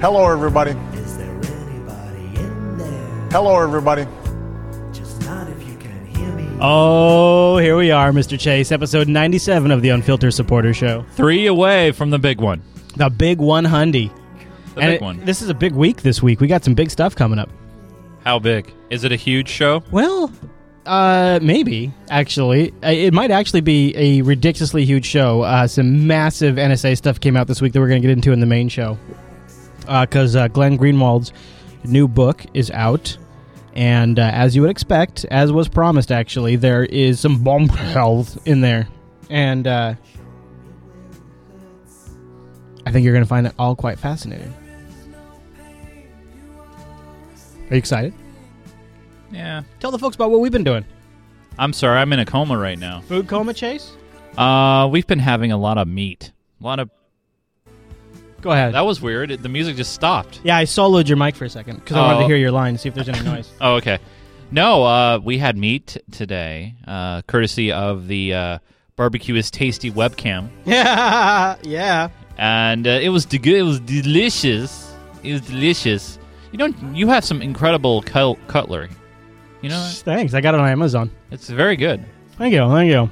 Hello, everybody. Hello, everybody. Oh, here we are, Mr. Chase, episode 97 of the Unfiltered Supporter Show. Three away from the big one. The big one hundy. The And big it- one. This is a big week this week. We got some big stuff coming up. How big? Is it a huge show? Well, uh, maybe, actually. Uh, It might actually be a ridiculously huge show. Uh, some massive NSA stuff came out this week that we're going to get into in the main show. Because uh, Glenn Greenwald's new book is out. And uh, as you would expect, as was promised, actually, there is some bomb bombshells in there. And uh, I think you're going to find it all quite fascinating. Are you excited? Yeah. Tell the folks about what we've been doing. I'm sorry, I'm in a coma right now. Food coma chase? Uh, we've been having a lot of meat. A lot of. Go ahead. That was weird. It- the music just stopped. yeah, I soloed your mic for a second because I wanted to Oh. hear your line, see if there's any noise. Oh, okay. No, uh, we had meat t- today, uh, courtesy of the uh, barbecue is tasty webcam, yeah, yeah. and uh, it was de- good. It was delicious. It was delicious. You know, you have some incredible cul- cutlery. You know. Thanks. I got it on Amazon. it's very good. Thank you. Thank you.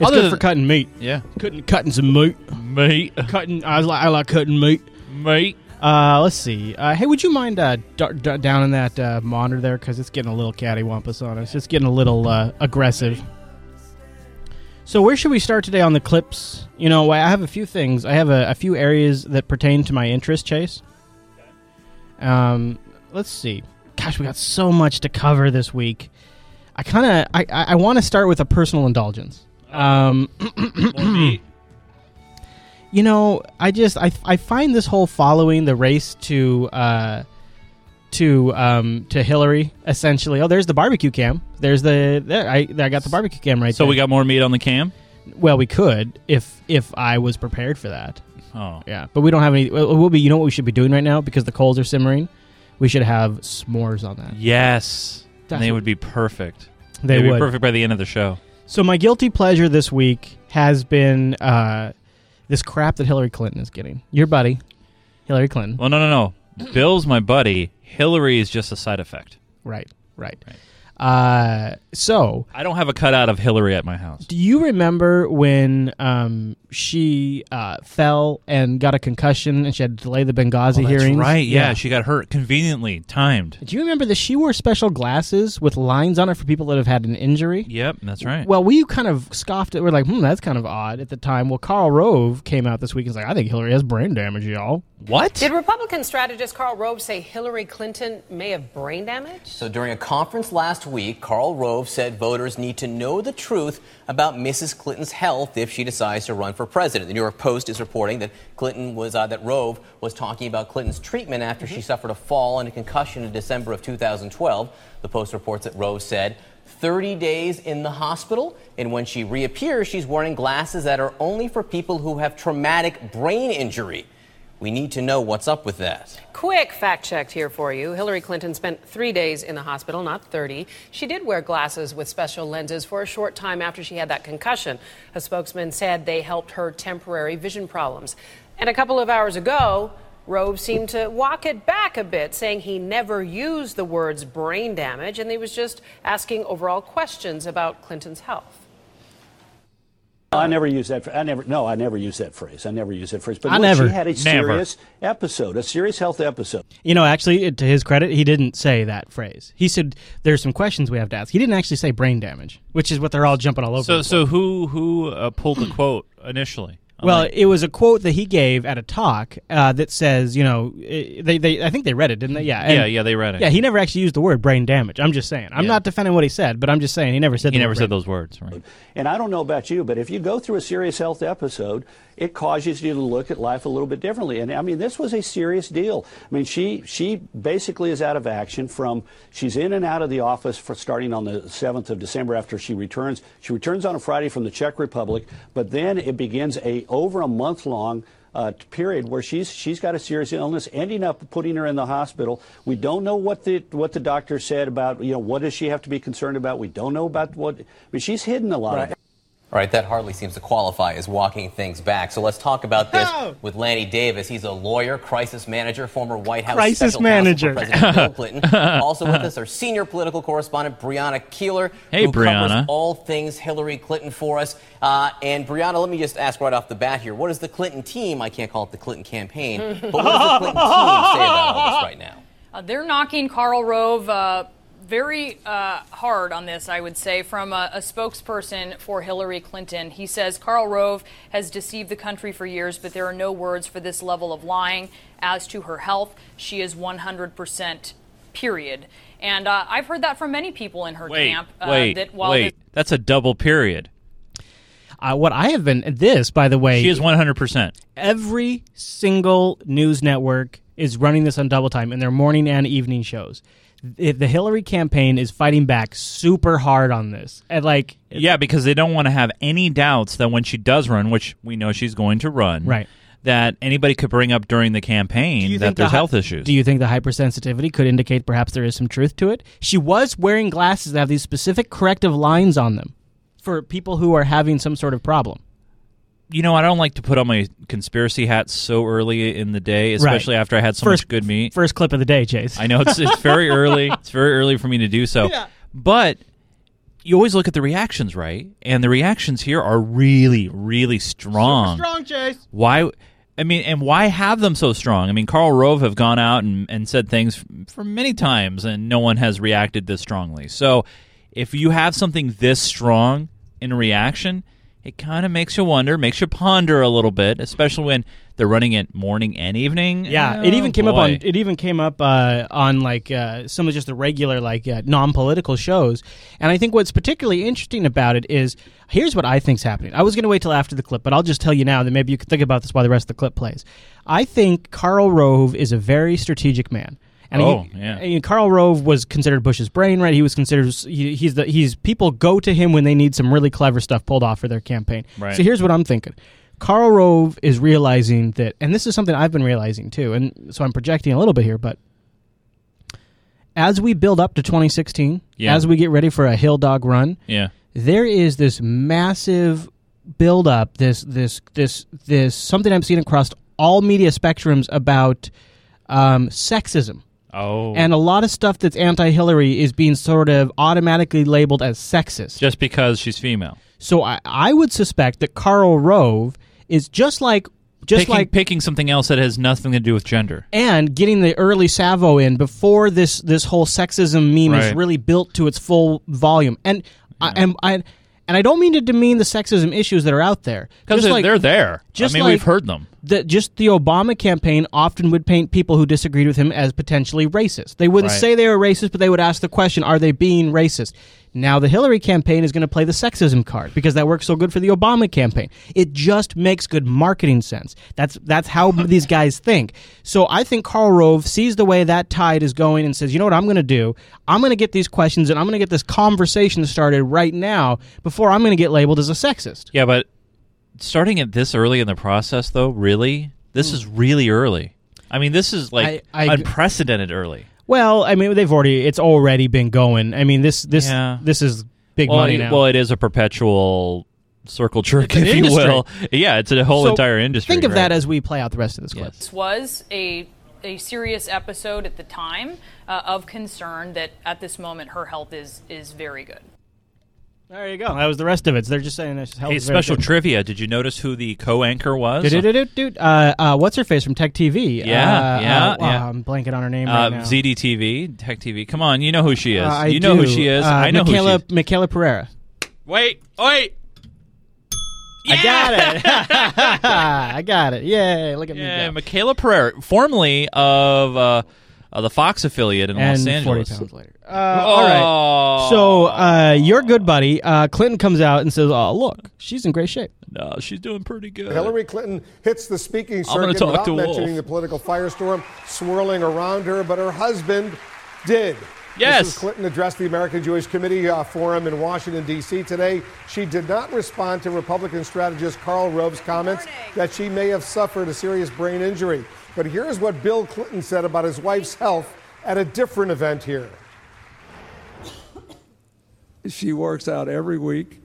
It's Other good than- for cutting meat. Yeah, Cutting, cutting some meat. meat, Cutting. I like. I like cutting meat. meat. Uh, let's see. Uh, hey, would you mind uh, d- d- down in that uh, monitor there because it's getting a little cattywampus on us. It's getting a little uh, aggressive. So where should we start today on the clips? You know, I have a few things. I have a, a few areas that pertain to my interest, Chase. Um, let's see. Gosh, we got so much to cover this week. I kind of I, I, I want to start with a personal indulgence. Um, meat. you know, I just I, I find this whole following the race to uh to um to Hillary essentially. Oh, there's the barbecue cam. There's the there I I got the barbecue cam right there. So there. we got more meat on the cam. well, we could if if I was prepared for that. Oh, Yeah, but we don't have any. Well, be. You know what we should be doing right now because the coals are simmering. We should have s'mores on that. yes, That's they what- would be perfect. They They'd would. be perfect by the end of the show. So my guilty pleasure this week has been uh, this crap that Hillary Clinton is getting. Your buddy, Hillary Clinton. Well, no, no, no. Bill's my buddy. Hillary is just a side effect. Right, right. Right. Uh, so, I don't have a cutout of Hillary at my house. do you remember when um, she uh, fell and got a concussion and she had to delay the Benghazi Oh, that's hearings? right. Yeah, she got hurt conveniently timed. Do you remember that she wore special glasses with lines on it for people that have had an injury? Yep, that's right. Well, we kind of scoffed it. We're like, hmm, that's kind of odd at the time. Well, Karl Rove came out this week and was like, I think Hillary has brain damage, y'all. what? Did Republican strategist Karl Rove say Hillary Clinton may have brain damage? So during a conference last week, Karl Rove said voters need to know the truth about Mrs. Clinton's health if she decides to run for president. The New York Post is reporting that Clinton was uh, that Rove was talking about Clinton's treatment after she suffered a fall and a concussion in December of 2012. The Post reports that Rove said 30 days in the hospital, and when she reappears, she's wearing glasses that are only for people who have traumatic brain injury. We need to know what's up with that. Quick fact check here for you. Hillary Clinton spent three days in the hospital, not 30. She did wear glasses with special lenses for a short time after she had that concussion. A spokesman said they helped her temporary vision problems. And a couple of hours ago, Rove seemed to walk it back a bit, saying he never used the words brain damage and he was just asking overall questions about Clinton's health. I never use that. I never. No, I never use that phrase. I never use that phrase. But I look, never. She had a Never. serious episode, a serious health episode. You know, actually, to his credit, he didn't say that phrase. He said, there's some questions we have to ask. He didn't actually say brain damage, which is what they're all jumping all over. So, so who who uh, pulled the quote initially? Well, Like- it was a quote that he gave at a talk uh, that says, you know, i- they, they, I think they read it, didn't they? Yeah, and- yeah, yeah, they read it. yeah. He never actually used the word brain damage. I'm just saying. I'm Yeah. not defending what he said, but I'm just saying he never said. he the never word said brain- those words, right? And I don't know about you, but if you go through a serious health episode, it causes you to look at life a little bit differently. And I mean, this was a serious deal. I mean, she she basically is out of action from she's in and out of the office for starting on the 7th of December after she returns. She returns on a Friday from the Czech Republic, but then it begins a over a month long uh, period where she's she's got a serious illness, ending up putting her in the hospital. We don't know what the what the doctor said about you know what does she have to be concerned about. We don't know about what. Mean, she's hidden a lot of it. All right, that hardly seems to qualify as walking things back. So let's talk about this No. with Lanny Davis. He's a lawyer, crisis manager, former White House Crisis special manager. counsel for President Bill Clinton. also with us, our senior political correspondent Brianna Keilar, Hey, who covers all things Hillary Clinton for us. Uh, and Brianna, let me just ask right off the bat here: What does the Clinton team? I can't call it the Clinton campaign, but what does the Clinton team say about all this right now? Uh, they're knocking Karl Rove uh, very uh, hard on this, I would say, from a, a spokesperson for Hillary Clinton. He says Karl Rove has deceived the country for years, but there are no words for this level of lying. As to her health, she is 100% period. And uh, I've heard that from many people in her Wait, camp. Uh, wait, that while wait. That's a double period. Uh, what I have been this, by the way, She is 100%. every single news network is running this on double time in their morning and evening shows. The the Hillary campaign is fighting back super hard on this, and like, Yeah, because they don't want to have any doubts that when she does run, which we know she's going to run, Right. that anybody could bring up during the campaign that there's hy- health issues. Do you think the hypersensitivity could indicate perhaps there is some truth to it? She was wearing glasses that have these specific corrective lines on them for people who are having some sort of problem. You know, I don't like to put on my conspiracy hat so early in the day, especially after I had so First- much good meat. First clip of the day, Chase. I know it's it's very early. It's very early for me to do so. Yeah. But you always look at the reactions, right? And the reactions here are really, really strong. strong, Chase. Why? I mean, and why have them so strong? I mean, Karl Rove have gone out and, and said things for many times, and no one has reacted this strongly. So, if you have something this strong in a reaction, it kind of makes you wonder, makes you ponder a little bit, especially when they're running it morning and evening. Yeah, Oh, it even came up on it even came up uh, on like uh, some of just the regular like uh, non-political shows. And I think what's particularly interesting about it is here's what I think's happening. I was going to wait till after the clip, but I'll just tell you now that maybe you could think about this while the rest of the clip plays. I think Karl Rove is a very strategic man. And Oh, he, yeah. and Karl Rove was considered Bush's brain, right? He was considered he, he's the he's people go to him when they need some really clever stuff pulled off for their campaign. Right. So here's what I'm thinking. Karl Rove is realizing that, and this is something I've been realizing too, and so I'm projecting a little bit here, but as we build up to 2016, Yeah. as we get ready for a hill dog run, yeah. there is this massive build up, this this this this something I'm seeing across all media spectrums about um, sexism. Oh, And a lot of stuff that's anti-Hillary is being sort of automatically labeled as sexist. just because she's female, So I, I would suspect that Karl Rove is just like just picking, like picking something else that has nothing to do with gender. and getting the early Savo in before this this whole sexism meme is really built to its full volume. And I and I and I don't mean to demean the sexism issues that are out there. Because they're, like- they're there. just I mean, like- we've heard them. That just the Obama campaign often would paint people who disagreed with him as potentially racist. They wouldn't Right. say they were racist, but they would ask the question, are they being racist? Now the Hillary campaign is going to play the sexism card because that works so good for the Obama campaign. It just makes good marketing sense. That's that's how these guys think. So I think Karl Rove sees the way that tide is going and says, "You know what I'm going to do? I'm going to get these questions and I'm going to get this conversation started right now before I'm going to get labeled as a sexist." Yeah, but starting it this early in the process, though, really, this is really early. I mean, this is like I- I- unprecedented early. Well, I mean, they've already it's already been going. I mean, this this Yeah. this is big Well, money it, now. well, it is a perpetual circle jerk, an if you will. Yeah, it's a whole So entire industry. Think of right? that as we play out the rest of this clip. Yes. This was a a serious episode at the time uh, of concern that at this moment her health is is very good. There you go. That was the rest of it. So they're just saying this is Hey, special trivia. Did you notice who the co-anchor was? Dude, uh, uh, what's her face from Tech TV? Yeah, uh, yeah, uh, wow, yeah. I'm blanking on her name Uh, right now. ZDTV, Tech TV. Come on, you know who she is. Uh, I you know who do. she is. Uh, I know Michaela, who she is. Michaela Pereira. Wait, wait. I got it. I got it. Yay! Look at Yeah, me go. Michaela Pereira, formerly of uh, of the Fox affiliate in Los and forty Angeles. pounds later. Uh, all right. So uh, your good buddy uh, Clinton comes out and says, "Oh, look, she's in great shape." no, she's doing pretty good. Hillary Clinton hits the speaking gonna circuit talk without to Wolf. mentioning the political firestorm swirling around her, but her husband did. Yes. Mrs. Clinton addressed the American Jewish Committee uh, Forum in Washington, D.C. today. She did not respond to Republican strategist Karl Rove's comments that she may have suffered a serious brain injury. But here's what Bill Clinton said about his wife's health at a different event here. She works out every week.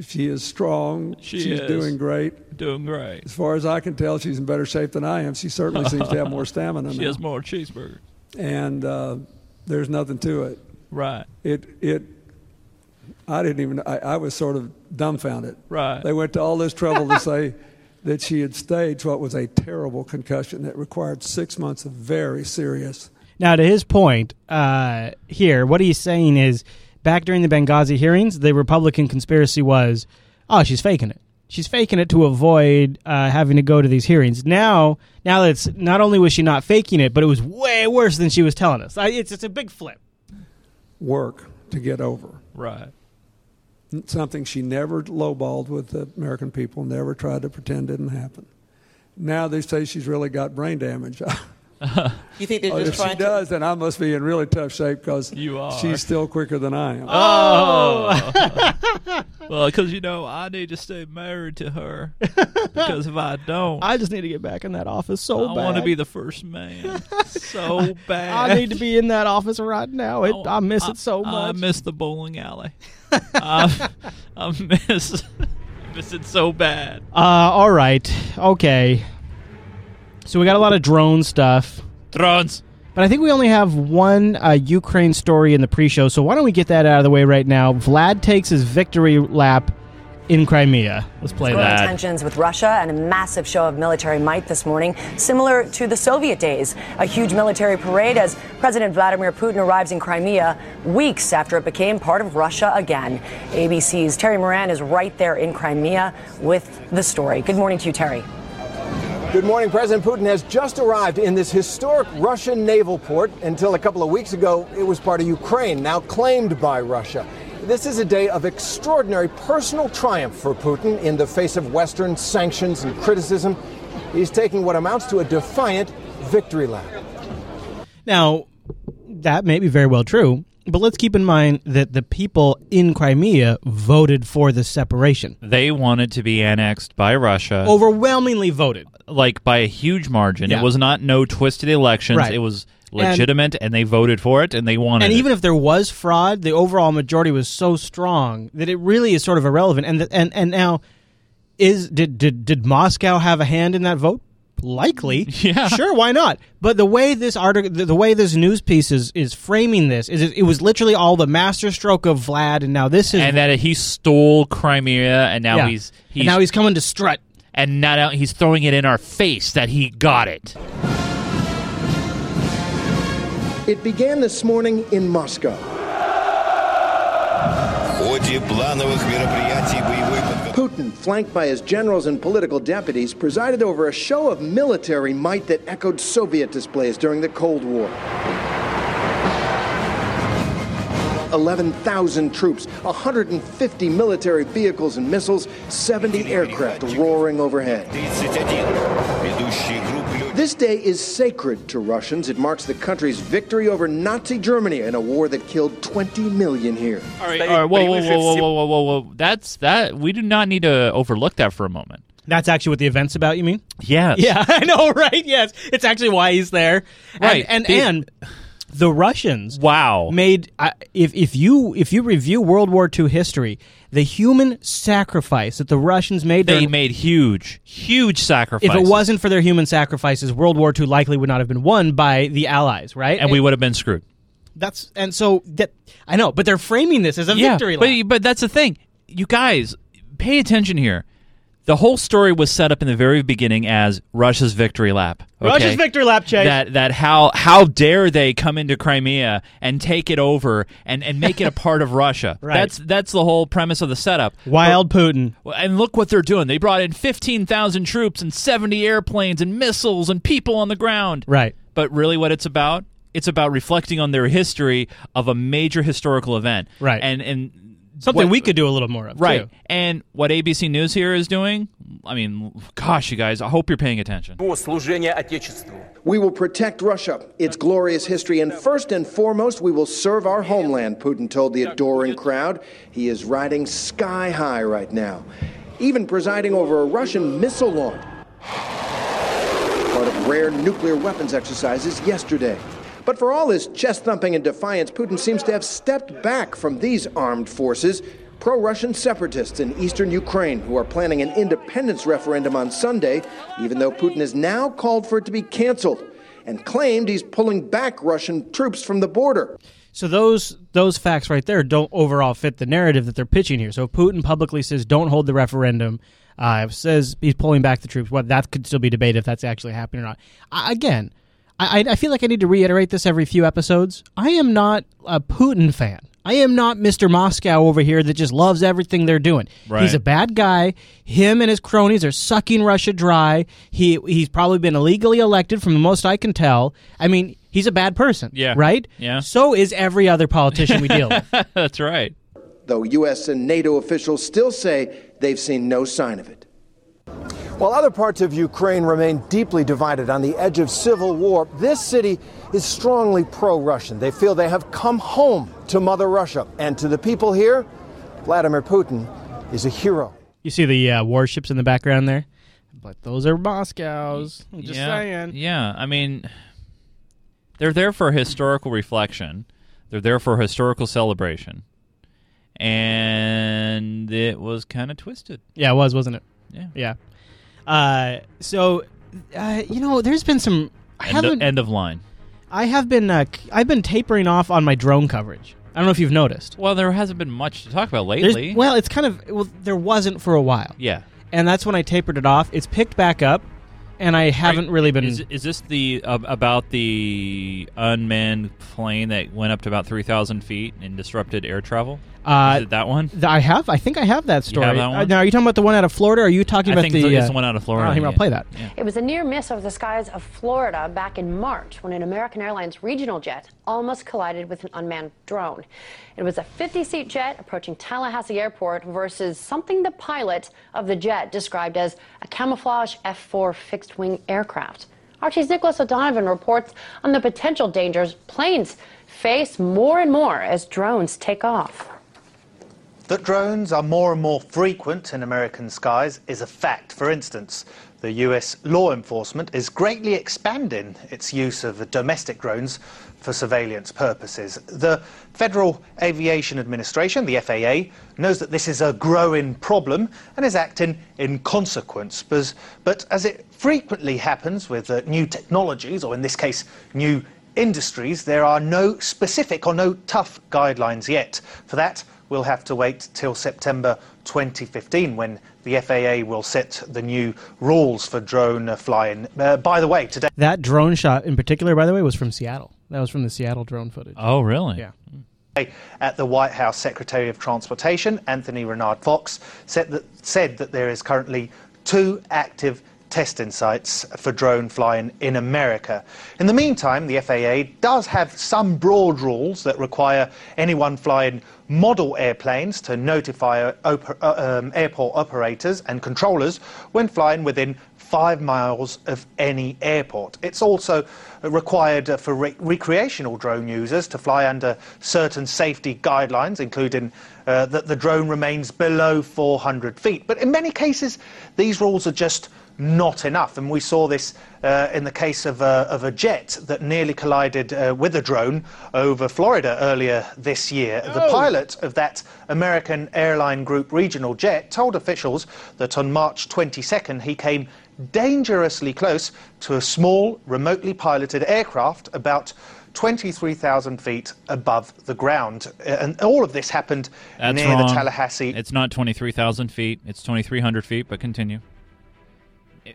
She is strong. She She's is. doing great. Doing great. As far as I can tell, she's in better shape than I am. She certainly seems to have more stamina She now. has more cheeseburgers. and uh, there's nothing to it. Right. It it. I didn't even. I, I was sort of dumbfounded. Right. They went to all this trouble to say that she had staged what was a terrible concussion that required six months of very serious. Now, to his point uh, here, what he's saying is back during the Benghazi hearings, the Republican conspiracy was, oh, she's faking it. She's faking it to avoid uh, having to go to these hearings. Now, now that it's not only was she not faking it, but it was way worse than she was telling us. I, it's it's a big flip. work to get over. Right. Something she never lowballed with the American people, never tried to pretend didn't happen. Now they say she's really got brain damage. You think they're Oh, just if she to? does, then I must be in really tough shape because she's still quicker than I am. Oh. well, because you know I need to stay married to her. Because if I don't, I, I just need to get back in that office so bad. I want to be the first man. So bad. I need to be in that office right now. It, oh, I miss I- it so much. I miss the bowling alley. I, I miss, I miss it so bad. Uh, all right. Okay. So we got a lot of drone stuff. Drones. But I think we only have one uh, Ukraine story in the pre-show, so why don't we get that out of the way right now? Vlad takes his victory lap in Crimea. Let's play Growing that. tensions with Russia and a massive show of military might this morning, similar to the Soviet days. A huge military parade as President Vladimir Putin arrives in Crimea weeks after it became part of Russia again. ABC's Terry Moran is right there in Crimea with the story. Good morning to you, Terry. Good morning. President Putin has just arrived in this historic Russian naval port. Until a couple of weeks ago, it was part of Ukraine, now claimed by Russia. This is a day of extraordinary personal triumph for Putin in the face of Western sanctions and criticism. He's taking what amounts to a defiant victory lap. Now, that may be very well true, but let's keep in mind that the people in Crimea voted for the separation. They wanted to be annexed by Russia, Overwhelmingly voted. like by a huge margin. Yeah. It was not no twisted elections. Right. It was legitimate, and, they voted for it, and they wanted it. And it. even if there was fraud, the overall majority was so strong that it really is sort of irrelevant. And th- and and now, is did did did Moscow have a hand in that vote? Likely, Yeah. sure, why not? But the way this article, the, the way this news piece is is framing this is it, it was literally all the masterstroke of Vlad, and now this is and that he stole Crimea, and now yeah. he's And he's now he's coming to strut. and now he's throwing it in our face that he got it. It began this morning in Moscow. Putin, flanked by his generals and political deputies, presided over a show of military might that echoed Soviet displays during the Cold War. 11,000 troops, 150 military vehicles and missiles, 70 aircraft roaring overhead. This day is sacred to Russians. It marks the country's victory over Nazi Germany in a war that killed 20 million here. All right, all right whoa, whoa, whoa, whoa, whoa, whoa, whoa. That's that. We do not need to overlook that for a moment. That's actually what the event's about, you mean? Yeah. Yeah, I know, right? Yes. It's actually why he's there. Right. And and, the, and the Russians wow made uh, if if you if you review World War II history, the human sacrifice that the Russians made. They during- made huge, huge sacrifices. if it wasn't for their human sacrifices, World War II likely would not have been won by the Allies, right? and we would have been screwed. that's and so that I know, but they're framing this as a victory lap. But, but that's the thing. You guys, pay attention here. The whole story was set up in the very beginning as Russia's victory lap. okay? Russia's victory lap, Chase. That that how how dare they come into Crimea and take it over and, and make it a part of Russia? Right. That's that's the whole premise of the setup. Wild Putin. And look what they're doing. They brought in 15,000 troops and 70 airplanes and missiles and people on the ground. Right. But really, what it's about? It's about reflecting on their history of a major historical event. Right. And and something what, we could do a little more of, right? Too. And what ABC News here is doing, I mean, gosh, you guys, I hope you're paying attention. We will protect Russia, its glorious history, and first and foremost, we will serve our homeland. Putin told the adoring crowd. He is riding sky high right now, even presiding over a Russian missile launch. Part of rare nuclear weapons exercises yesterday. But for all his chest thumping and defiance, Putin seems to have stepped back from these armed forces. pro Russian separatists in eastern Ukraine who are planning an independence referendum on Sunday, even though Putin has now called for it to be canceled and claimed he's pulling back Russian troops from the border. So those those facts right there don't overall fit the narrative that they're pitching here. So Putin publicly says don't hold the referendum, uh, says he's pulling back the troops. Well, that could still be debated if that's actually happening or not. I, again, I, I feel like I need to reiterate this every few episodes. I am not a Putin fan. I am not Mr. Moscow over here that just loves everything they're doing. Right. He's a bad guy. Him and his cronies are sucking Russia dry. He he's probably been illegally elected from the most I can tell. I mean, he's a bad person. Yeah. Right? Yeah. So is every other politician we deal with. That's right. Though U.S. and NATO officials still say they've seen no sign of it. While other parts of Ukraine remain deeply divided on the edge of civil war, this city is strongly pro Russian. They feel they have come home to Mother Russia. And to the people here, Vladimir Putin is a hero. You see the uh, warships in the background there? But those are Moscow's. I'm just yeah, saying. Yeah, I mean, they're there for historical reflection. They're there for historical celebration, and it was kind of twisted. Yeah, it was, wasn't it? Yeah. Yeah. Uh, so, uh, you know, there's been some. I End, haven't. of, end of line. I have been. Uh, c- I've been tapering off on my drone coverage. I don't know if you've noticed. Well, there hasn't been much to talk about There's- lately. well, it's kind of. Well, there wasn't for a while. yeah. And that's when I tapered it off. It's picked back up, and I haven't really been. Is, is this the uh, about the unmanned plane that went up to about three thousand feet and disrupted air travel? Uh, is it that one? Th- I have. I think I have that story. have that Uh, now, are you talking about the one out of Florida? Or are you talking I about think the? it's uh, the one out of Florida, Oh, here, I'll play that. It was a near miss over the skies of Florida back in March when an American Airlines regional jet almost collided with an unmanned drone. It was a 50 seat jet approaching Tallahassee Airport versus something the pilot of the jet described as a camouflage F 4 fixed wing aircraft. RT's Nicholas O'Donovan reports on the potential dangers planes face more and more as drones take off. That drones are more and more frequent in American skies is a fact. For instance, the US law enforcement is greatly expanding its use of domestic drones for surveillance purposes. The Federal Aviation Administration, the FAA, knows that this is a growing problem and is acting in consequence. But, but as it frequently happens with uh, new technologies, or in this case, new industries, there are no specific or no tough guidelines yet. For that, we'll have to wait till September 2015 when the FAA will set the new rules for drone uh, flying. Uh, by the way, today. That drone shot in particular, by the way, was from Seattle. That was from the Seattle drone footage. Oh, really? Yeah. At the White House Secretary of Transportation, Anthony Renard Foxx, said that, said that there is currently two active testing sites for drone flying in America. In the meantime, the FAA does have some broad rules that require anyone flying model airplanes to notify oper- uh, um, airport operators and controllers when flying within five miles of any airport. It's also required for re- recreational drone users to fly under certain safety guidelines, including uh, that the drone remains below 400 feet. But in many cases, these rules are just not enough. And we saw this uh, in the case of a, of a jet that nearly collided uh, with a drone over Florida earlier this year. The pilot of that American airline group regional jet told officials that on March 22nd he came dangerously close to a small, remotely piloted aircraft about 23,000 feet above the ground. Uh, And all of this happened That's near wrong. the Tallahassee It's not twenty three thousand feet. It's twenty three hundred feet. But continue.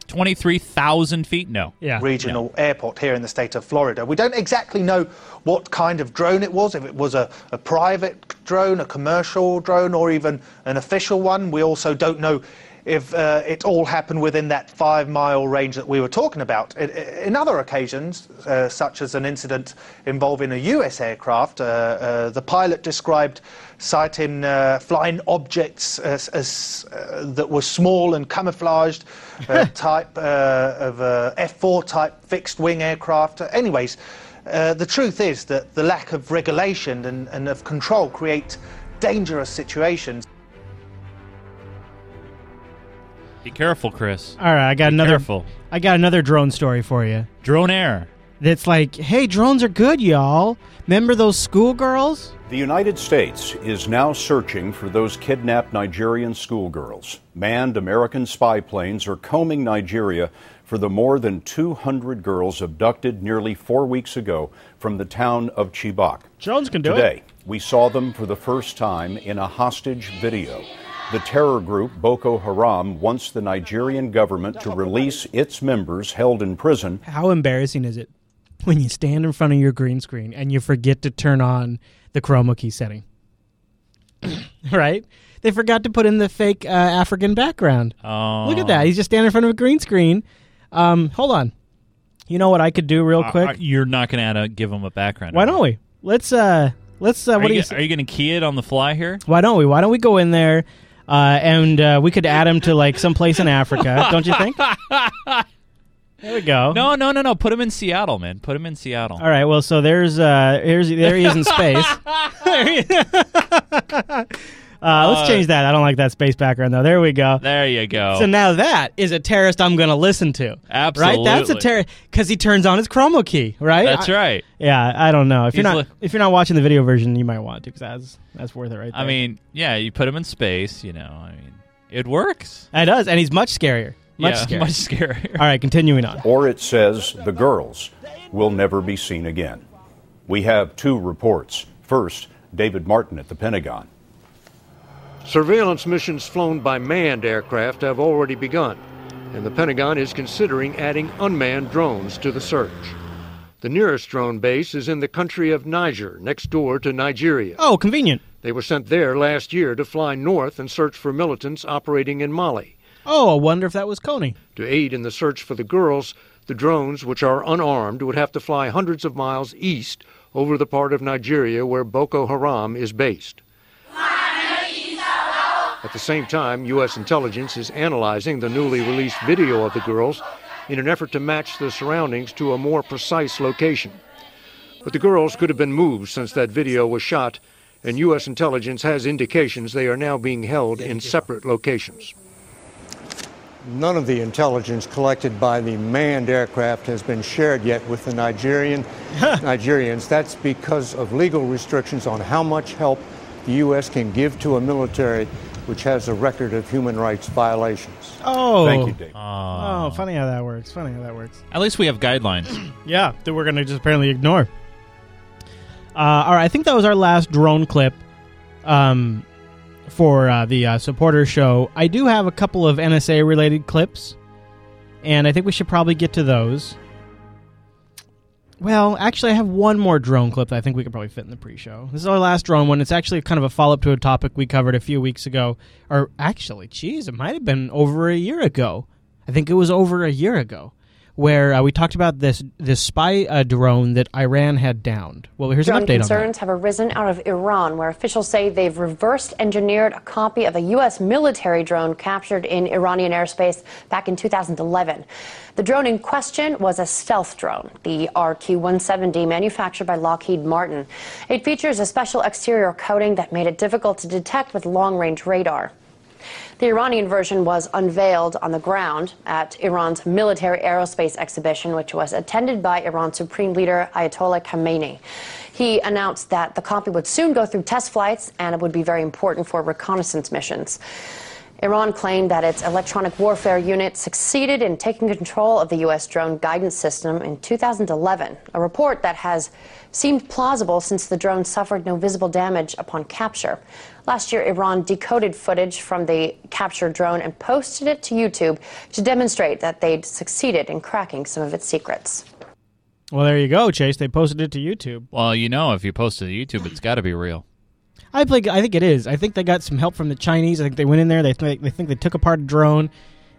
Twenty three thousand feet? No. regional airport here in the state of Florida. We don't exactly know what kind of drone it was, if it was a, a private drone, a commercial drone, or even an official one. We also don't know if uh, it all happened within that five mile range that we were talking about. In, in other occasions, uh, such as an incident involving a US aircraft, uh, uh, the pilot described sighting uh, flying objects as, as, uh, that were small and camouflaged, uh, type uh, of uh, F4 type fixed wing aircraft. Anyways, uh, the truth is that the lack of regulation and, and of control create dangerous situations. Be careful, Chris. All right, I got Be another. Careful. I got another drone story for you. Drone Air. that's like, hey, drones are good, y'all. Remember those schoolgirls? The United States is now searching for those kidnapped Nigerian schoolgirls. Manned American spy planes are combing Nigeria for the more than 200 girls abducted nearly four weeks ago from the town of Chibok. Drones can do it. Today, we saw them for the first time in a hostage video. The terror group Boko Haram wants the Nigerian government to release its members held in prison. How embarrassing is it when you stand in front of your green screen and you forget to turn on the chroma key setting? right? They forgot to put in the fake uh, African background. Oh. Look at that. He's just standing in front of a green screen. Um, hold on. You know what I could do real Uh, quick? uh, you're not going to add a, give him a background. Why don't we? Let's uh let's uh Are what do you, you are you going to key it on the fly here? Why don't we? Why don't we go in there uh, and uh, we could add him to like some place in Africa, don't you think? There we go. No, no, no, no. Put him in Seattle, man. Put him in Seattle. All right. Well, so there's uh here's there he is in space. There uh, let's change that. I don't like that space background though. There we go. There you go. So now that is a terrorist I'm going to listen to. Absolutely. Right? That's a terrorist because he turns on his chroma key, right? That's I- right. Yeah, I don't know. If you're not li- if you're not watching the video version, you might want to because that's that's worth it right there. I mean, yeah, you put him in space. You know, I mean, it works. it does, and he's much scarier. Much Yeah, scarier. much scarier. All right, continuing on. Or it says the girls will never be seen again. We have two reports. First, David Martin at the Pentagon. Surveillance missions flown by manned aircraft have already begun, and the Pentagon is considering adding unmanned drones to the search. The nearest drone base is in the country of Niger, next door to Nigeria. Oh, convenient. They were sent there last year to fly north and search for militants operating in Mali. Oh, I wonder if that was Kony. To aid in the search for the girls, the drones, which are unarmed, would have to fly hundreds of miles east over the part of Nigeria where Boko Haram is based. At the same time, U.S. intelligence is analyzing the newly released video of the girls in an effort to match the surroundings to a more precise location. But the girls could have been moved since that video was shot, and U.S. intelligence has indications they are now being held in separate locations. None of the intelligence collected by the manned aircraft has been shared yet with the Nigerian Nigerians. That's because of legal restrictions on how much help the U.S. can give to a military which has a record of human rights violations. Oh, Thank you, Dave. Oh, funny how that works. Funny how that works. At least we have guidelines. Yeah, that we're gonna just apparently ignore. Uh, all right, I think that was our last drone clip um, for uh, the uh, supporter show. I do have a couple of NSA related clips, and I think we should probably get to those. Well, actually, I have one more drone clip that I think we could probably fit in the pre-show. This is our last drone one. It's actually kind of a follow-up to a topic we covered a few weeks ago, or actually, geez, it might have been over a year ago. I think it was over a year ago, where uh, we talked about this this spy uh, drone that Iran had downed. Well, here's Drone an update on that. concerns have arisen out of Iran, where officials say they've reverse engineered a copy of a U.S. military drone captured in Iranian airspace back in 2011. The drone in question was a stealth drone, the RQ 170, manufactured by Lockheed Martin. It features a special exterior coating that made it difficult to detect with long range radar. The Iranian version was unveiled on the ground at Iran's military aerospace exhibition, which was attended by Iran's Supreme Leader Ayatollah Khamenei. He announced that the copy would soon go through test flights and it would be very important for reconnaissance missions. Iran claimed that its electronic warfare unit succeeded in taking control of the U.S. drone guidance system in 2011, a report that has seemed plausible since the drone suffered no visible damage upon capture. Last year, Iran decoded footage from the captured drone and posted it to YouTube to demonstrate that they'd succeeded in cracking some of its secrets. Well, there you go, Chase. They posted it to YouTube. Well, you know, if you post it to YouTube, it's got to be real. I think I think it is. I think they got some help from the Chinese. I think they went in there. They think they think they took apart a drone,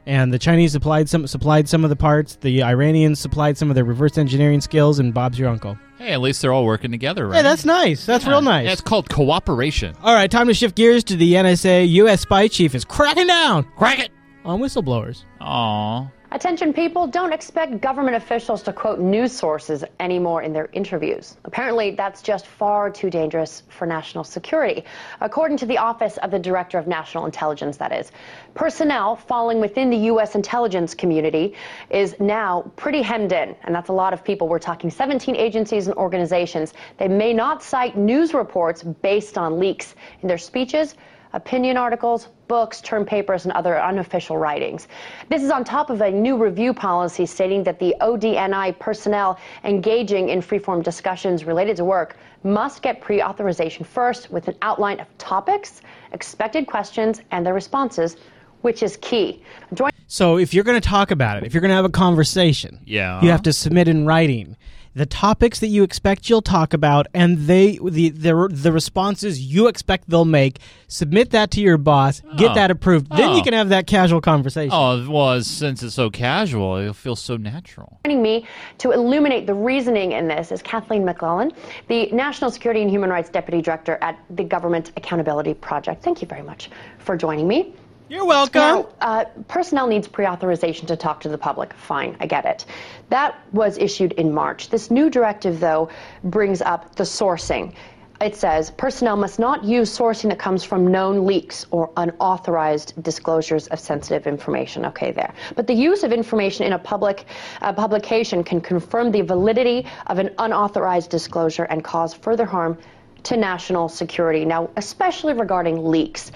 and the Chinese supplied some supplied some of the parts. The Iranians supplied some of their reverse engineering skills, and Bob's your uncle. Hey, at least they're all working together, right? Hey, that's nice. That's Yeah. real nice. Yeah, it's called cooperation. All right, time to shift gears to the NSA. U.S. spy chief is cracking down. Crack it on whistleblowers. Aw. Attention people, don't expect government officials to quote news sources anymore in their interviews. Apparently, that's just far too dangerous for national security. According to the Office of the Director of National Intelligence, that is. Personnel falling within the U.S. intelligence community is now pretty hemmed in, and that's a lot of people. We're talking 17 agencies and organizations. They may not cite news reports based on leaks in their speeches opinion articles, books, term papers, and other unofficial writings. This is on top of a new review policy stating that the ODNI personnel engaging in freeform discussions related to work must get pre authorization first with an outline of topics, expected questions, and their responses, which is key. Join- So if you're going to talk about it, if you're going to have a conversation, Yeah. you have to submit in writing the topics that you expect you'll talk about and they the the, the responses you expect they'll make. Submit that to your boss, get Oh. that approved. Then Oh. you can have that casual conversation. Oh, well, as- since it's so casual, it feels so natural. Joining me to illuminate the reasoning in this is Kathleen McClellan, the National Security and Human Rights Deputy Director at the Government Accountability Project. Thank you very much for joining me. You're welcome. Now, uh, personnel needs pre authorization to talk to the public. Fine, I get it. That was issued in March. This new directive, though, brings up the sourcing. It says personnel must not use sourcing that comes from known leaks or unauthorized disclosures of sensitive information. Okay, there. But the use of information in a public uh, publication can confirm the validity of an unauthorized disclosure and cause further harm to national security. Now, especially regarding leaks,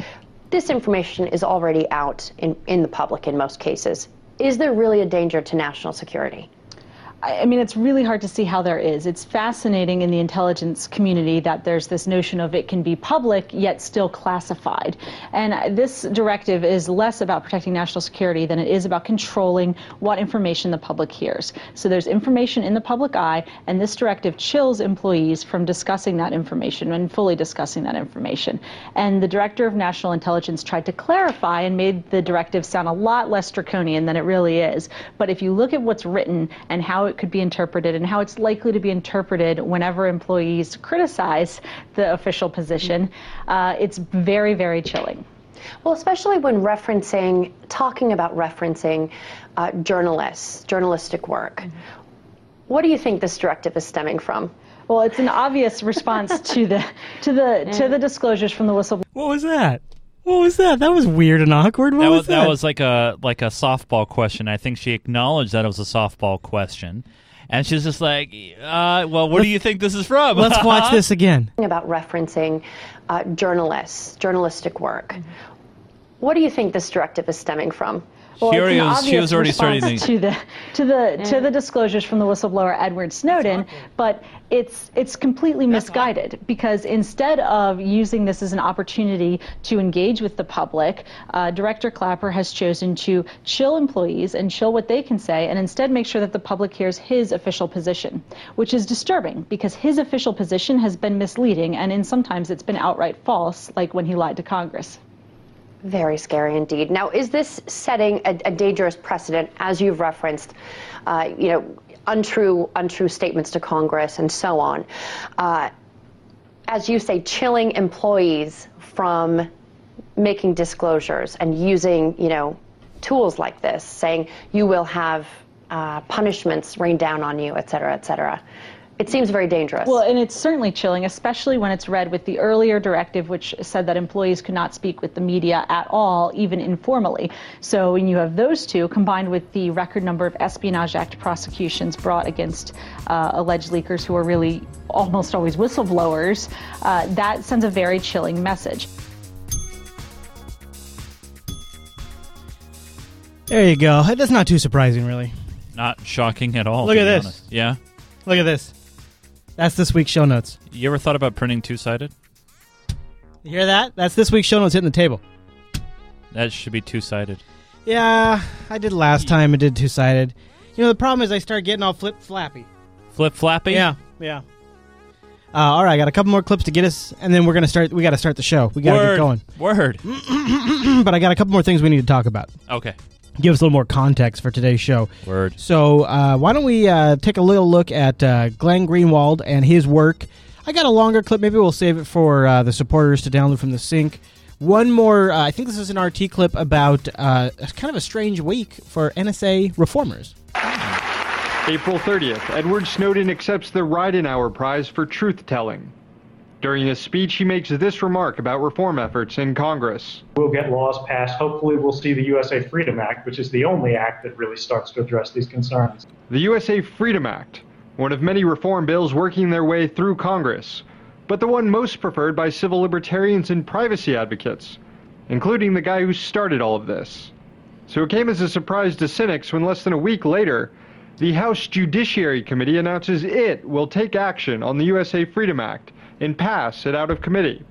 this information is already out in, in the public in most cases. Is there really a danger to national security? I mean, it's really hard to see how there is. It's fascinating in the intelligence community that there's this notion of it can be public yet still classified. And this directive is less about protecting national security than it is about controlling what information the public hears. So there's information in the public eye, and this directive chills employees from discussing that information and fully discussing that information. And the director of national intelligence tried to clarify and made the directive sound a lot less draconian than it really is. But if you look at what's written and how it could be interpreted and how it's likely to be interpreted whenever employees criticize the official position, uh, it's very, very chilling. Well, especially when referencing, talking about referencing uh, journalists, journalistic work. What do you think this directive is stemming from? Well, it's an obvious response to the to the to the disclosures from the whistleblower. What was that? What was that? That was weird and awkward. What that was was, that? that was like a like a softball question. I think she acknowledged that it was a softball question, and she's just like, uh, "Well, where do you think this is from?" Let's watch this again. About referencing uh, journalists, journalistic work. What do you think this directive is stemming from? Well, She already was- she was already starting to- to the to the to the disclosures from the whistleblower Edward Snowden, but it's it's completely misguided because instead of using this as an opportunity to engage with the public, uh, Director Clapper has chosen to chill employees and chill what they can say, and instead make sure that the public hears his official position, which is disturbing because his official position has been misleading, and in sometimes it's been outright false, like when he lied to Congress. Very scary indeed. Now, is this setting a, a dangerous precedent, as you've referenced, uh, you know, untrue, untrue statements to Congress and so on? Uh, as you say, chilling employees from making disclosures and using, you know, tools like this, saying you will have uh, punishments rain down on you, et cetera, et cetera. It seems very dangerous. Well, and it's certainly chilling, especially when it's read with the earlier directive, which said that employees could not speak with the media at all, even informally. So when you have those two combined with the record number of Espionage Act prosecutions brought against uh, alleged leakers who are really almost always whistleblowers, uh, that sends a very chilling message. There you go. That's not too surprising, really. Not shocking at all. Look at this. honest. Yeah. Look at this. That's this week's show notes. You ever thought about printing two sided? You hear that? That's this week's show notes hitting the table. That should be two sided. Yeah, I did last time. I did two sided. You know, the problem is I start getting all flip flappy. Flip flappy. Yeah, yeah. Uh, all right, I got a couple more clips to get us, and then we're gonna start. We got to start the show. We got to get going. Word. but I got a couple more things we need to talk about. Okay. Give us a little more context for today's show. Word. So uh, why don't we uh, take a little look at uh, Glenn Greenwald and his work? I got a longer clip. Maybe we'll save it for uh, the supporters to download from the sync. One more, uh, I think this is an RT clip about uh, kind of a strange week for NSA reformers. April 30th, Edward Snowden accepts the Ridenhour Prize for truth telling. During his speech, he makes this remark about reform efforts in Congress. We'll get laws passed. Hopefully, we'll see the USA Freedom Act, which is the only act that really starts to address these concerns. The USA Freedom Act, one of many reform bills working their way through Congress, but the one most preferred by civil libertarians and privacy advocates, including the guy who started all of this. So it came as a surprise to cynics when less than a week later, the House Judiciary Committee announces it will take action on the USA Freedom Act and pass it out of committee,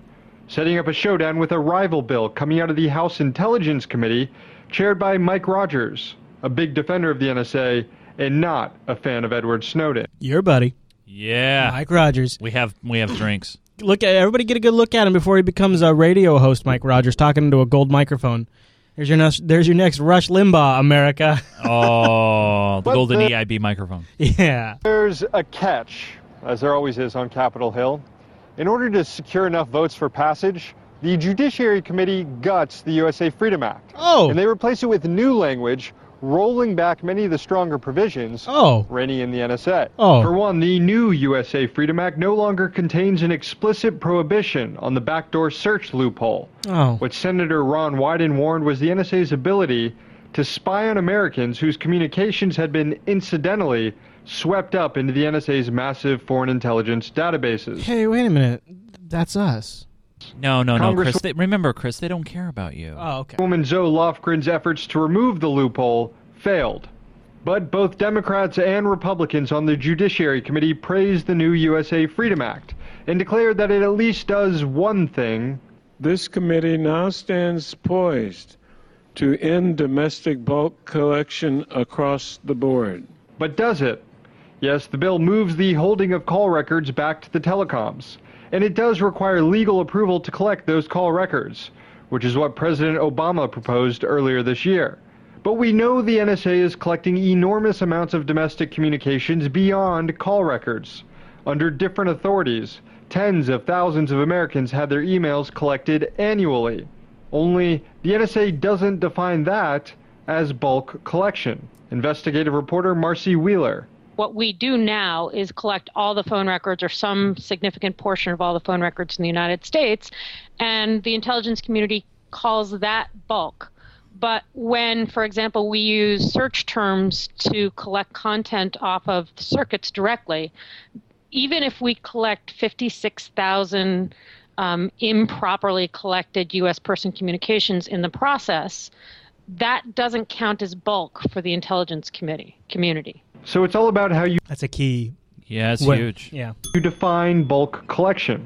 setting up a showdown with a rival bill coming out of the House Intelligence Committee, chaired by Mike Rogers, a big defender of the NSA and not a fan of Edward Snowden. Your buddy. Yeah, Mike Rogers. We have we have drinks. Look at everybody get a good look at him before he becomes a radio host. Mike Rogers talking into a gold microphone. There's your next, there's your next Rush Limbaugh, America. Oh, the But golden the- EIB microphone. yeah. There's a catch, as there always is on Capitol Hill. In order to secure enough votes for passage, the Judiciary Committee guts the USA Freedom Act. Oh. And they replace it with new language, rolling back many of the stronger provisions Oh. reigning in the NSA. Oh. For one, the new USA Freedom Act no longer contains an explicit prohibition on the backdoor search loophole, Oh. which Senator Ron Wyden warned was the NSA's ability to spy on Americans whose communications had been incidentally swept up into the NSA's massive foreign intelligence databases. Hey, wait a minute. That's us. No, no, no, Chris. They, remember, Chris, they don't care about you. Oh, okay. Woman Zoe Lofgren's efforts to remove the loophole failed. But both Democrats and Republicans on the Judiciary Committee praised the new USA Freedom Act and declared that it at least does one thing. This committee now stands poised to end domestic bulk collection across the board. But does it? Yes, the bill moves the holding of call records back to the telecoms. And it does require legal approval to collect those call records, which is what President Obama proposed earlier this year. But we know the NSA is collecting enormous amounts of domestic communications beyond call records. Under different authorities, tens of thousands of Americans had their emails collected annually. Only the NSA doesn't define that as bulk collection. Investigative reporter Marcy Wheeler. What we do now is collect all the phone records or some significant portion of all the phone records in the United States, and the intelligence community calls that bulk. But when, for example, we use search terms to collect content off of circuits directly, even if we collect 56,000 um, improperly collected U.S. person communications in the process, that doesn't count as bulk for the intelligence committee community. So it's all about how you That's a key. Yeah, it's What- huge. Yeah. you define bulk collection.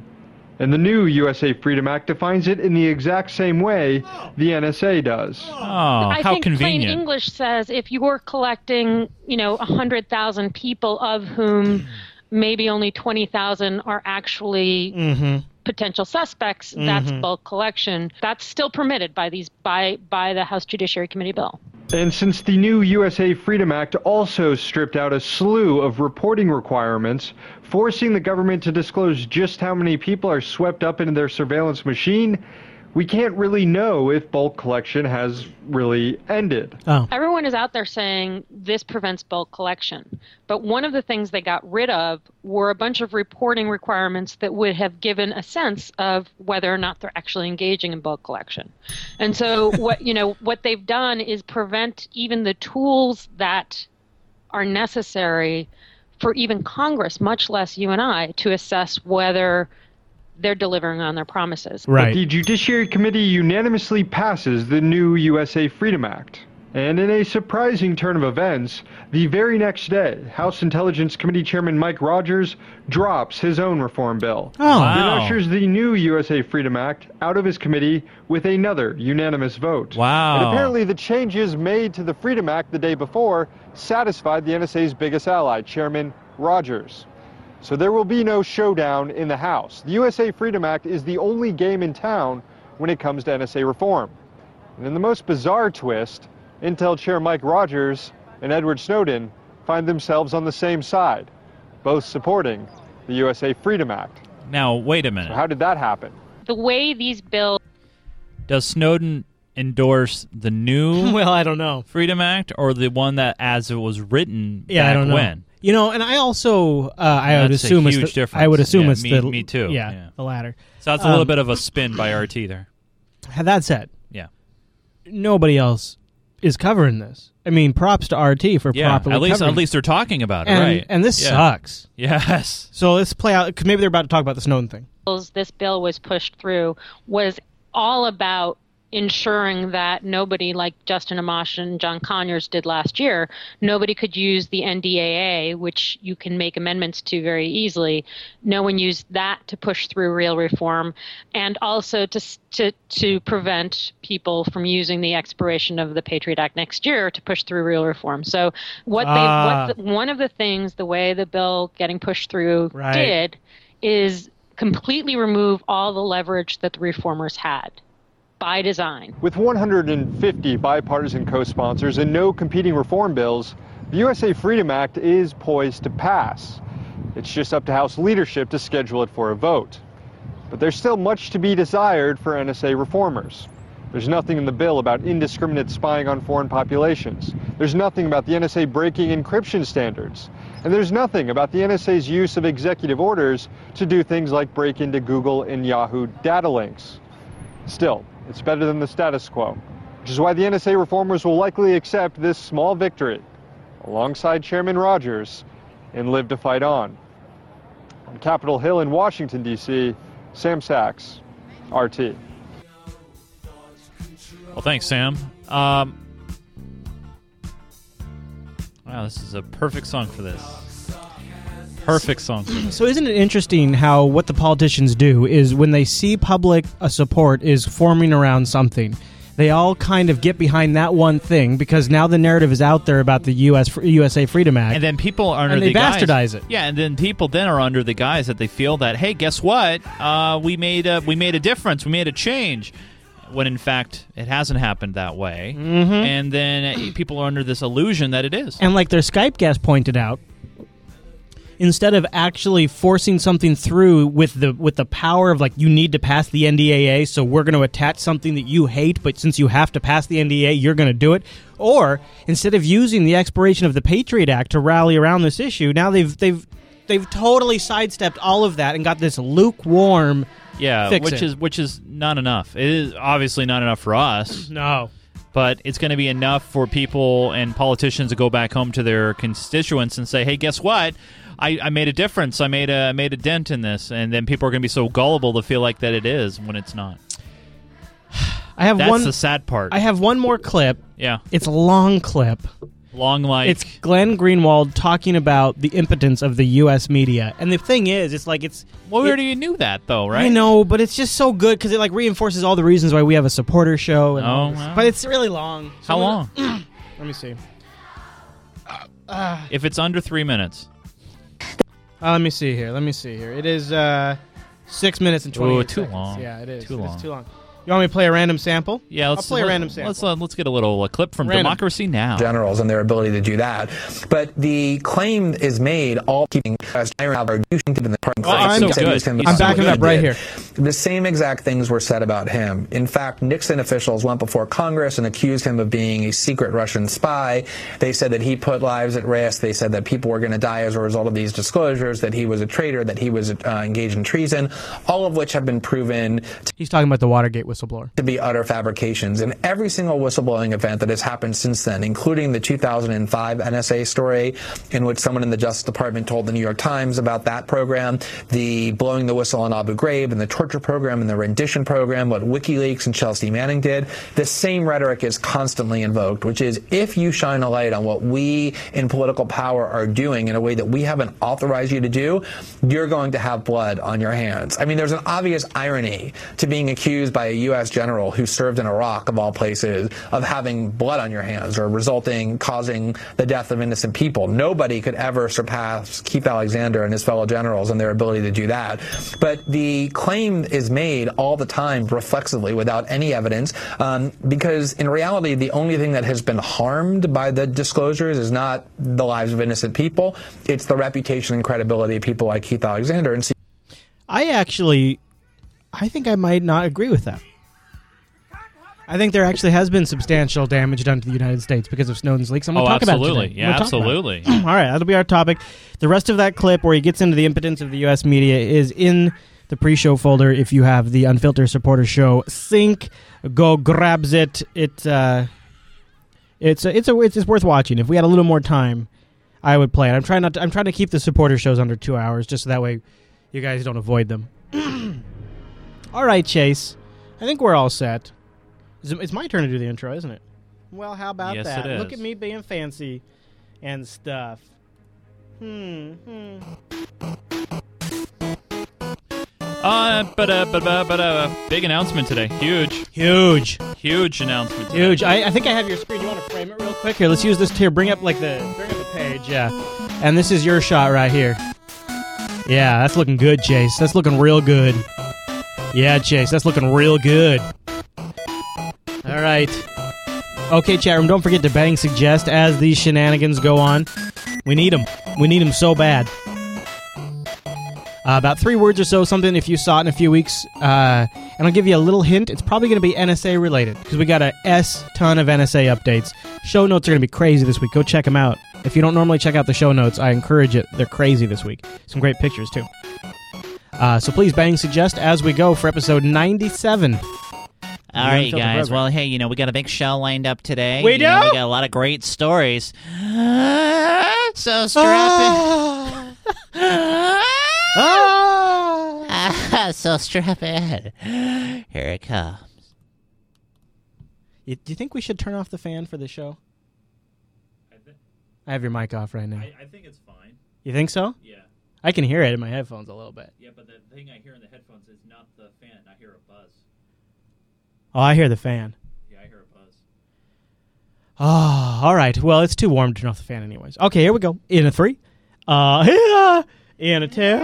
And the new USA Freedom Act defines it in the exact same way the NSA does. Oh, I how think convenient. plain English says if you're collecting, you know, 100,000 people of whom maybe only 20,000 are actually Mm-hmm. potential suspects, that's Mhm. bulk collection. That's still permitted by these by by the House Judiciary Committee bill. And since the new USA Freedom Act also stripped out a slew of reporting requirements, forcing the government to disclose just how many people are swept up into their surveillance machine, we can't really know if bulk collection has really ended. Oh. Everyone is out there saying this prevents bulk collection. But one of the things they got rid of were a bunch of reporting requirements that would have given a sense of whether or not they're actually engaging in bulk collection. And so what you know what they've done is prevent even the tools that are necessary for even Congress, much less you and I, to assess whether they're delivering on their promises. But the Judiciary Committee unanimously passes the new USA Freedom Act. And in a surprising turn of events, the very next day, House Intelligence Committee Chairman Mike Rogers drops his own reform bill. Oh. Then Wow. ushers the new USA Freedom Act out of his committee with another unanimous vote. Wow. And apparently the changes made to the Freedom Act the day before satisfied the NSA's biggest ally, Chairman Rogers. So there will be no showdown in the House. The USA Freedom Act is the only game in town when it comes to NSA reform. And in the most bizarre twist, Intel Chair Mike Rogers and Edward Snowden find themselves on the same side, both supporting the USA Freedom Act. Now, wait a So minute. how did that happen? The way these bills Does Snowden endorse the new Well, I don't know. Freedom Act or the one that as it was written Yeah, back I don't know. when? You know, and I also uh, I would That's a assume it's huge the, difference. I would assume Yeah, it's me- the me too. Yeah, Yeah. the latter. So that's a little Um, bit of a spin by RT there. That said, Yeah. nobody else is covering this. I mean, props to RT for Yeah, properly at least covering at least they're talking about it, and, right? And this Yeah. sucks. Yes. So let's play out because maybe they're about to talk about the Snowden thing. bills this bill was pushed through was all about ensuring that nobody like Justin Amash and John Conyers did last year, nobody could use the NDAA, which you can make amendments to very easily. No one used that to push through real reform, and also to to to prevent people from using the expiration of the Patriot Act next year to push through real reform. So what Ah. they what the, one of the things the way the bill getting pushed through Right. did is completely remove all the leverage that the reformers had by design. With 150 bipartisan co sponsors and no competing reform bills, the USA Freedom Act is poised to pass. It's just up to House leadership to schedule it for a vote. But there's still much to be desired for NSA reformers. There's nothing in the bill about indiscriminate spying on foreign populations. There's nothing about the NSA breaking encryption standards. And there's nothing about the NSA's use of executive orders to do things like break into Google and Yahoo data links. Still, it's better than the status quo, which is why the NSA reformers will likely accept this small victory alongside Chairman Rogers and live to fight on. On Capitol Hill in Washington, D.C., Sam Sacks, RT. Well, thanks, Sam. Um, wow, this is a perfect song for this. Perfect song. So isn't it interesting how what the politicians do is when they see public uh, support is forming around something, they all kind of get behind that one thing because now the narrative is out there about the U.S. USA Freedom Act, And then people are under And they the guise- bastardize it. Yeah, and then people then are under the guise that they feel that hey, guess what? Uh, we made a we made a difference. We made a change. When in fact it hasn't happened that way, Mhm. and then uh, people are under this illusion that it is. And like their Skype guest pointed out, instead of actually forcing something through with the with the power of like you need to pass the NDAA, so we're going to attach something that you hate, but since you have to pass the NDAA, you're going to do it. Or instead of using the expiration of the Patriot Act to rally around this issue, now they've they've they've totally sidestepped all of that and got this lukewarm. Yeah, fix which it. is which is not enough. It is obviously not enough for us. No. But it's going to be enough for people and politicians to go back home to their constituents and say, "Hey, guess what? I, I made a difference. I made a I made a dent in this." And then people are going to be so gullible to feel like that it is when it's not. I have That's one. the sad part. I have one more clip. Yeah. It's a long clip. Long like it's Glenn Greenwald talking about the impotence of the U.S. media, and the thing is, it's like it's. Well, we it- already knew that though, right? I know, but it's just so good because it like reinforces all the reasons why we have a supporter show. And Oh, but it's really long. How I'm long? Let me see. Uh, If it's under three minutes, uh, let me see here. Let me see here. It is uh, six minutes and twenty. Ooh, too seconds. long. Yeah, it is. Too It is long. too long. You want me to play a random sample? yeah, let's I'll play a random sample. Let's uh, let's get a little uh, clip from Random. Democracy Now. generals and their ability to do that. But the claim is made all keeping as Iron Albert using in the party. Oh, I'm- He said he was I'm backing it up right did. here. The same exact things were said about him. In fact, Nixon officials went before Congress and accused him of being a secret Russian spy. They said that he put lives at risk. They said that people were going to die as a result of these disclosures, that he was a traitor, that he was uh, engaged in treason, all of which have been proven He's talking about the Watergate whistleblower. to be utter fabrications. And every single whistleblowing event that has happened since then, including the 2005 NSA story, in which someone in the Justice Department told the New York Times about that program, the blowing the whistle on Abu Ghraib, and the torture program, and the rendition program, what WikiLeaks and Chelsea Manning did, the same rhetoric is constantly invoked, which is if you shine a light on what we in political power are doing in a way that we haven't authorized you to do, you're going to have blood on your hands. I mean, there's an obvious irony to being accused by a U.S. general who served in Iraq, of all places, of having blood on your hands or resulting, causing the death of innocent people. Nobody could ever surpass Keith Alexander and his fellow generals and their ability to do that. But the claim is made all the time reflexively without any evidence um, because in reality, the only thing that has been harmed by the disclosures is not the lives of innocent people, it's the reputation and credibility of people like Keith Alexander. And see I actually, I think I might not agree with that. I think there actually has been substantial damage done to the United States because of Snowden's leaks. I'm going to Oh, talk about it absolutely. today. Yeah, I'm about it. absolutely. All right, that'll be our topic. The rest of that clip where he gets into the impotence of the U.S. media is in the pre-show folder. If you have the Unfiltered Supporter Show sync, go grabs it. It uh, it's a, it's a it's, it's worth watching. If we had a little more time, I would play it. I'm trying not. To, I'm trying to keep the supporter shows under two hours, just so that way you guys don't avoid them. all right, Chase. I think we're all set. It's- It's my turn to do the intro, isn't it? Well, how about Yes, that? it Look at me being fancy and stuff. Hmm. hmm. Uh, but uh, but uh, but uh, big announcement today. Huge, huge, huge announcement. Today. Huge. I, I think I have your screen. You want to frame it real quick? Here, let's use this here. Bring up like the bring up the page. Yeah. And this is your shot right here. Yeah, that's looking good, Chase. That's looking real good. Yeah, Chase, that's looking real good. All right. Okay, chat room, don't forget to bang suggest as these shenanigans go on. We need them. We need them so bad. Uh, about three words or so, something if you saw it in a few weeks. Uh, and I'll give you a little hint. It's probably going to be NSA related because we got a S ton of NSA updates. Show notes are going to be crazy this week. Go check them out. If you don't normally check out the show notes, I encourage it. They're crazy this week. Some great pictures, too. Uh, so please bang suggest as we go for episode 97. All right, you guys. Well, hey, you know, we got a big show lined up today. We You know, do? we got a lot of great stories. so strap in. so strap in. Here it comes. You, do you think we should turn off the fan for the show? I have your mic off right now. I think it's fine. You think so? Yeah. I can hear it in my headphones a little bit. Yeah, but the thing I hear in the headphones is not the fan. I hear a buzz. Oh, I hear the fan. Yeah, I hear a buzz. Oh, all right. Well, it's too warm to turn off the fan, anyways. Okay, here we go. In a three, uh, in a two.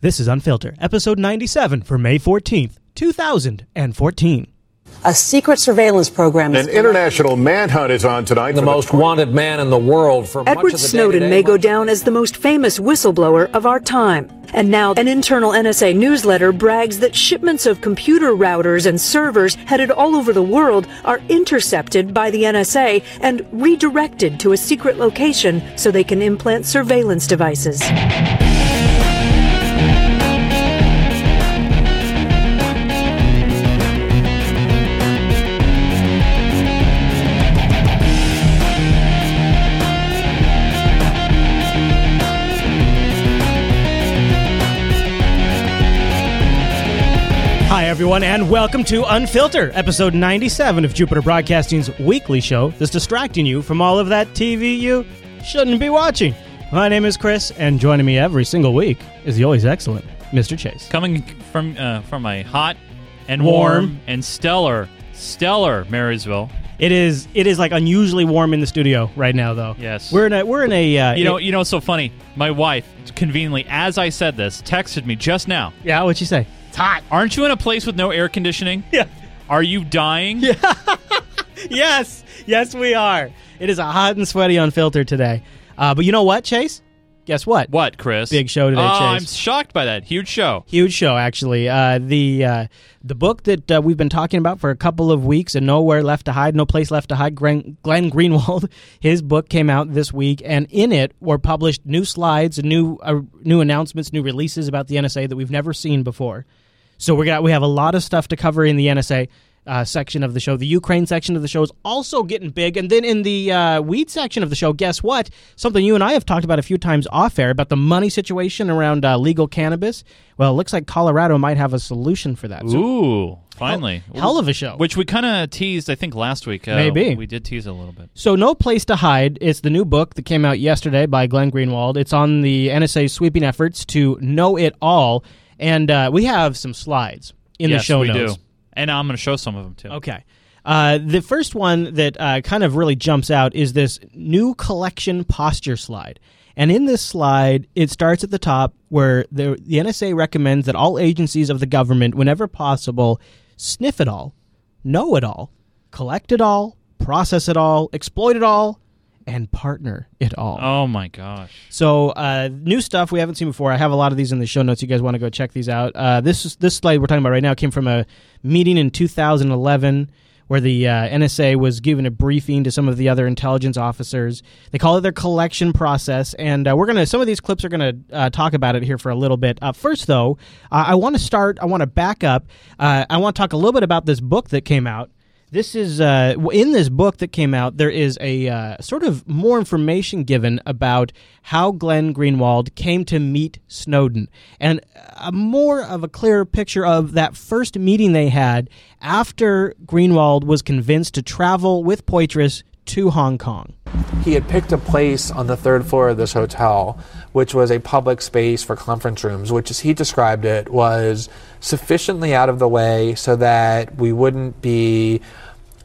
This is Unfiltered, episode 97 for May 14th, 2014. A secret surveillance program An international manhunt is on tonight. The most wanted man in the world for much Edward of the Snowden day-to-day may go down as the most famous whistleblower of our time. And now, an internal NSA newsletter brags that shipments of computer routers and servers headed all over the world are intercepted by the NSA and redirected to a secret location so they can implant surveillance devices. Hi, everyone, and welcome to Unfilter, episode 97 of Jupiter Broadcasting's weekly show that's distracting you from all of that TV you shouldn't be watching. My name is Chris, and joining me every single week is the always excellent Mr. Chase. Coming from uh, from a hot and Warm. warm, and stellar, stellar Marysville. It is it is like unusually warm in the studio right now, though. Yes. we're in a we're in a uh, You know, you know, it's so funny. My wife, conveniently, as I said this, texted me just now. yeah. What'd you say? It's hot. Aren't you in a place with no air conditioning? Yeah. Are you dying? Yeah. yes, yes, we are. It is a hot and sweaty unfiltered today. Uh, but you know what, Chase? Guess what? What, Chris? Big show today, Oh, Chase. I'm shocked by that. Huge show. Huge show, actually. Uh, the uh, the book that uh, we've been talking about for a couple of weeks, and nowhere left to hide, no place left to hide. Glenn, Glenn Greenwald, his book came out this week, and in it were published new slides, new uh, new announcements, new releases about the NSA that we've never seen before. So we got we have a lot of stuff to cover in the NSA. Uh, section of the show. The Ukraine section of the show is also getting big. And then in the uh, weed section of the show, guess what? Something you and I have talked about a few times off air about the money situation around uh, legal cannabis. Well, it looks like Colorado might have a solution for that. So- Ooh, finally. hell of a show. Which we kind of teased, I think, last week. Uh, Maybe. We did tease a little bit. So, No Place to Hide. It's the new book that came out yesterday by Glenn Greenwald. It's on the NSA's sweeping efforts to know it all. And uh, we have some slides in yes, the show we notes. do. And I'm going to show some of them, too. Okay. Uh, the first one that uh, kind of really jumps out is this new collection posture slide. And in this slide, it starts at the top where the, the NSA recommends that all agencies of the government, whenever possible, sniff it all, know it all, collect it all, process it all, exploit it all, and partner it all. Oh my gosh. So uh, new stuff we haven't seen before. I have a lot of these in the show notes. You guys want to go check these out? Uh, this this slide we're talking about right now came from a meeting in 2011 where the uh, NSA was giving a briefing to some of the other intelligence officers. They call it their collection process, and uh, we're gonna. Some of these clips are gonna uh, talk about it here for a little bit. Uh, first, though, uh, I want to start. I want to back up. Uh, I want to talk a little bit about this book that came out. This is uh, in this book that came out. There is a uh, sort of more information given about how Glenn Greenwald came to meet Snowden, and a more of a clearer picture of that first meeting they had after Greenwald was convinced to travel with Poitras to Hong Kong. He had picked a place on the third floor of this hotel, which was a public space for conference rooms, which, as he described it, was sufficiently out of the way so that we wouldn't be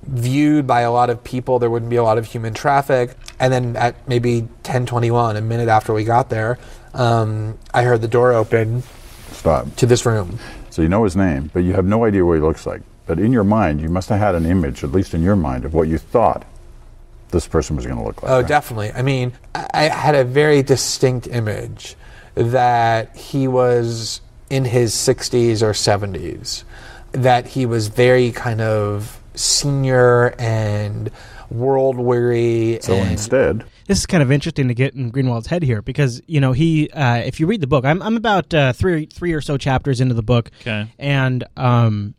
viewed by a lot of people. There wouldn't be a lot of human traffic. And then at maybe 10:21, a minute after we got there, um, I heard the door open. Stop. To this room. So you know his name, but you have no idea what he looks like. But in your mind, you must have had an image, at least in your mind, of what you thought this person was going to look like. Oh, right? definitely. I mean, I I had a very distinct image that he was in his 60s or 70s, that he was very kind of senior and world weary. So and instead, This is kind of interesting to get in Greenwald's head here because you know he, uh, if you read the book, I'm I'm about uh, three three or so chapters into the book, Okay. and um,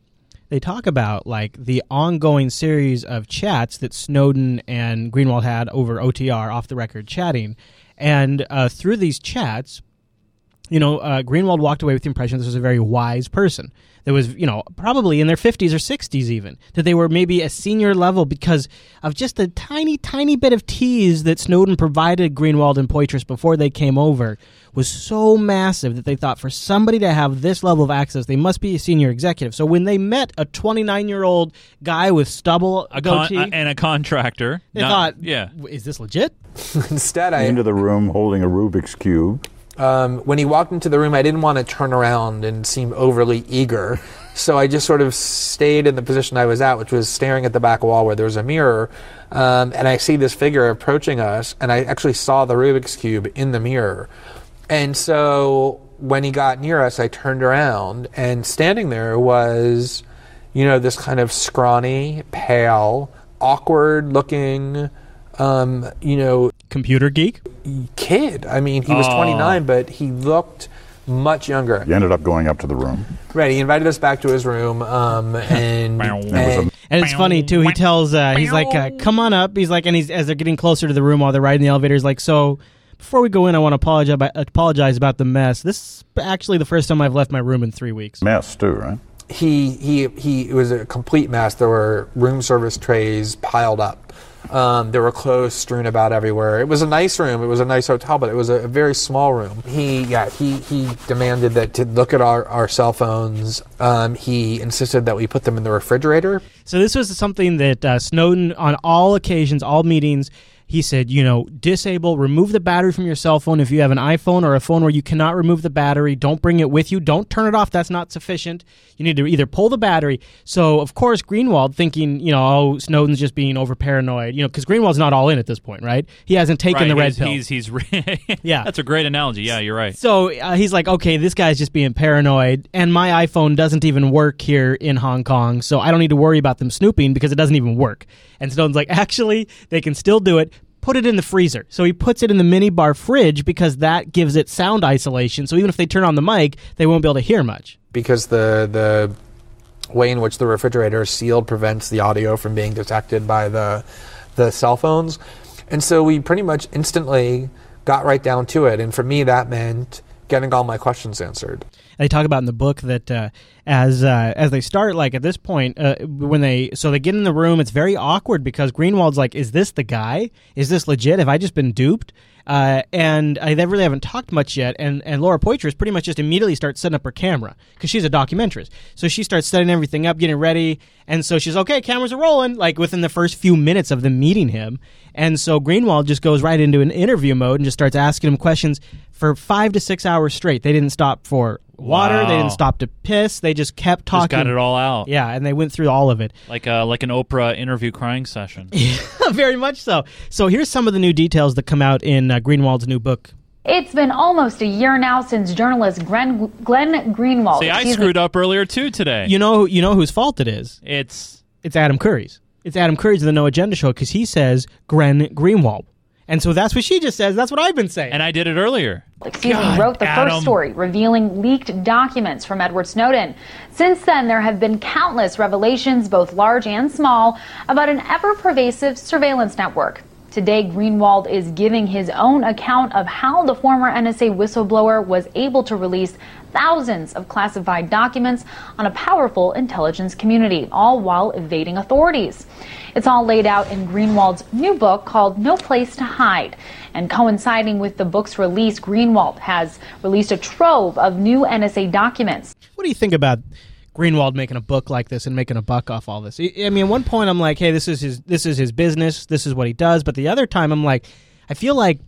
they talk about like the ongoing series of chats that Snowden and Greenwald had over OTR off the record chatting, and uh, through these chats, you know, uh, Greenwald walked away with the impression this was a very wise person. That was, you know, probably in their 50s or 60s even. That they were maybe a senior level because of just a tiny, tiny bit of tease that Snowden provided Greenwald and Poitras before they came over was so massive that they thought for somebody to have this level of access, they must be a senior executive. So when they met a 29 year old guy with stubble, A con- goatee, uh, and a contractor. they Not- thought, yeah. is this legit? Instead, I into the room holding a Rubik's cube. Um, when he walked into the room, I didn't want to turn around and seem overly eager. So I just sort of stayed in the position I was at, which was staring at the back wall where there was a mirror. Um, and I see this figure approaching us, and I actually saw the Rubik's Cube in the mirror. And so when he got near us, I turned around, and standing there was, you know, this kind of scrawny, pale, awkward looking, um, you know, computer geek kid. I mean, he was Oh. 29, but he looked much younger. You ended up going up to the room. Right. He invited us back to his room, um, and, and And it's funny too. He tells, uh, he's like, uh, "Come on up." He's like, and he's as they're getting closer to the room while they're riding the elevator. He's like, "So, before we go in, I want to apologize about, apologize about the mess. This is actually the first time I've left my room in three weeks." Mess too, right? he he he it was a complete mess. There were room service trays piled up. Um, there were clothes strewn about everywhere. It was a nice room. It was a nice hotel, but it was a, a very small room. He yeah he he demanded that to look at our, our cell phones. Um, he insisted that we put them in the refrigerator. So this was something that uh, Snowden, on all occasions, all meetings, he said, you know, disable, remove the battery from your cell phone. If you have an iPhone or a phone where you cannot remove the battery, don't bring it with you. Don't turn it off. That's not sufficient. You need to either pull the battery. So, of course, Greenwald thinking, you know, oh, Snowden's just being over paranoid, you know, because Greenwald's not all in at this point, right? He hasn't taken Right, the red pill. He's, he's re- Yeah. That's a great analogy. Yeah, you're right. So uh, he's like, okay, this guy's just being paranoid, and my iPhone doesn't even work here in Hong Kong, so I don't need to worry about them snooping because it doesn't even work. And Snowden's like, actually, they can still do it. Put it in the freezer. So he puts it in the minibar fridge because that gives it sound isolation. So even if they turn on the mic, they won't be able to hear much. because the the way in which the refrigerator is sealed prevents the audio from being detected by the the cell phones. And so we pretty much instantly got right down to it. And for me, that meant getting all my questions answered. They talk about in the book that uh, as uh, as they start like at this point uh, when they so they get in the room it's very awkward because Greenwald's like is this the guy? Is this legit? Have I just been duped? Uh, and uh, they really haven't talked much yet and and Laura Poitras pretty much just immediately starts setting up her camera because she's a documentarist. So she starts setting everything up getting ready and so she's okay cameras are rolling like within the first few minutes of them meeting him. And so Greenwald just goes right into an interview mode and just starts asking him questions for five to six hours straight. They didn't stop for water. They didn't stop to piss. They just kept Just talking. got it all out. Yeah, and they went through all of it. Like a like an Oprah interview crying session. Very much so. So here's some of the new details that come out in uh, Greenwald's new book. It's been almost a year now since journalist Glenn, Glenn Greenwald. See, I screwed up earlier too today. You know, you know whose fault it is. It's it's Adam Curry's. It's Adam Curry's of the No Agenda Show because he says Glenn Greenwald, and so that's what she just says. That's what I've been saying. And I did it earlier. excuse God, me, wrote the Adam. first story revealing leaked documents from Edward Snowden. Since then, there have been countless revelations, both large and small, about an ever pervasive surveillance network. Today, Greenwald is giving his own account of how the former NSA whistleblower was able to release thousands of classified documents on a powerful intelligence community, all while evading authorities. It's all laid out in Greenwald's new book called No Place to Hide. And coinciding with the book's release, Greenwald has released a trove of new NSA documents. What do you think about Greenwald making a book like this and making a buck off all this? I mean, at one point I'm like, hey, this is his this is his business, this is what he does. But the other time I'm like, I feel like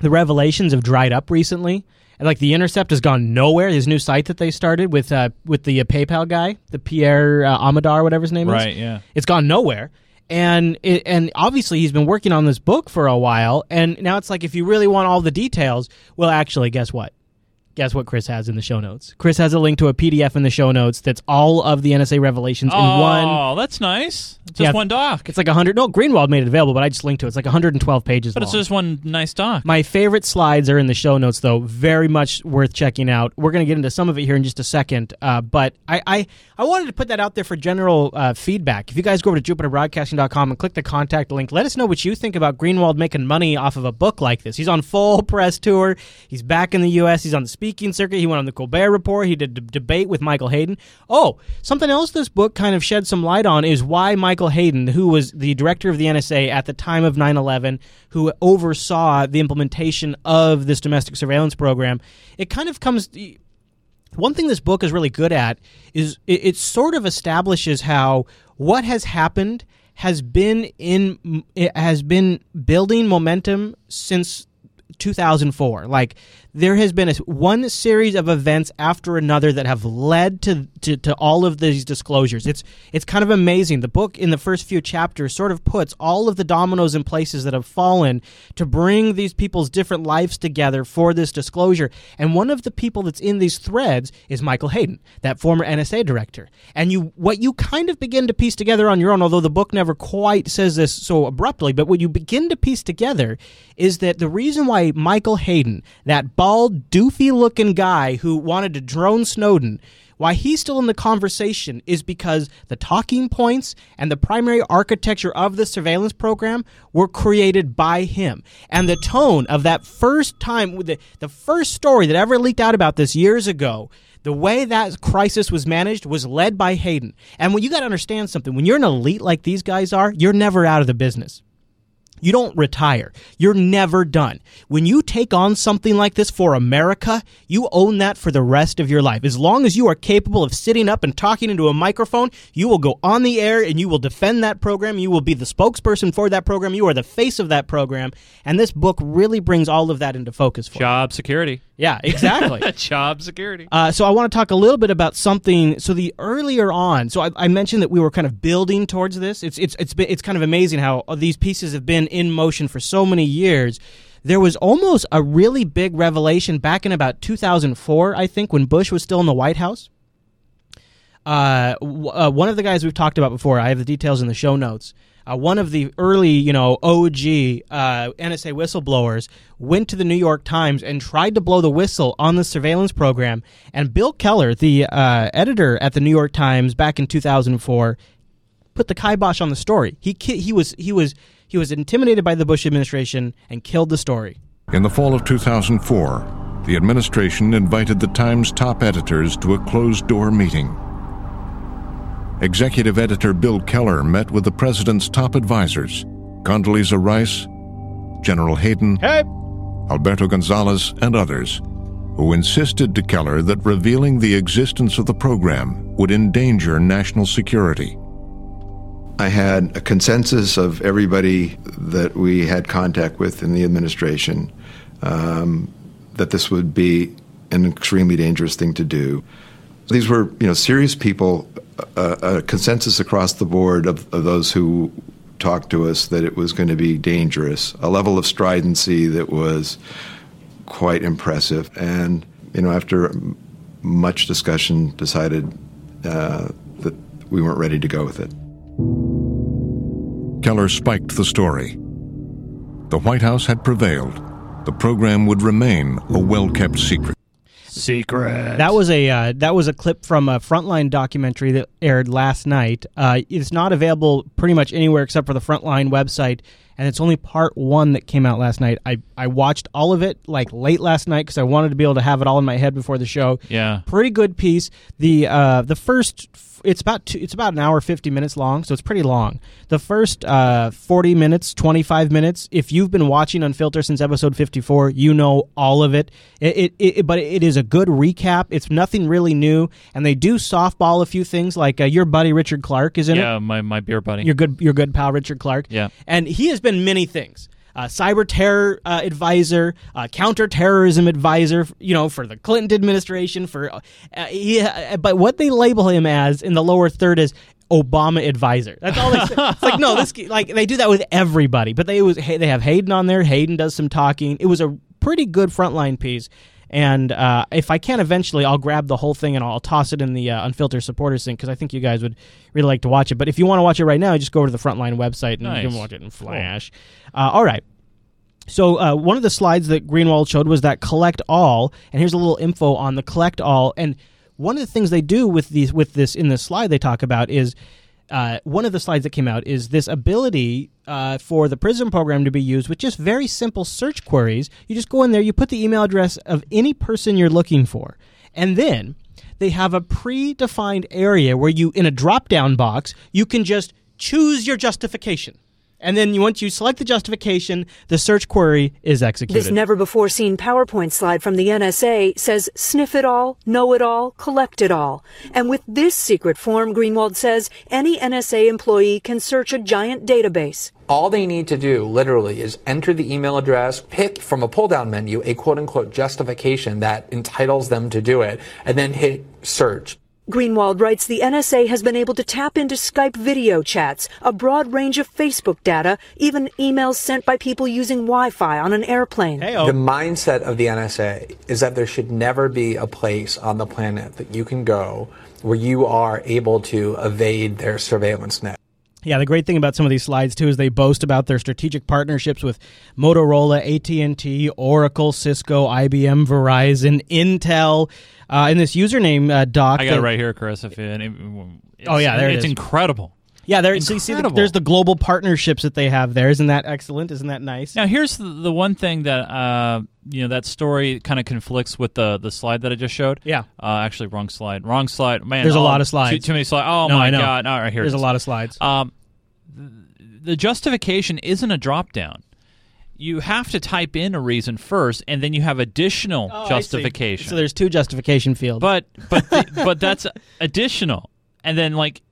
the revelations have dried up recently. And like the Intercept has gone nowhere. His new site that they started with uh, with the uh, PayPal guy, the Pierre uh, Amadar, whatever his name is, Right, yeah. it's gone nowhere. And it, and obviously he's been working on this book for a while. And now it's like if you really want all the details, well, actually, guess what? Guess what Chris has in the show notes? Chris has a link to a PDF in the show notes that's all of the NSA revelations in oh, one. that's nice. Just Yeah, one doc. It's like 100. No, Greenwald made it available, but I just linked to it. It's like 112 pages But long. it's just one nice doc. My favorite slides are in the show notes, though. Very much worth checking out. We're going to get into some of it here in just a second. Uh, but I, I, I wanted to put that out there for general uh, feedback. If you guys go over to jupiterbroadcasting.com and click the contact link, let us know what you think about Greenwald making money off of a book like this. He's on full press tour. He's back in the U.S. He's on the speaking circuit. He went on the Colbert Report. He did a debate with Michael Hayden. Oh, something else this book kind of shed some light on is why Michael Hayden, who was the director of the NSA at the time of 9 11, who oversaw the implementation of this domestic surveillance program, it kind of comes. One thing this book is really good at is it, it sort of establishes how what has happened has been in has been building momentum since 2004. Like there has been a, one series of events after another that have led to, to to all of these disclosures. It's it's kind of amazing. The book in the first few chapters sort of puts all of the dominoes in places that have fallen to bring these people's different lives together for this disclosure. And one of the people that's in these threads is Michael Hayden, that former NSA director. And you what you kind of begin to piece together on your own, although the book never quite says this so abruptly, but what you begin to piece together is that the reason why Michael Hayden, that bald, doofy looking guy who wanted to drone Snowden, why he's still in the conversation is because the talking points and the primary architecture of the surveillance program were created by him. And the tone of that first time, the, the first story that ever leaked out about this years ago, the way that crisis was managed was led by Hayden. And when you got to understand something, when you're an elite like these guys are, you're never out of the business. You don't retire. You're never done. When you take on something like this for America, you own that for the rest of your life. As long as you are capable of sitting up and talking into a microphone, you will go on the air and you will defend that program. You will be the spokesperson for that program. You are the face of that program. And this book really brings all of that into focus for you. Job security. Yeah, exactly. Job security. Uh, so I want to talk a little bit about something. So the earlier on, so I, I mentioned that we were kind of building towards this. It's it's it's been, it's kind of amazing how these pieces have been in motion for so many years. There was almost a really big revelation back in about 2004, I think, when Bush was still in the White House. Uh, w- uh, one of the guys we've talked about before, I have the details in the show notes. Uh, one of the early, you know, OG uh, NSA whistleblowers went to the New York Times and tried to blow the whistle on the surveillance program. And Bill Keller, the uh, editor at the New York Times back in 2004, put the kibosh on the story. He ki- he was he was he was intimidated by the Bush administration and killed the story. In the fall of 2004, the administration invited the Times top editors to a closed door meeting. Executive editor Bill Keller met with the president's top advisors Condoleezza Rice, General Hayden, Alberto Gonzales, and others, who insisted to Keller that revealing the existence of the program would endanger national security. I had a consensus of everybody that we had contact with in the administration um, that this would be an extremely dangerous thing to do. These were, you know, serious people. A, a consensus across the board of, of those who talked to us that it was going to be dangerous. A level of stridency that was quite impressive, and you know, after much discussion, decided uh, that we weren't ready to go with it. Keller spiked the story. The White House had prevailed. The program would remain a well kept secret. Secret. That was a uh, that was a clip from a Frontline documentary that aired last night. Uh, it's not available pretty much anywhere except for the Frontline website, and it's only part one that came out last night. I I watched all of it like late last night because I wanted to be able to have it all in my head before the show. Yeah. pretty good piece. The uh, the first it's about two, it's about an hour fifty minutes long, so it's pretty long. The first uh, forty minutes, twenty five minutes. If you've been watching Unfiltered since episode fifty four, you know all of it. It, it, it. But it is a good recap. It's nothing really new, and they do softball a few things. Like uh, your buddy Richard Clarke is in it. yeah, my, my beer buddy. Your good your good pal Richard Clarke. Yeah. And he has been many things. Uh, cyber terror uh, advisor, uh, counterterrorism advisor, you know, for the Clinton administration. For uh, he, uh, but what they label him as in the lower third is Obama advisor. That's all they say. it's like no, this like they do that with everybody. But they was they have Hayden on there. Hayden does some talking. It was a pretty good frontline piece. And uh, if I can eventually, I'll grab the whole thing and I'll toss it in the uh, Unfiltered supporters thing because I think you guys would really like to watch it. But if you want to watch it right now, just go over to the Frontline website and you can watch it in Flash. Uh, all right. So uh, one of the slides that Greenwald showed was that collect all, and here's a little info on the collect all. And one of the things they do with these with this in this slide they talk about is uh, one of the slides that came out is this ability uh, for the Prism program to be used with just very simple search queries. You just go in there, you put the email address of any person you're looking for, and then they have a predefined area where you, in a drop down box, you can just choose your justification. And then you, once you select the justification, the search query is executed. This never before seen PowerPoint slide from the NSA says sniff it all, know it all, collect it all. And with this secret form, Greenwald says any NSA employee can search a giant database. All they need to do, literally, is enter the email address, pick from a pull down menu a quote unquote justification that entitles them to do it, and then hit search. Greenwald writes the NSA has been able to tap into Skype video chats, a broad range of Facebook data, even emails sent by people using Wi-Fi on an airplane. The oh. mindset of the NSA is that there should never be a place on the planet that you can go where you are able to evade their surveillance net. Yeah, the great thing about some of these slides too is they boast about their strategic partnerships with Motorola, AT&T, Oracle, Cisco, IBM, Verizon, Intel. Uh, in this username uh, doc, I got it right here, Chris. If it, it's, Oh, yeah, there it it's is. incredible. Yeah, there. So you see, the, there's the global partnerships that they have there. Isn't that excellent? Isn't that nice? Now, here's the, the one thing that uh, you know that story kind of conflicts with the the slide that I just showed. Yeah. Uh, actually, wrong slide. Wrong slide. Man, There's a oh, lot of slides. too many slides. Oh No, my I know. god! All right, here. There's a lot of slides. Um, the justification isn't a drop down. You have to type in a reason first, and then you have additional Oh, justification. So there's two justification fields. But but the, but that's additional, and then like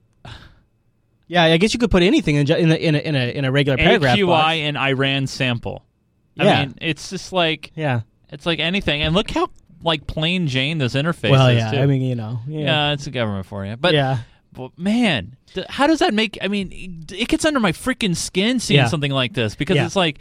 yeah, I guess you could put anything in, ju- in, a, in, a, in a in a regular paragraph. AQI box. and Iran sample. I Yeah. mean, it's just like yeah, it's like anything. And look how like plain Jane this interface Well, is. yeah, too. I mean, you know, yeah. it's a government for you. But Yeah. But man, th- how does that make? I mean, it- it gets under my freaking skin seeing Yeah. something like this because Yeah. it's like,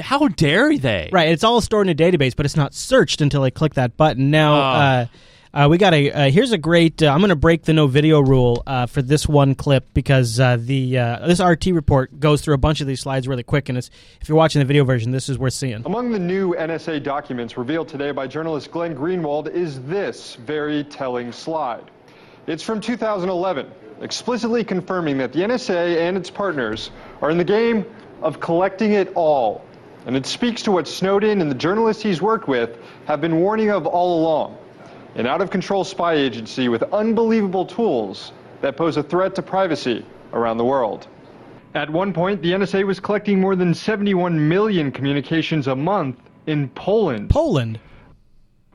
how dare they? Right, it's all stored in a database, but it's not searched until I click that button. Now, Oh. uh, uh, we got a uh, here's a great. Uh, I'm going to break the no video rule uh, for this one clip because uh, the uh, this RT report goes through a bunch of these slides really quick, and it's, if you're watching the video version, this is worth seeing. Among the new NSA documents revealed today by journalist Glenn Greenwald is this very telling slide. It's from 2011, explicitly confirming that the NSA and its partners are in the game of collecting it all. And it speaks to what Snowden and the journalists he's worked with have been warning of all along an out of control spy agency with unbelievable tools that pose a threat to privacy around the world. At one point, the NSA was collecting more than 71 million communications a month in Poland. Poland.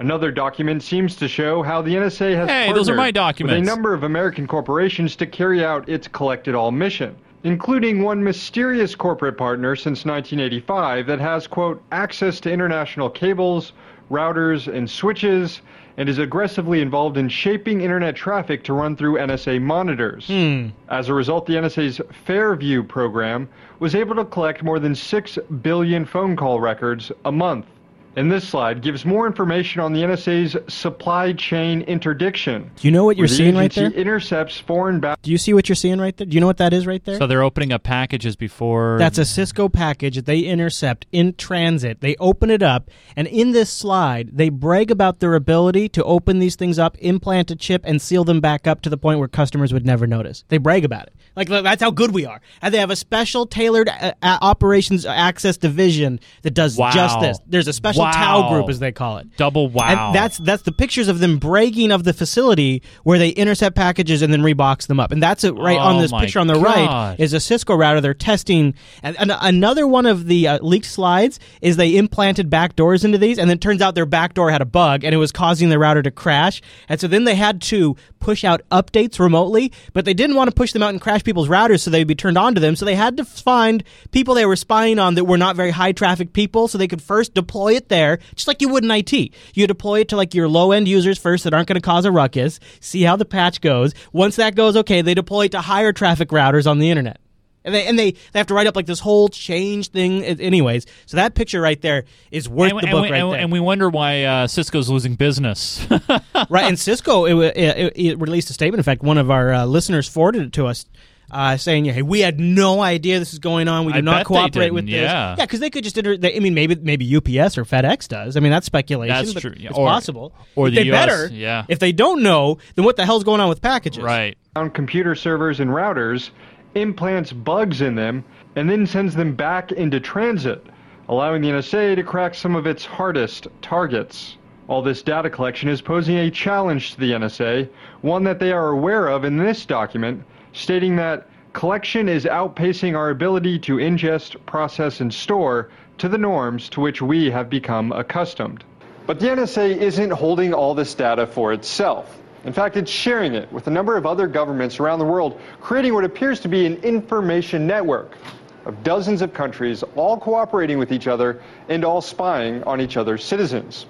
Another document seems to show how the NSA has Hey, those are partnered my with a number of American corporations to carry out its collect it all mission, including one mysterious corporate partner since 1985 that has, quote, access to international cables, routers, and switches, and is aggressively involved in shaping internet traffic to run through NSA monitors. Hmm. As a result, the NSA's Fairview program was able to collect more than 6 billion phone call records a month. And this slide gives more information on the NSA's supply chain interdiction. Do you know what you're the seeing right there? intercepts foreign ba- Do you see what you're seeing right there? Do you know what that is right there? So they're opening up packages before. That's a Cisco package that they intercept in transit. They open it up, and in this slide, they brag about their ability to open these things up, implant a chip, and seal them back up to the point where customers would never notice. They brag about it. Like that's how good we are. And they have a special tailored uh, uh, operations access division that does Wow. just this. There's a special Wow. TAO group, as they call it. Double wow. And that's that's the pictures of them bragging of the facility where they intercept packages and then rebox them up. And that's it right on Oh this picture on the right is a Cisco router. They're testing. And, and another one of the uh, leaked slides is they implanted back doors into these, and then it turns out their back door had a bug and it was causing the router to crash. And so then they had to push out updates remotely, but they didn't want to push them out and crash people's routers so they'd be turned on to them. So they had to find people they were spying on that were not very high traffic people, so they could first deploy it there, just like you would in IT. You deploy it to like your low end users first that aren't going to cause a ruckus, see how the patch goes. Once that goes okay, they deploy it to higher traffic routers on the internet. And they and they, they have to write up like this whole change thing. Anyways, so that picture right there is worth and, the and book we, right and, there. and we wonder why uh, Cisco's losing business. right, and Cisco it, it, it released a statement. In fact, one of our uh, listeners forwarded it to us. Uh, saying, "Hey, we had no idea this is going on. We I did not bet cooperate with didn't, this. yeah. yeah, because they could just. Inter- they, I mean, maybe maybe UPS or FedEx does. I mean, that's speculation. That's true, yeah. It's Or- possible. or the they US, better. yeah. If they don't know, then what the hell's going on with packages? Right. on computer servers and routers, implants bugs in them, and then sends them back into transit, allowing the NSA to crack some of its hardest targets. All this data collection is posing a challenge to the NSA, one that they are aware of in this document, stating that collection is outpacing our ability to ingest, process, and store to the norms to which we have become accustomed. But the NSA isn't holding all this data for itself. In fact, it's sharing it with a number of other governments around the world, creating what appears to be an information network of dozens of countries all cooperating with each other and all spying on each other's citizens.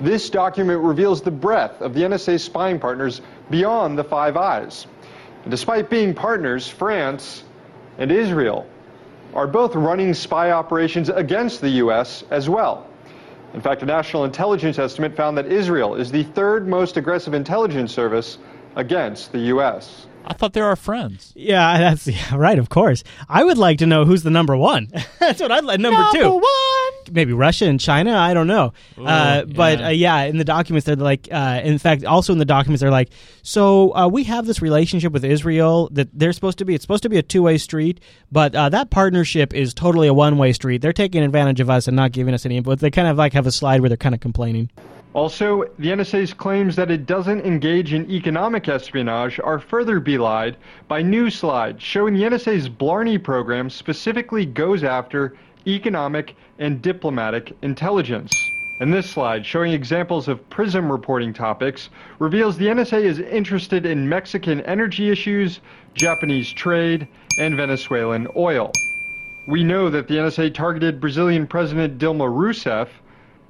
This document reveals the breadth of the NSA's spying partners beyond the Five Eyes. And despite being partners, France and Israel are both running spy operations against the U.S. as well. In fact, a national intelligence estimate found that Israel is the third most aggressive intelligence service against the U.S. I thought they're our friends. Yeah, that's yeah, right. Of course, I would like to know who's the number one. that's what I'd like. Number, two, Number maybe Russia and China. I don't know. uh, but yeah. uh, yeah, in the documents, they're like. Uh, in fact, also in the documents, they're like. So uh, we have this relationship with Israel that they're supposed to be. It's supposed to be a two way street, but uh, that partnership is totally a one way street. They're taking advantage of us and not giving us any input. They kind of like have a slide where they're kind of complaining. Also, the NSA's claims that it doesn't engage in economic espionage are further belied by new slides showing the NSA's Blarney program specifically goes after economic and diplomatic intelligence. And this slide, showing examples of PRISM reporting topics, reveals the NSA is interested in Mexican energy issues, Japanese trade, and Venezuelan oil. We know that the NSA targeted Brazilian President Dilma Rousseff.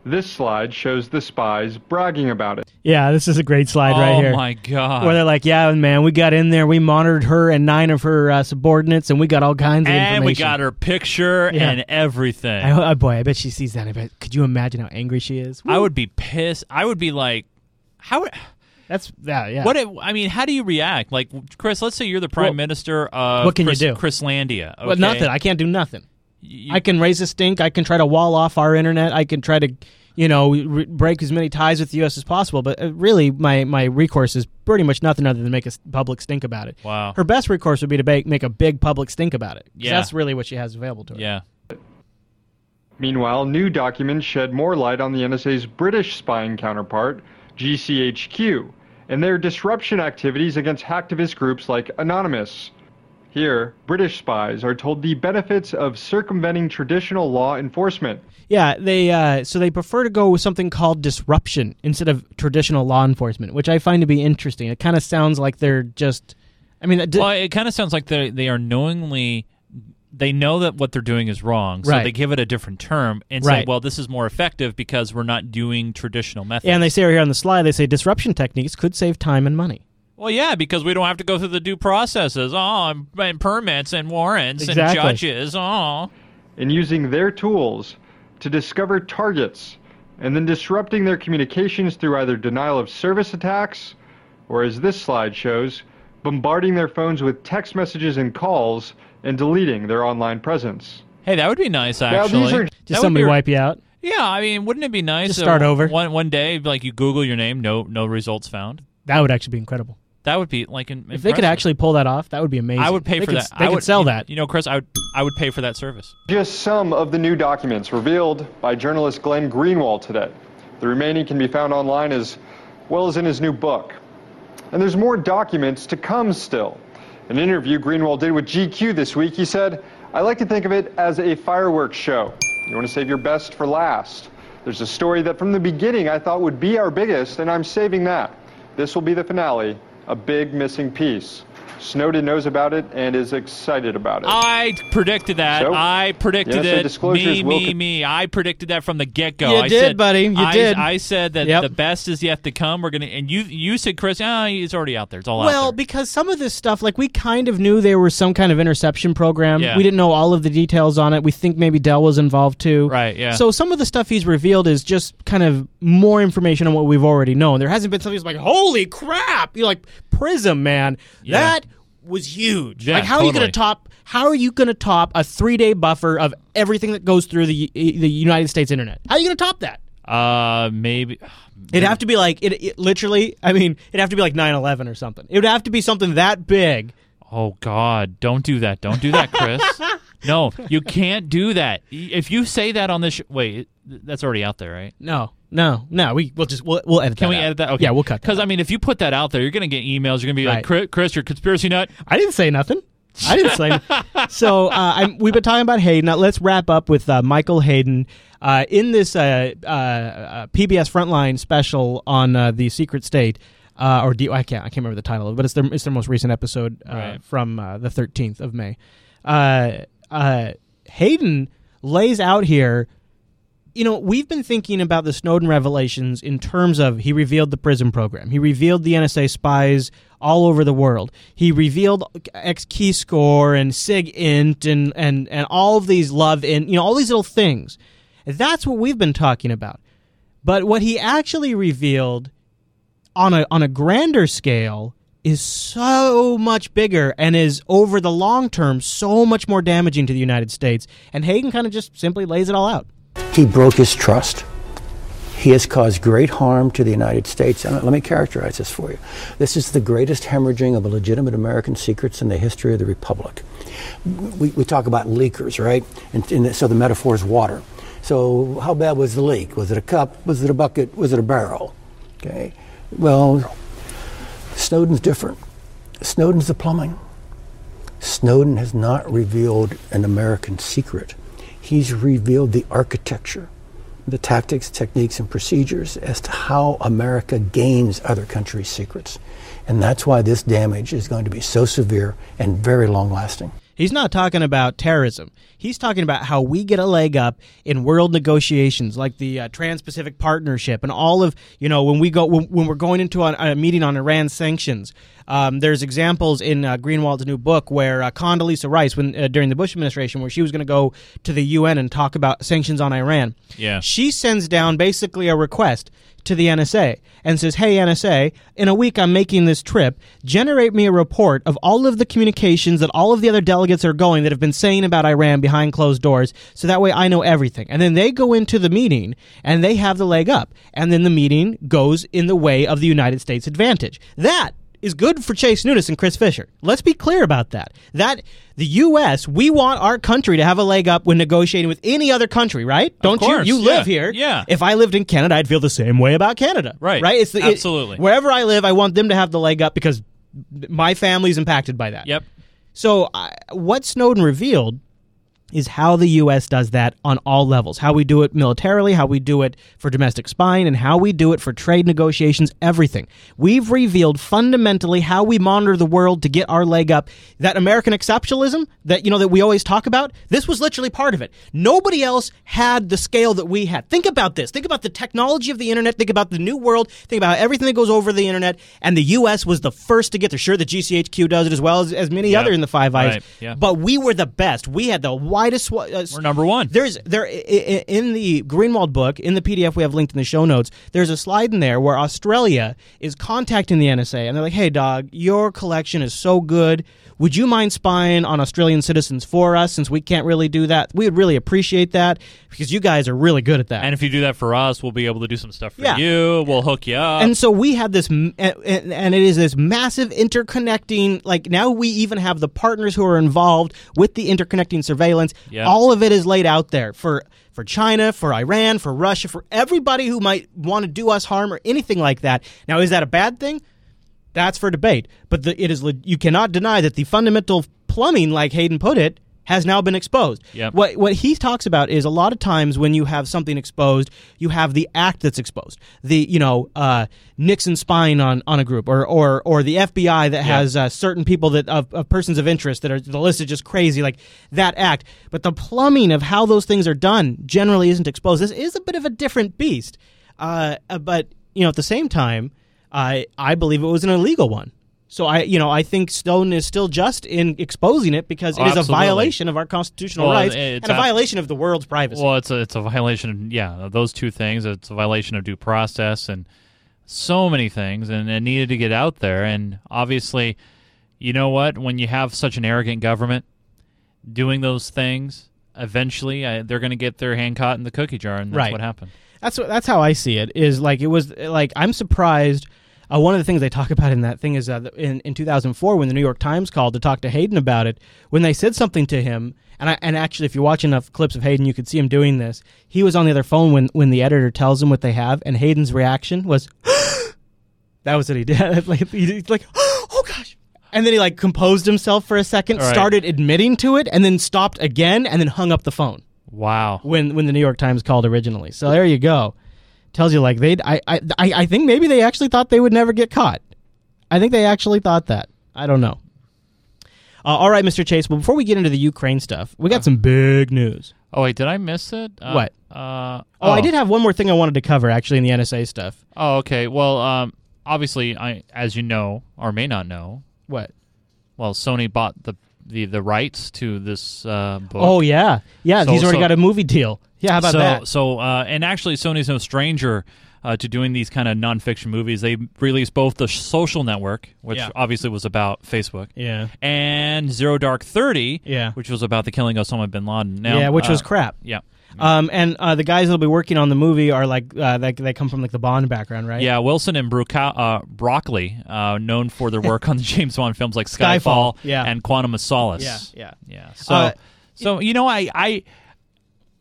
This slide shows the spies bragging about it. Yeah, this is a great slide right here. Oh my God. Where they're like, "Yeah, man, we got in there, we monitored her and nine of her uh, subordinates, and we got all kinds of And information." we got her picture Yeah. and everything. I, oh boy, I bet she sees that. I bet. Could you imagine how angry she is? I would be pissed. I would be like, how? That's yeah, yeah. What? It, I mean, how do you react? Like, Chris, let's say you're the prime Well, minister of what can you Chris, do? Chrislandia. Okay? Well, nothing. I can't do nothing. I can raise a stink. I can try to wall off our internet. I can try to, you know, re- break as many ties with the U.S. as possible. But uh, really, my my recourse is pretty much nothing other than make a s- public stink about it. Wow. Her best recourse would be to make make a big public stink about it. 'Cause Yeah. That's really what she has available to her. Yeah. Meanwhile, new documents shed more light on the NSA's British spying counterpart, GCHQ, and their disruption activities against hacktivist groups like Anonymous. Here, British spies are told the benefits of circumventing traditional law enforcement. Yeah, they uh, so they prefer to go with something called disruption instead of traditional law enforcement, which I find to be interesting. It kind of sounds like they're just. I mean, d- Well, it kind of sounds like they they are knowingly they know that what they're doing is wrong, so Right. they give it a different term and say, "Well, this is more effective because we're not doing traditional methods." And they say here on the slide, they say disruption techniques could save time and money. Well, yeah, because we don't have to go through the due processes, oh, and, and permits and warrants Exactly. and judges, oh. and using their tools to discover targets and then disrupting their communications through either denial of service attacks or, as this slide shows, bombarding their phones with text messages and calls and deleting their online presence. Hey, that would be nice, Now, actually. these are- Just somebody be- wipe you out. Yeah, I mean, wouldn't it be nice? Just if start over. one one day, like you Google your name, no no results found. That would actually be incredible. That would be like in, If they could actually pull that off, that would be amazing. I would pay They for could- that. They I could would sell you- that. You know, Chris, I would I would pay for that service. Just some of the new documents revealed by journalist Glenn Greenwald today. The remaining can be found online as well as in his new book. And there's more documents to come still. In An interview Greenwald did with GQ this week, he said, I like to think of it as a fireworks show. You want to save your best for last. There's a story that from the beginning I thought would be our biggest, and I'm saving that. This will be the finale, a big missing piece. Snowden knows about it and is excited about it. I predicted that. So, I predicted yes, it. Me, me, con- me. I predicted that from the get go. You I did, said, buddy. You I, did. I said that Yep. the best is yet to come. We're gonna and you you said Chris, ah, it's already out there. It's all out Well, because some of this stuff, like we kind of knew there was some kind of interception program. Yeah. We didn't know all of the details on it. We think maybe Dell was involved too. Right, yeah. So some of the stuff he's revealed is just kind of more information on what we've already known. There hasn't been something that's like, holy crap! You're like Prism, man. Yeah. That was huge. Yeah, like, how are you going to top? How are you going to top a three day buffer of everything that goes through the the United States internet? How are you going to top that? Uh, maybe. It'd have to be like it, it. Literally, I mean, it'd have to be like 9-11 or something. It would have to be something that big. Oh God! Don't do that! Don't do that, Chris. no, you can't do that. If you say that on this, sh- wait, that's already out there, right? No, no, no. We we'll just we'll, we'll edit. Can that we out. edit that? Okay. Yeah, we'll cut. Because I mean, if you put that out there, you're gonna get emails. You're gonna be like, Chris, Chris, you're a conspiracy nut. I didn't say nothing. I didn't say. so uh, I'm, we've been talking about Hayden. Now let's wrap up with uh, Michael Hayden uh, in this uh, uh, uh, PBS Frontline special on uh, the Secret State. Uh, or D- I can't I can't remember the title, of it, but it's their it's their most recent episode uh, Right. from uh, the 13th of May. Uh, Hayden lays out here you know, we've been thinking about the Snowden revelations in terms of he revealed the Prism program. He revealed the NSA spies all over the world. He revealed XKeyscore and SIGINT and, and, and all of these love in, you know, all these little things. That's what we've been talking about. But what he actually revealed on a on a grander scale is so much bigger and is over the long term so much more damaging to the United States. And Hayden kind of just simply lays it all out. He broke his trust. He has caused great harm to the United States. And uh, let me characterize this for you. This is the greatest hemorrhaging of legitimate American secrets in the history of the Republic. We, we talk about leakers, right? And, and so the metaphor is water. So how bad was the leak? Was it a cup? Was it a bucket? Was it a barrel? Okay. Well, Snowden's different. Snowden's the plumbing. Snowden has not revealed an American secret. He's revealed the architecture, the tactics, techniques, and procedures as to how America gains other countries' secrets. And that's why this damage is going to be so severe and very long lasting. He's not talking about terrorism. He's talking about how we get a leg up in world negotiations, like the uh, Trans-Pacific Partnership, and all of you know when we go when, when we're going into a, a meeting on Iran sanctions. Um, there's examples in uh, Greenwald's new book where uh, Condoleezza Rice, when uh, during the Bush administration, where she was going to go to the UN and talk about sanctions on Iran. Yeah. She sends down basically a request to the NSA and says, Hey, NSA, in a week I'm making this trip. Generate me a report of all of the communications that all of the other delegates are going that have been saying about Iran behind closed doors, so that way I know everything. And then they go into the meeting and they have the leg up. And then the meeting goes in the way of the United States advantage. That is good for Chase Nunes and Chris Fisher. Let's be clear about that. That the U.S. we want our country to have a leg up when negotiating with any other country, right? Don't course, you? You live yeah, here. yeah. If I lived in Canada, I'd feel the same way about Canada. Right, Right. It's the, it- absolutely. wherever I live, I want them to have the leg up because my family's impacted by that. Yep. So I what Snowden revealed is how the U.S. does that on all levels. How we do it militarily, how we do it for domestic spying, and how we do it for trade negotiations, everything. We've revealed fundamentally how we monitor the world to get our leg up. That American exceptionalism that, you know, that we always talk about, this was literally part of it. Nobody else had the scale that we had. Think about this. Think about the technology of the internet. Think about the new world. Think about everything that goes over the internet. And the U.S. was the first to get there. Sure, the GCHQ does it as well as, as many Yep. other in the Five Eyes. Right, yeah. But we were the best. We had the widest. Uh, We're number one. There's there in the Greenwald book in the PDF we have linked in the show notes. There's a slide in there where Australia is contacting the NSA and they're like, "Hey, dog, your collection is so good. Would you mind spying on Australian citizens for us since we can't really do that? We would really appreciate that because you guys are really good at that." And if you do that for us, we'll be able to do some stuff for Yeah. you. We'll hook you up. and so we had this, m- and, and and it is this massive interconnecting. Like now, we even have the partners who are involved with the interconnecting surveillance. Yeah. All of it is laid out there for for China, for Iran, for Russia, for everybody who might want to do us harm or anything like that. Now, is that a bad thing? That's for debate. But the, it is you cannot deny that the fundamental plumbing, like Hayden put it, has now been exposed. Yep. What what he talks about is a lot of times when you have something exposed, you have the act that's exposed. The you know uh, Nixon spying on, on a group, or or or the FBI that has uh, certain people that of, of persons of interest that are the list is just crazy, like that act. But the plumbing of how those things are done generally isn't exposed. This is a bit of a different beast. Uh, uh, but you know at the same time, I I believe it was an illegal one. So I, you know, I think Snowden is still just in exposing it because it Oh, is a violation of our constitutional Well, rights and a ab- violation of the world's privacy. Well, it's a it's a violation of yeah those two things. It's a violation of due process and so many things, and it needed to get out there. And obviously, you know what? When you have such an arrogant government doing those things, eventually uh, they're going to get their hand caught in the cookie jar, and that's Right. what happened. That's what that's how I see it. Is like it was like I'm surprised. Uh, one of the things they talk about in that thing is uh, in in 2004 when the New York Times called to talk to Hayden about it, when they said something to him, and I, and actually if you watch enough clips of Hayden, you could see him doing this. He was on the other phone when when the editor tells him what they have, and Hayden's reaction was, "That was what he did." like he's like, "Oh gosh." And then he like composed himself for a second, right. started admitting to it, and then stopped again, and then hung up the phone Wow. when when the New York Times called originally. So there you go. Tells you like they I I I think maybe they actually thought they would never get caught. I think they actually thought that. I don't know. Uh, all right, Mr. Chase. Well, before we get into the Ukraine stuff, we got some big news. Oh wait, did I miss it? Uh, What? Uh, Oh, I did have one more thing I wanted to cover actually in the NSA stuff. Oh, okay. Well, um, obviously, I as you know or may not know, What? well, Sony bought the the, the rights to this uh, book. Oh yeah, yeah. So- he's already so- got a movie deal. Yeah, how about so, that? So, uh, and actually, Sony's no stranger uh, to doing these kind of nonfiction movies. They released both the Social Network, which Yeah. obviously was about Facebook, Yeah. and Zero Dark Thirty, Yeah. which was about the killing of Osama bin Laden. Now, yeah, which was uh, crap. Yeah. Um, and uh, the guys that'll be working on the movie are like uh, they, they come from like the Bond background, right? Yeah, Wilson and Broca- uh, Broccoli, uh, known for their work on the James Bond films like Skyfall, Skyfall, yeah. and Quantum of Solace. Yeah, yeah. yeah. So, Uh, so you know, I, I,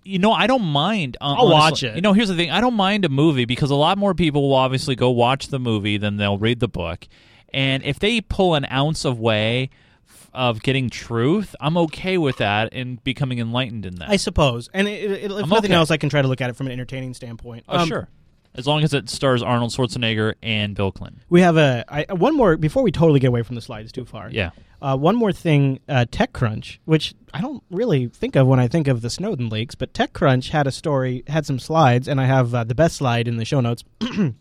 you know, I don't mind. Uh, I'll watch it. You know, here's the thing: I don't mind a movie because a lot more people will obviously go watch the movie than they'll read the book, and if they pull an ounce of way f- of getting truth, I'm okay with that and becoming enlightened in that. I suppose. And it, it, if I'm nothing okay. else, I can try to look at it from an entertaining standpoint. oh, Um, sure. As long as it stars Arnold Schwarzenegger and Bill Clinton. We have a I, one more before we totally get away from the slides too far. Yeah. Uh, one more thing, uh, TechCrunch, which I don't really think of when I think of the Snowden leaks, but TechCrunch had a story, had some slides, and I have uh, the best slide in the show notes,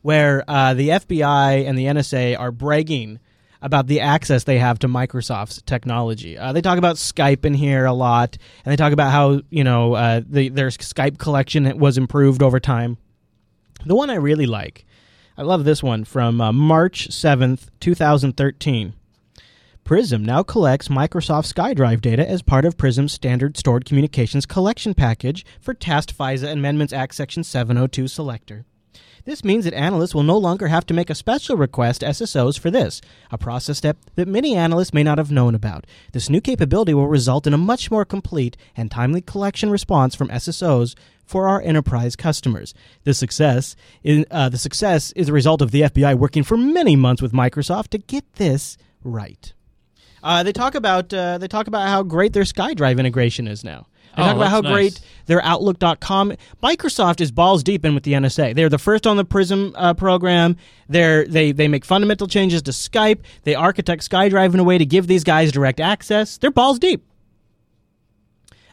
where uh, the FBI and the NSA are bragging about the access they have to Microsoft's technology. Uh, they talk about Skype in here a lot, and they talk about how you know uh, the, their Skype collection was improved over time. The one I really like, I love this one from uh, March 7th, 2013. Prism now collects Microsoft SkyDrive data as part of Prism's standard stored communications collection package for TAST FISA Amendments Act Section 702 selector. This means that analysts will no longer have to make a special request SSOs for this, a process step that many analysts may not have known about. This new capability will result in a much more complete and timely collection response from SSOs for our enterprise customers. The success, in, uh, the success is a result of the FBI working for many months with Microsoft to get this right. Uh, they talk about uh, they talk about how great their SkyDrive integration is now. They Oh, talk about how that's great their Outlook.com. Microsoft is balls deep in with the NSA. They're the first on the Prism uh, program. They're, they they make fundamental changes to Skype. They architect SkyDrive in a way to give these guys direct access. They're balls deep.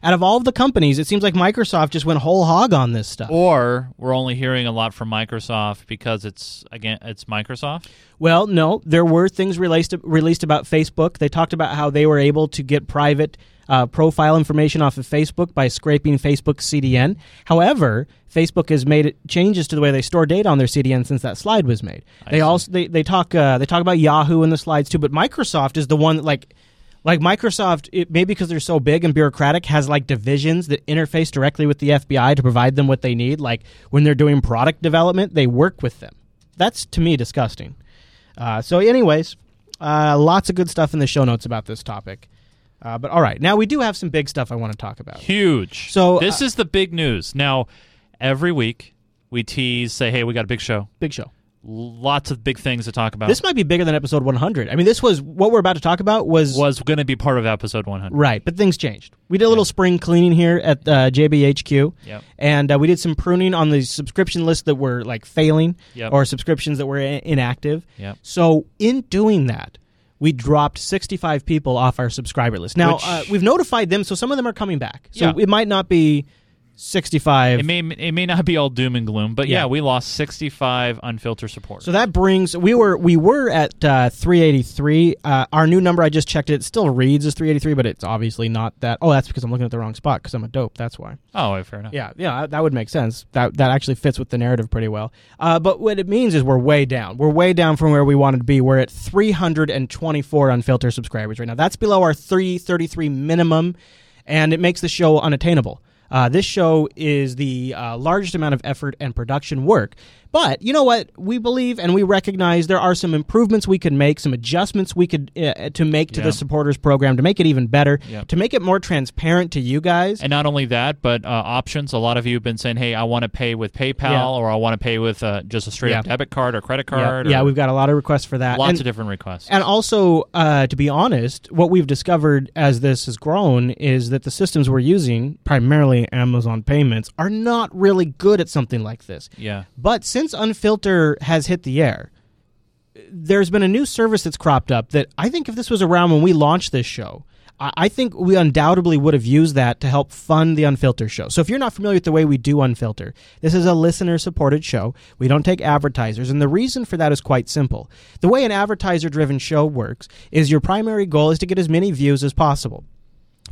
Out of all of the companies, it seems like Microsoft just went whole hog on this stuff. Or we're only hearing a lot from Microsoft because it's again it's Microsoft. Well, no, there were things released released about Facebook. They talked about how they were able to get private uh, profile information off of Facebook by scraping Facebook CDN. However, Facebook has made changes to the way they store data on their CDN since that slide was made. they also they, they talk uh, they talk about Yahoo in the slides too, but Microsoft is the one that like like Microsoft, it, maybe because they're so big and bureaucratic, has like divisions that interface directly with the FBI to provide them what they need. Like when they're doing product development, they work with them. That's to me disgusting. Uh, so, anyways, uh, lots of good stuff in the show notes about this topic. Uh, but all right, now we do have some big stuff I want to talk about. Huge. So this uh, is the big news. Now, every week we tease, say, "Hey, we got a big show." Big show. Lots of big things to talk about. This might be bigger than episode 100. I mean, this was what we're about to talk about was was going to be part of episode 100. Right, but things changed. We did a little spring cleaning here at uh, JBHQ, Yep. and uh, we did some pruning on the subscription list that were like failing Yep. or subscriptions that were I- inactive. Yep. So in doing that, we dropped 65 people off our subscriber list. Now Which- uh, we've notified them, so some of them are coming back. So Yeah. it might not be 65. It may it may not be all doom and gloom, but yeah, Yeah. we lost 65 unfiltered supporters. So that brings we were we were at uh, 383. Uh, our new number I just checked it still reads as 383, but it's obviously not that. Oh, that's because I'm looking at the wrong spot because I'm a dope. That's why. oh, fair enough. Yeah, yeah, that would make sense. That that actually fits with the narrative pretty well. Uh, but what it means is we're way down. We're way down from where we wanted to be. We're at 324 unfiltered subscribers right now. That's below our 333 minimum, and it makes the show unattainable. Uh, this show is the uh, largest amount of effort and production work. But you know what? We believe and we recognize there are some improvements we could make, some adjustments we could uh, to make to Yeah. the supporters program to make it even better, to make it more transparent to you guys. And not only that, but uh, options. A lot of you have been saying, "Hey, I want to pay with PayPal, Yeah. or I want to pay with uh, just a straight up debit card or credit card." yeah, we've got a lot of requests for that. lots And- of different requests. And also, uh, to be honest, what we've discovered as this has grown is that the systems we're using, primarily Amazon payments, are not really good at something like this. Yeah. But since Unfilter has hit the air, there's been a new service that's cropped up that I think if this was around when we launched this show, I I think we undoubtedly would have used that to help fund the Unfilter show. So if you're not familiar with the way we do Unfilter, this is a listener supported show. We don't take advertisers, and the reason for that is quite simple. The way an advertiser driven show works is your primary goal is to get as many views as possible.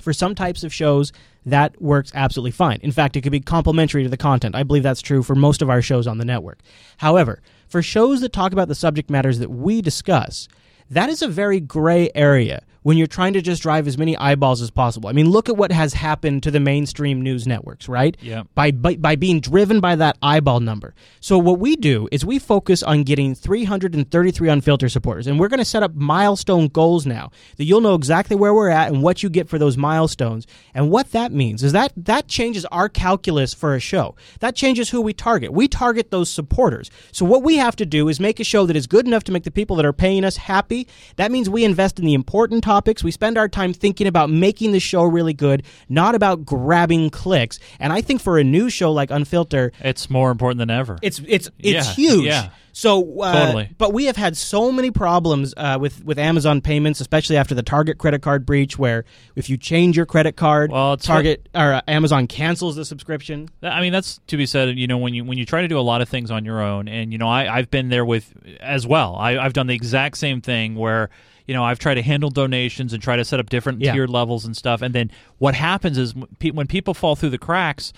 For some types of shows, that works absolutely fine. In fact, it could be complementary to the content. I believe that's true for most of our shows on the network. However, for shows that talk about the subject matters that we discuss, that is a very gray area when you're trying to just drive as many eyeballs as possible. I mean, look at what has happened to the mainstream news networks, right? Yep. By, by by being driven by that eyeball number. So what we do is we focus on getting 333 unfiltered supporters, and we're going to set up milestone goals now that you'll know exactly where we're at and what you get for those milestones. And what that means is that that changes our calculus for a show. That changes who we target. We target those supporters. So what we have to do is make a show that is good enough to make the people that are paying us happy. That means we invest in the important topics. We spend our time thinking about making the show really good, not about grabbing clicks. And I think for a new show like Unfilter, it's more important than ever. It's it's it's Yeah, huge. yeah. So uh, Totally. but we have had so many problems uh, with with Amazon payments, especially after the Target credit card breach, where if you change your credit card, it's Target or uh, Amazon cancels the subscription. I mean, that's to be said. You know, when you when you try to do a lot of things on your own, and you know, I I've been there with as well. I, I've done the exact same thing where you know I've tried to handle donations and try to set up different Yeah. tiered levels and stuff. And then what happens is when pe- when people fall through the cracks.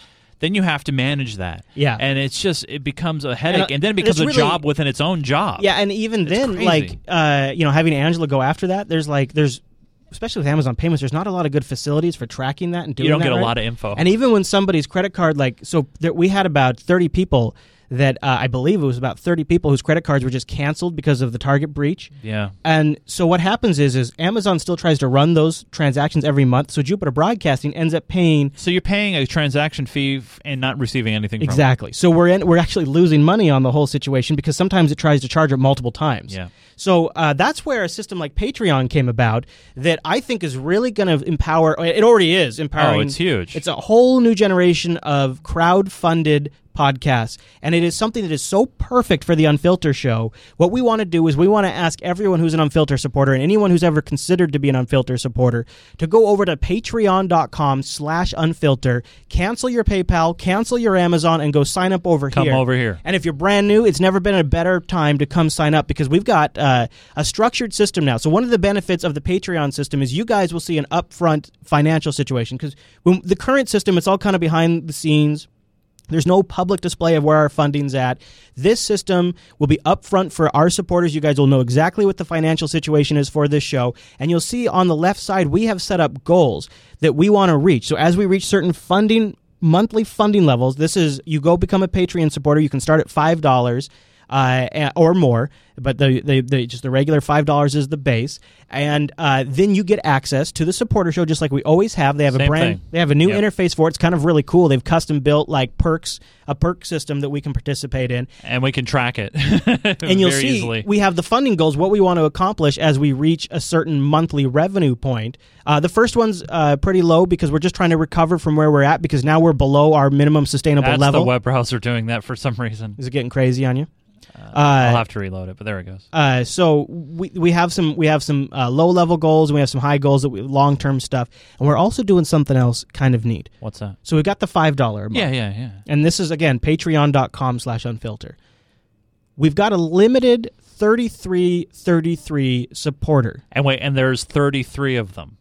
Then you have to manage that, Yeah. and it's just it becomes a headache, and, uh, then it becomes a really- job within its own job. Yeah, and even then, crazy. like uh, you know, having Angela go after that, there's like there's especially with Amazon payments, there's not a lot of good facilities for tracking that and doing. You don't that get a lot of info. And even when somebody's credit card, like so, there, we had about thirty people that uh, I believe it was about 30 people whose credit cards were just canceled because of the Target breach. Yeah. And so what happens is is Amazon still tries to run those transactions every month. So Jupiter Broadcasting ends up paying So you're paying a transaction fee f- and not receiving anything from it. Exactly. So we're in, we're actually losing money on the whole situation because sometimes it tries to charge it multiple times. Yeah. So uh, that's where a system like Patreon came about that I think is really going to empower. It already is empowering. Oh, it's huge. It's a whole new generation of crowd-funded podcasts, and it is something that is so perfect for the Unfilter show. What we want to do is we want to ask everyone who's an Unfilter supporter and anyone who's ever considered to be an Unfilter supporter to go over to patreon.com/slash unfilter, cancel your PayPal, cancel your Amazon, and go sign up over Come here. Come over here. And if you're brand new, it's never been a better time to come sign up because we've got uh, a structured system now. So one of the benefits of the Patreon system is you guys will see an upfront financial situation because when the current system it's all kind of behind the scenes. There's no public display of where our funding's at. This system will be upfront for our supporters. You guys will know exactly what the financial situation is for this show. And you'll see on the left side, we have set up goals that we want to reach. So as we reach certain funding, monthly funding levels, this is you go become a Patreon supporter. You can start at $5 uh, or more, but the, the, the just the regular five dollars is the base, and uh, then you get access to the supporter show just like we always have. They have a brand, thing. they have a new Yep. interface for it. It's kind of really cool. They've custom built like perks, a perk system that we can participate in, And we can track it. and you'll see easily. we have the funding goals, what we want to accomplish as we reach a certain monthly revenue point. Uh, the first one's uh, pretty low because we're just trying to recover from where we're at because now we're below our minimum sustainable That's level. the web browser doing that for some reason. Is it getting crazy on you? I'll have to reload it, but there it goes. Uh, so we we have some we have some uh, low level goals and we have some high goals that we long term stuff, and we're also doing something else kind of neat. What's that? So we've got the five dollar. Yeah, yeah, yeah. And this is again patreon.com slash unfilter. We've got a limited 3333 supporter. And wait, and there's 33 of them.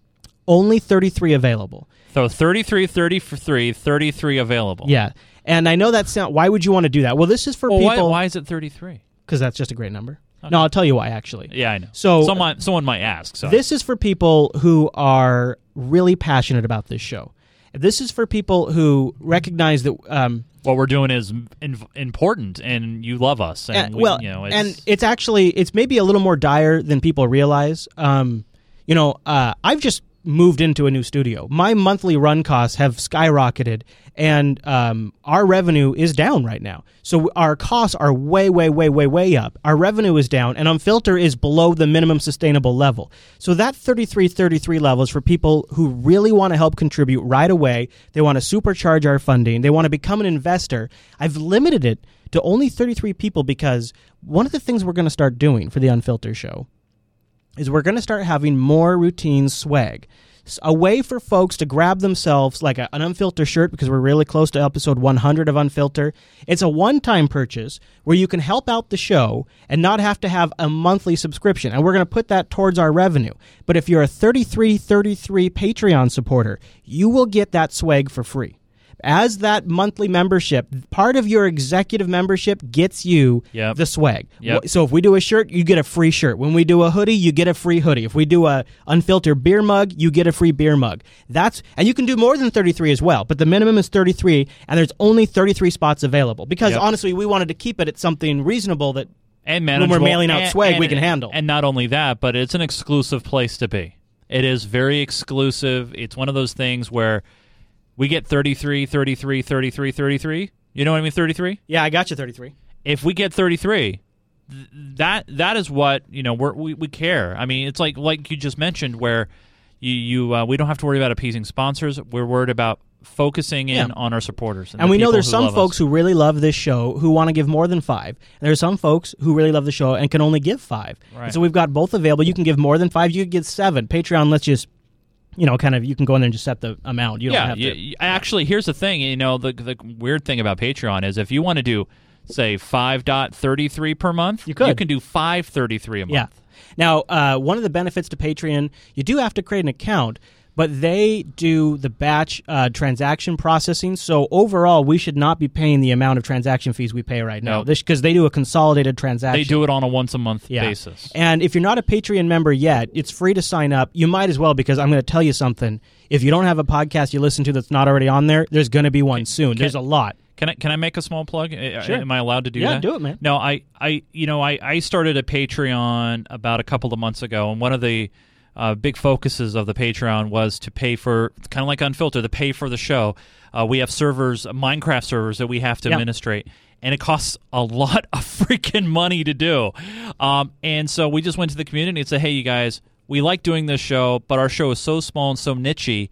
Only 33 available. So 33, 30 for 3, 33 available. Yeah. And I know that sound why would you want to do that? Well, this is for Well, why, people why is it 33? cuz that's just a great number. No, I'll tell you why actually. Yeah, I know. So someone someone might ask. So This is for people who are really passionate about this show. This is for people who recognize that um, what we're doing is in, important, and you love us. And and- we, well, you know, it's, and it's actually it's maybe a little more dire than people realize. Um, you know, uh, I've just moved into a new studio. My monthly run costs have skyrocketed, and um, our revenue is down right now. So our costs are way, way, way, way, way up. Our revenue is down, and Unfilter is below the minimum sustainable level. So that 33, 33 level is for people who really want to help contribute right away. They want to supercharge our funding. They want to become an investor. I've limited it to only 33 people because one of the things we're going to start doing for the Unfilter show is we're going to start having more routine swag. A way for folks to grab themselves like a, an unfiltered shirt because we're really close to episode 100 of Unfilter. It's a one time purchase where you can help out the show and not have to have a monthly subscription. And we're going to put that towards our revenue. But if you're a 3333 Patreon supporter, you will get that swag for free. As that monthly membership, part of your executive membership gets you Yep. the swag. Yep. So if we do a shirt, you get a free shirt. When we do a hoodie, you get a free hoodie. If we do a unfiltered beer mug, you get a free beer mug. That's and you can do more than 33 as well, but the minimum is 33 and there's only 33 spots available because Yep. honestly, we wanted to keep it at something reasonable that and when we're mailing out and- swag, and- we can handle. And not only that, but it's an exclusive place to be. It is very exclusive. It's one of those things where we get 33, 33, 33, 33. You know what I mean? 33? Yeah, I got you 33. If we get 33, th- that that is what, you know, we're, we we care. I mean, it's like like you just mentioned where you you uh, we don't have to worry about appeasing sponsors. We're worried about focusing in Yeah. on our supporters. And the we know there's some love us. folks who really love this show who want to give more than five. And there's some folks who really love the show and can only give five. And Right. so we've got both available. You can give more than five. You can give seven. Patreon lets you, just, you know, kind of you can go in there and just set the amount. You don't yeah, have to. y- actually, here's the thing. You know, the the weird thing about Patreon is if you want to do, say, five dot thirty three per month, you could. You can do five thirty three a month. Yeah. Now, uh, one of the benefits to Patreon, you do have to create an account, but they do the batch uh, transaction processing. So overall, we should not be paying the amount of transaction fees we pay right now. No. because they do a consolidated transaction. They do it on a once a month Yeah. basis. And if you're not a Patreon member yet, it's free to sign up. You might as well because I'm going to tell you something. If you don't have a podcast you listen to that's not already on there, there's going to be one soon. there's a lot. Can I can I make a small plug? Sure. Am I allowed to do Yeah, that? do it, man. No, I I you know I I started a Patreon about a couple of months ago, and one of the uh, big focuses of the Patreon was to pay for kind of like Unfiltered, to pay for the show. Uh, we have servers, Minecraft servers that we have to Yeah. administrate. And it costs a lot of freaking money to do. Um, and so we just went to the community and said, hey, you guys, we like doing this show, but our show is so small and so nichey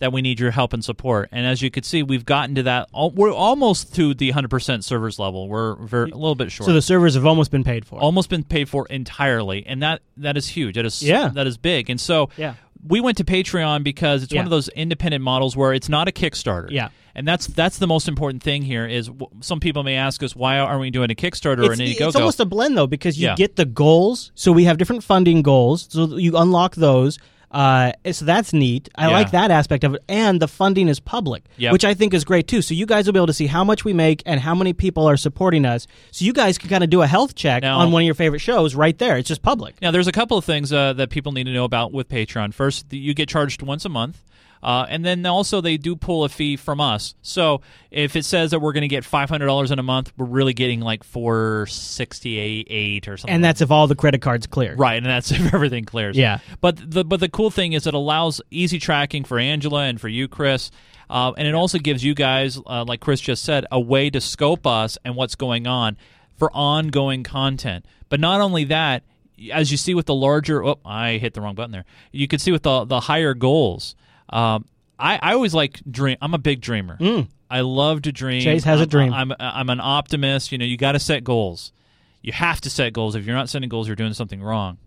that we need your help and support. And as you can see, we've gotten to that. We're almost to the 100% servers level. We're very, a little bit short. So the servers have almost been paid for. almost been paid for entirely, and that that is huge. That is Yeah. that is big. And so Yeah. we went to Patreon because it's Yeah. one of those independent models where it's not a Kickstarter. Yeah. And that's that's the most important thing here. Is w- some people may ask us why aren't we doing a Kickstarter or it's, an it's almost a blend though because you Yeah. get the goals. So we have different funding goals. So you unlock those. Uh, so that's neat. I Yeah. like that aspect of it, and the funding is public, Yep. which I think is great too. So you guys will be able to see how much we make and how many people are supporting us. So you guys can kind of do a health check Now- on one of your favorite shows right there. It's just public. Now, there's a couple of things uh, that people need to know about with Patreon. First, you get charged once a month. Uh, and then also they do pull a fee from us. So if it says that we're going to get five hundred dollars in a month, we're really getting like four sixty eight or something. And that's if all the credit cards clear. Right, and that's if everything clears. Yeah. But the but the cool thing is it allows easy tracking for Angela and for you, Chris, uh, and it also gives you guys, uh, like Chris just said, a way to scope us and what's going on for ongoing content. But not only that, as you see with the larger, oh, I hit the wrong button there. You can see with the the higher goals. Um, I I always like dream. I'm a big dreamer. Mm. I love to dream. Chase has a I'm- dream. I'm I'm an optimist. You know, you got to set goals. You have to set goals. If you're not setting goals, you're doing something wrong.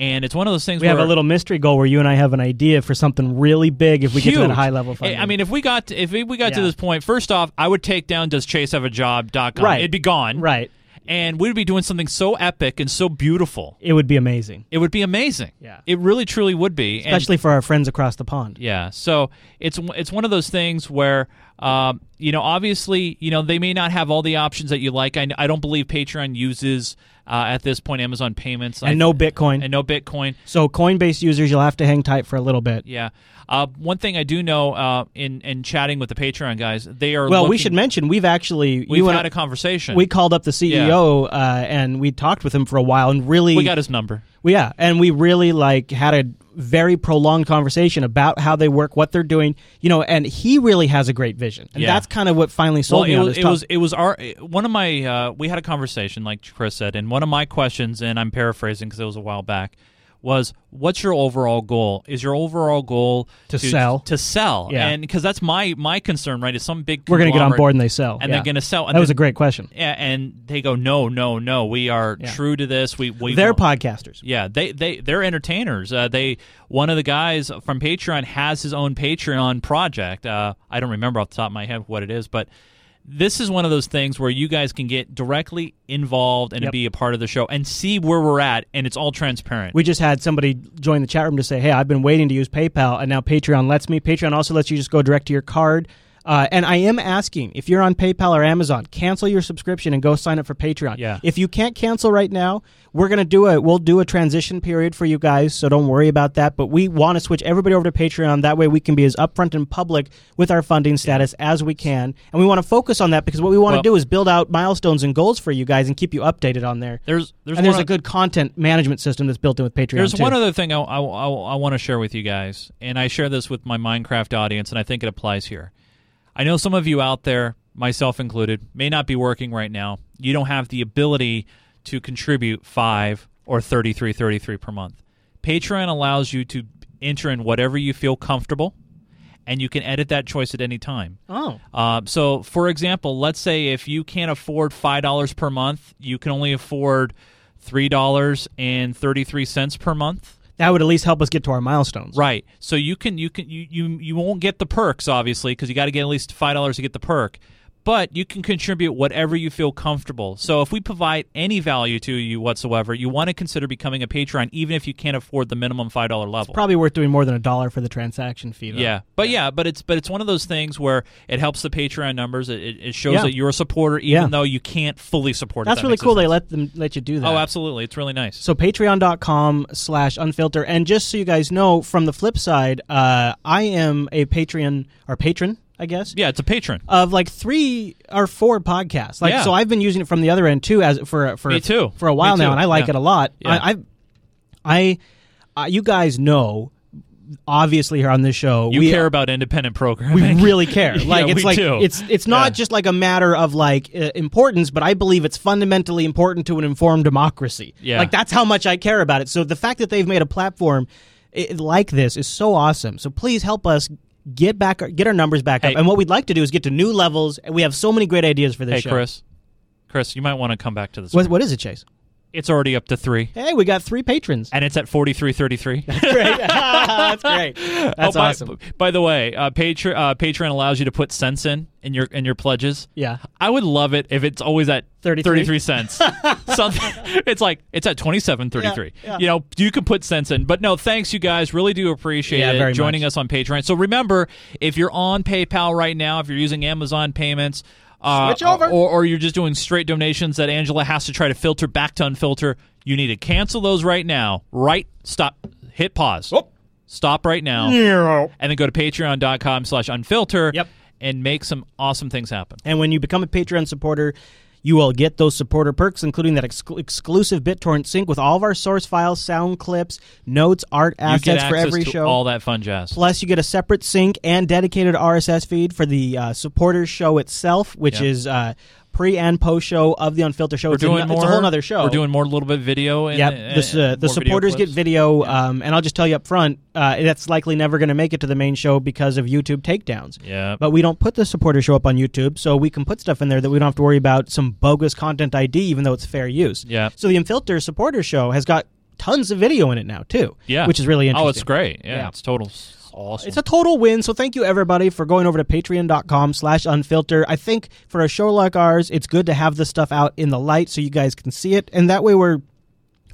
And it's one of those things We where have a little mystery goal where you and I have an idea for something really big if we get to that high level I- funding. I mean, if we got to, if we got to this point, first off, I would take down does Chase have a job.com. Right. It'd be gone. Right. And we'd be doing something so epic and so beautiful. it would be amazing, It would be amazing. Yeah. It really truly would be. And- especially for our friends across the pond. yeah. So it's it's one of those things where um, you know obviously you know they may not have all the options that you like. I, I don't believe Patreon uses uh, at this point Amazon payments I- And no Bitcoin. and no Bitcoin. So Coinbase users, you'll have to hang tight for a little bit. Yeah. Uh, one thing I do know uh, in in chatting with the Patreon guys, they are Well, we should mention we've actually We've had I- a conversation. We called up the CEO uh, and we talked with him for a while and really we got his number. Yeah, and we really like had a very prolonged conversation about how they work, what they're doing, you know, and he really has a great vision, and Yeah. that's kind of what finally sold well, me it on was, it was it was our one of my uh, we had a conversation like Chris said, and one of my questions, and I'm paraphrasing because it was a while back, was what's your overall goal? Is your overall goal To sell. To sell, Yeah. and because that's my my concern, right? Is some big We're going to get on board and they sell, and Yeah. they're going to sell. And That was a great question. Yeah, and they go, no, no, no. We are Yeah. true to this. We we They're won't." podcasters. Yeah, they they they're entertainers. Uh, they one of the guys from Patreon has his own Patreon project. Uh, I don't remember off the top of my head what it is, but this is one of those things where you guys can get directly involved and Yep. be a part of the show and see where we're at, and it's all transparent. We just had somebody join the chat room to say, "Hey, I've been waiting to use PayPal, and now Patreon lets me. Patreon also lets you just go direct to your card." Uh, and I am asking if you're on PayPal or Amazon, cancel your subscription and go sign up for Patreon. Yeah. If you can't cancel right now, we're gonna do a we'll do a transition period for you guys, so don't worry about that. But we want to switch everybody over to Patreon. That way, we can be as upfront and public with our funding status as we can, and we want to focus on that because what we want to Well- do is build out milestones and goals for you guys and keep you updated on there. There's there's and there's good content management system that's built in with Patreon. There's too. one other thing I, I, I, I want to share with you guys, and I share this with my Minecraft audience, and I think it applies here. I know some of you out there, myself included, may not be working right now. You don't have the ability to contribute five or thirty-three, thirty-three per month. Patreon allows you to enter in whatever you feel comfortable, and you can edit that choice at any time. Oh. Uh, so, for example, let's say if you can't afford five dollars per month, you can only afford three dollars and thirty-three cents per month. That would at least help us get to our milestones. Right. So you can you can you you, you won't get the perks obviously because you got to get at least five dollars to get the perk. But you can contribute whatever you feel comfortable. So if we provide any value to you whatsoever, you want to consider becoming a patron, even if you can't afford the minimum five dollar level. Probably worth doing more than a dollar for the transaction fee. Though. Yeah, but yeah. but it's but it's one of those things where it helps the Patreon numbers. It, it- shows Yeah. that you're a supporter, even Yeah. though you can't fully support. it, That's that really cool. They let them let you do that. Oh, absolutely, it's really nice. So patreon.com slash unfilter. And just so you guys know, from the flip side, uh, I am a Patreon or patron I guess. Yeah, it's a patron. Of like three or four podcasts. Like Yeah. so, I've been using it from the other end too, as for for Me too. for a while Me now, too. and I like Yeah. it a lot. Yeah. I, I, I uh, you guys know, obviously here on this show, You we care about independent programming. we programming. really care. Yeah, Like it's we like do. it's it's not Yeah. just like a matter of like uh, importance, but I believe it's fundamentally important to an informed democracy. Yeah. Like that's how much I care about it. So the fact that they've made a platform i like this is so awesome. So please help us get back get our numbers back up. And what we'd like to do is get to new levels. And we have so many great ideas for this Hey, show. Chris. Chris, you might want to come back to this. What, what is it, Chase? It's already up to three. Hey, we got three patrons. And it's at forty three thirty three. That's great. That's great. That's by, awesome. By the way, uh, Patreon, uh, Patreon allows you to put cents in in your in your pledges. Yeah. I would love it if it's always at 33? 33 cents. Something it's like it's at 27.33. Yeah, yeah. You know, you can put cents in. But no, thanks you guys. Really do appreciate Yeah, it joining much. us on Patreon. So remember, if you're on PayPal right now, if you're using Amazon payments, uh, Switch over. Or, or you're just doing straight donations that Angela has to try to filter back to unfilter, you need to cancel those right now. Right, stop, hit pause. Stop right now. Yeah. And then go to patreon.com slash unfilter Yep. and make some awesome things happen. And when you become a Patreon supporter, you will get those supporter perks, including that exclu- exclusive BitTorrent sync with all of our source files, sound clips, notes, art assets for every to show. all that fun jazz. Plus, you get a separate sync and dedicated RSS feed for the uh, supporters show itself, which Yep. is uh, pre and post show of the Unfiltered show. We're it's, doing a, more. it's a whole other show. We're doing more a little bit video. And, Yep. and- The, uh, and the more video supporters get video, um, and I'll just tell you up front, uh, that's likely never going to make it to the main show because of YouTube takedowns. Yeah. But we don't put the supporter show up on YouTube, so we can put stuff in there that we don't have to worry about some bogus content ID, even though it's fair use. Yeah. So the Unfiltered supporter show has got tons of video in it now too. Yeah. Which is really interesting. Oh, it's great. Yeah, Yeah. it's total awesome. It's a total win. So thank you everybody for going over to patreon.com slash unfilter. I think for a show like ours, it's good to have this stuff out in the light so you guys can see it. And that way we're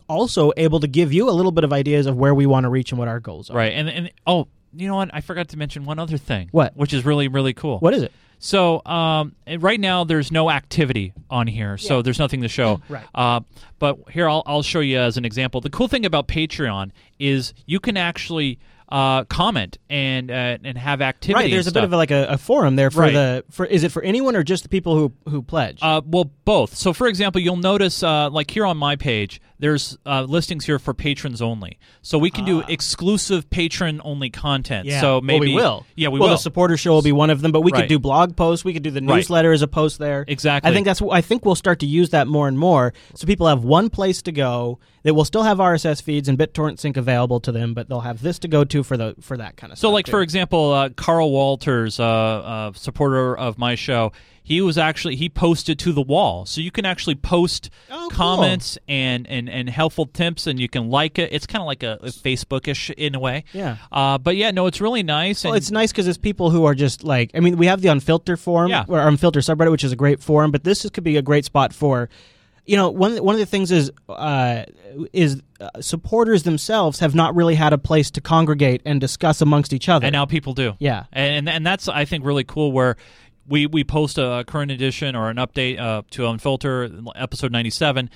also able to give you a little bit of ideas of where we want to reach and what our goals are. Right. And and oh, you know what? I forgot to mention one other thing. What? Which is really really cool. What is it? So um, right now there's no activity on here, so Yeah. there's nothing to show. Right. Uh, but here I'll I'll show you as an example. The cool thing about Patreon is you can actually uh, comment and uh, and have activity. Right, there's a bit of a, like a, a forum there for Right. the for is it for anyone or just the people who who pledge? Uh, well, both. So, for example, you'll notice, uh, like here on my page, there's uh, listings here for patrons only. So we can do exclusive patron only content. Ah. Yeah. So Well, maybe we will. Yeah, we well, will. the supporter show will be one of them, but we Right. could do blog posts. We could do the Right. newsletter as a post there. Exactly. I think that's. I think we'll start to use that more and more, so people have one place to go. They will still have RSS feeds and BitTorrent sync available to them, but they'll have this to go to for the for that kind of So, stuff. So, like too. for example, uh, Carl Walters, uh, uh, supporter of my show, he was actually he posted to the wall, so you can actually post Oh, comments and, and and helpful tips, and you can like it. It's kind of like a, a Facebookish in a way. Yeah. Uh, but yeah, no, it's really nice. Well, it's nice because it's people who are just like. I mean, we have the Unfilter forum, Yeah. or Unfilter subreddit, which is a great forum. But this is, could be a great spot for, you know, one one of the things is uh, is uh, supporters themselves have not really had a place to congregate and discuss amongst each other. and now people do. Yeah. and and that's I think really cool where. We, we post a current edition or an update uh, to Unfilter episode 97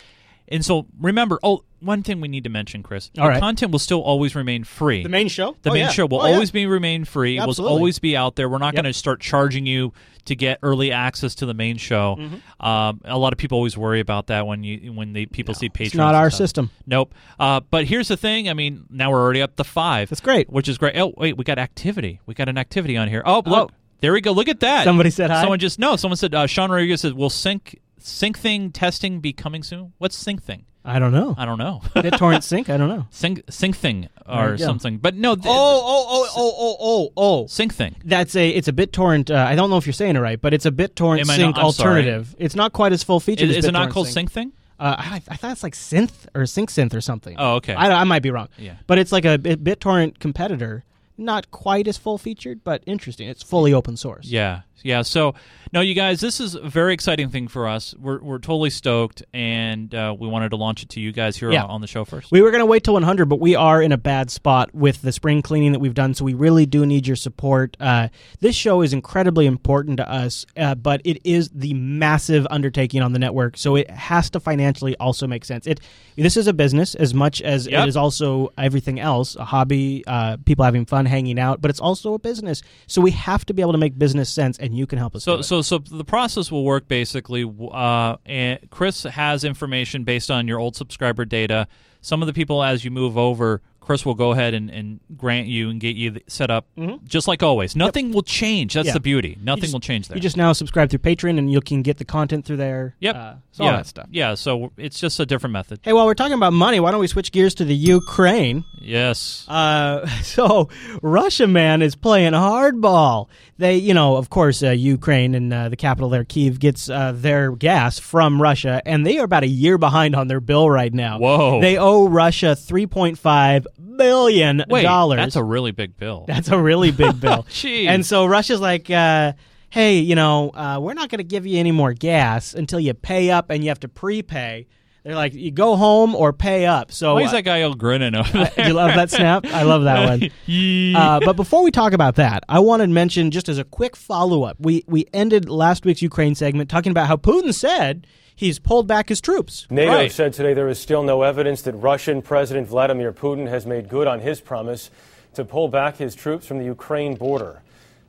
and so remember oh one thing we need to mention chris. All the right. content will still always remain free. The main show, the Oh, main yeah. show will Oh, yeah. always be remain free. It will always be out there. We're not Yep. going to start charging you to get early access to the main show. Mhm. um, a lot of people always worry about that when you when they people see patrons It's not our stuff. system. nope. Uh, but here's the thing. I mean now we're already up to five. That's great. which is great. Oh wait we got activity. We got an activity on here. Oh look there we go look at that Somebody said hi? someone just no someone said uh, sean rodriguez said will sync Syncthing testing be coming soon what's sync thing I don't know. i don't know BitTorrent sync. I don't know. sync Syncthing or you something but no th- Oh, oh, oh, oh, oh, oh, oh. Syncthing That's a it's a BitTorrent. Uh, I don't know if you're saying it right, but it's a BitTorrent Am I sync not- I'm sorry. alternative. It's not quite as full featured. Is- as is it not BitTorrent called Syncthing? Uh, I, I thought it's like synth or sync synth or something. Oh, okay. I, I might be wrong. Yeah. but it's like a Bit- BitTorrent competitor. Not quite as full featured, but interesting. It's fully open source. Yeah, yeah. So, no, you guys, this is a very exciting thing for us. We're we're totally stoked, and uh, we wanted to launch it to you guys here Yeah. on, the show first. We were going to wait till 100, but we are in a bad spot with the spring cleaning that we've done, so we really do need your support. Uh, this show is incredibly important to us, uh, but it is the massive undertaking on the network, so it has to financially also make sense. It this is a business as much as Yep. it is also everything else, a hobby, uh, people having fun, hanging out, but it's also a business. So we have to be able to make business sense, and you can help us. So, so, so the process will work basically. Uh, and Chris has information based on your old subscriber data. Some of the people, as you move over, Chris will go ahead and, and grant you and get you set up, Mhm. just like always. Nothing will change. That's Yeah. the beauty. Nothing just- will change there. You just now subscribe through Patreon, and you can get the content through there. Yep. Uh, so yeah. all that stuff. Yeah. So it's just a different method. Hey, while we're talking about money, why don't we switch gears to the Ukraine? Yes. Uh, so Russia, man, is playing hardball. They, you know, of course, uh, Ukraine and uh, the capital there, Kiev, gets uh, their gas from Russia, and they are about a year behind on their bill right now. Whoa. They owe Russia three point five billion Wait, dollars. that's a really big bill. That's a really big bill. And so Russia's like, uh, hey, you know, uh, we're not going to give you any more gas until you pay up and you have to prepay. They're like, you go home or pay up. So Why is uh, that guy all grinning over uh, there? you love that snap? I love that one. Uh, but before we talk about that, I want to mention just as a quick follow up. We we ended last week's Ukraine segment talking about how Putin said he's pulled back his troops. NATO said today there is still no evidence that Russian President Vladimir Putin has made good on his promise to pull back his troops from the Ukraine border.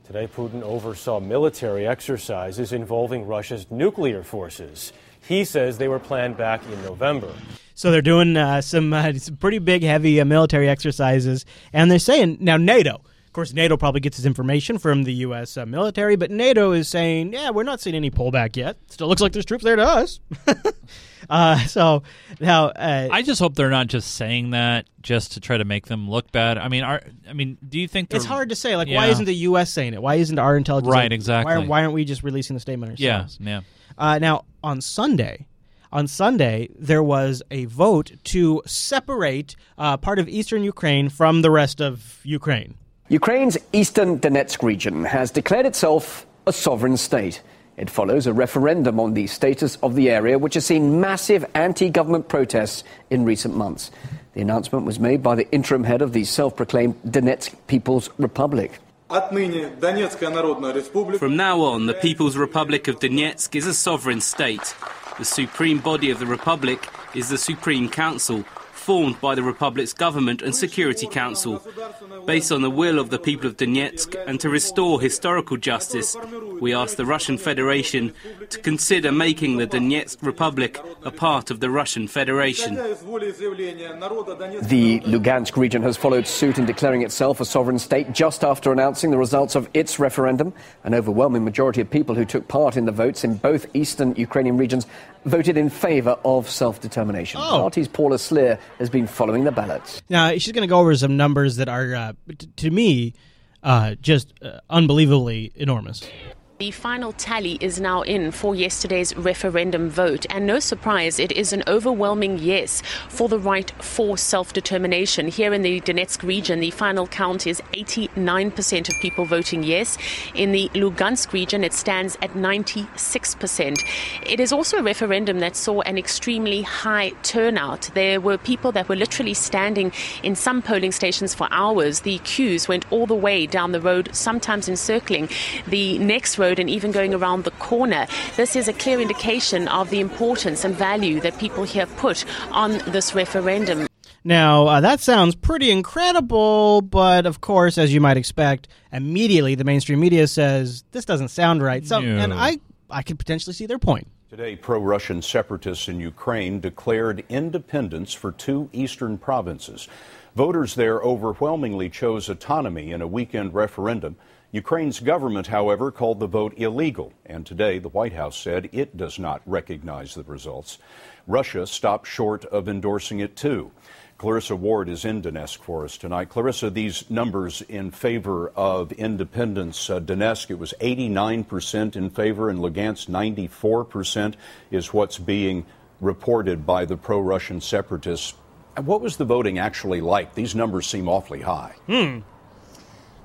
Today, Putin oversaw military exercises involving Russia's nuclear forces. He says they were planned back in November. So they're doing uh, some, uh, some pretty big, heavy uh, military exercises, and they're saying now NATO. Of course, NATO probably gets its information from the U.S. Uh, military, but NATO is saying, yeah, we're not seeing any pullback yet. Still looks like there's troops there to us. uh, so now, uh, I just hope they're not just saying that just to try to make them look bad. I mean, are I mean, do you think it's hard to say. Like, Yeah. why isn't the U.S. saying it? Why isn't our intelligence? Right, saying- exactly. Why, why aren't we just releasing the statement Yeah, ourselves? yeah. Uh, now, on Sunday, on Sunday, there was a vote to separate uh, part of eastern Ukraine from the rest of Ukraine. Ukraine's eastern Donetsk region has declared itself a sovereign state. It follows a referendum on the status of the area, which has seen massive anti government protests in recent months. The announcement was made by the interim head of the self proclaimed Donetsk People's Republic. From now on, the People's Republic of Donetsk is a sovereign state. The supreme body of the Republic is the Supreme Council, formed by the Republic's government and Security Council, based on the will of the people of Donetsk and to restore historical justice. We ask the Russian Federation to consider making the Donetsk Republic a part of the Russian Federation. The Lugansk region has followed suit in declaring itself a sovereign state just after announcing the results of its referendum. An overwhelming majority of people who took part in the votes in both eastern Ukrainian regions voted in favor of self determination. Oh. RT's Paula Slier has been following the ballots. Now, she's going to go over some numbers that are, uh, t- to me, uh, just uh, unbelievably enormous. The final tally is now in for yesterday's referendum vote, and no surprise, it is an overwhelming yes for the right for self determination. Here in the Donetsk region, the final count is 89% of people voting yes. In the Lugansk region, it stands at 96%. It is also a referendum that saw an extremely high turnout. There were people that were literally standing in some polling stations for hours. The queues went all the way down the road, sometimes encircling the next road and even going around the corner. This is a clear indication of the importance and value that people here put on this referendum. Now, uh, that sounds pretty incredible, but of course, as you might expect, immediately the mainstream media says this doesn't sound right. So, No. and I, I could potentially see their point. Today, pro Russian separatists in Ukraine declared independence for two eastern provinces. Voters there overwhelmingly chose autonomy in a weekend referendum. Ukraine's government, however, called the vote illegal, and today the White House said it does not recognize the results. Russia stopped short of endorsing it, too. Clarissa Ward is in Donetsk for us tonight. Clarissa, these numbers in favor of independence. Uh, Donetsk, it was 89% in favor, and Lugansk, 94% is what's being reported by the pro Russian separatists. What was the voting actually like? These numbers seem awfully high. Hmm.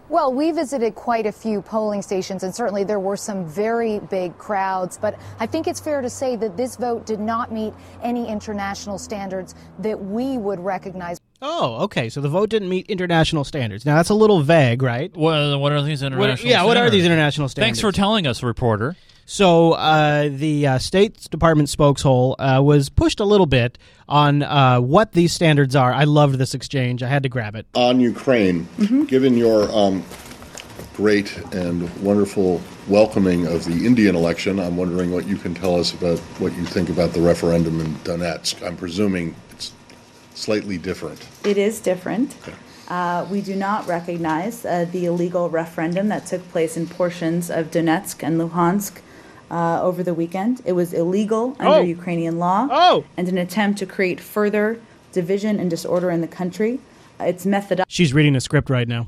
Well, we visited quite a few polling stations, and certainly there were some very big crowds. But I think it's fair to say that this vote did not meet any international standards that we would recognize. Oh, okay. So the vote didn't meet international standards. Now that's a little vague, right? What, what are these international? yeah, what are these international standards? Thanks for telling us, reporter. So uh, the uh, State Department spokeshole uh, was pushed a little bit on uh, what these standards are. I loved this exchange. I had to grab it. On Ukraine, given your um, great and wonderful welcoming of the Indian election, I'm wondering what you can tell us about what you think about the referendum in Donetsk. I'm presuming it's slightly different. It is different. Uh, we do not recognize uh, the illegal referendum that took place in portions of Donetsk and Luhansk uh, over the weekend. It was illegal under Oh. Ukrainian law Oh. and an attempt to create further division and disorder in the country. Its methodology She's reading a script right now.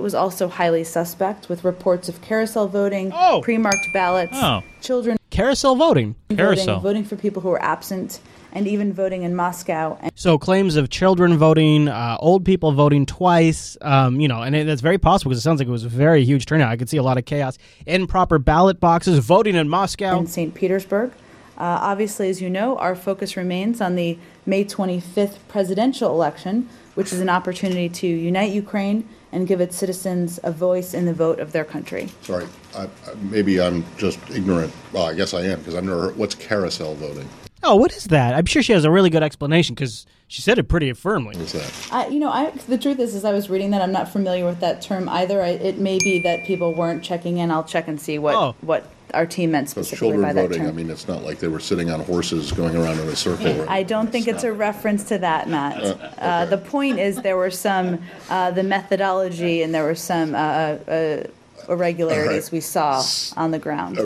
was also highly suspect, with reports of carousel voting, oh. pre-marked ballots, Oh. children Carousel voting. voting, voting for people who were absent, and even voting in Moscow. And So claims of children voting, uh, old people voting twice, um, you know, and it, that's very possible because it sounds like it was a very huge turnout. I could see a lot of chaos. Improper ballot boxes, voting in Moscow. in St. Petersburg. Uh, obviously, as you know, our focus remains on the May 25th presidential election, which is an opportunity to unite Ukraine and give its citizens a voice in the vote of their country. Sorry, I, I, maybe I'm just ignorant. Well, I guess I am because I've never heard. What's carousel voting? Oh, what is that? I'm sure she has a really good explanation because she said it pretty firmly. What's that? I, you know, I, the truth is, as I was reading that, I'm not familiar with that term either. I, it may be that people weren't checking in. I'll check and see what, Oh. what our team meant Because specifically children by that voting. term. I mean, it's not like they were sitting on horses going around in a circle. I don't think it's a reference to that, Matt. Uh, Uh, the point is there were some, uh, the methodology and there were some uh, uh, irregularities we saw on the ground.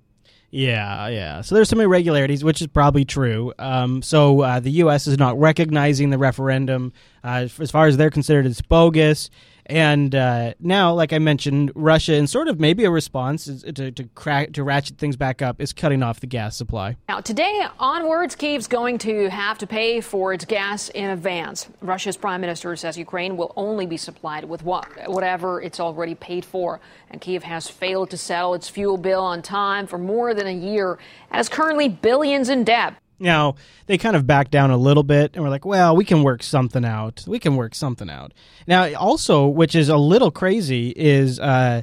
Yeah, yeah. So there's some irregularities, which is probably true. Um, so uh, the U.S. is not recognizing the referendum. Uh, as far as they're considered, it's bogus. And uh, now, like I mentioned, Russia, in sort of maybe a response to to, crack, to ratchet things back up, is cutting off the gas supply. Now, today onwards, Kiev's going to have to pay for its gas in advance. Russia's prime minister says Ukraine will only be supplied with what, whatever it's already paid for. And Kiev has failed to settle its fuel bill on time for more than a year and is currently billions in debt. Now, they kind of backed down a little bit and we're like, well, we can work something out. We can work something out. Now, also, which is a little crazy, is uh,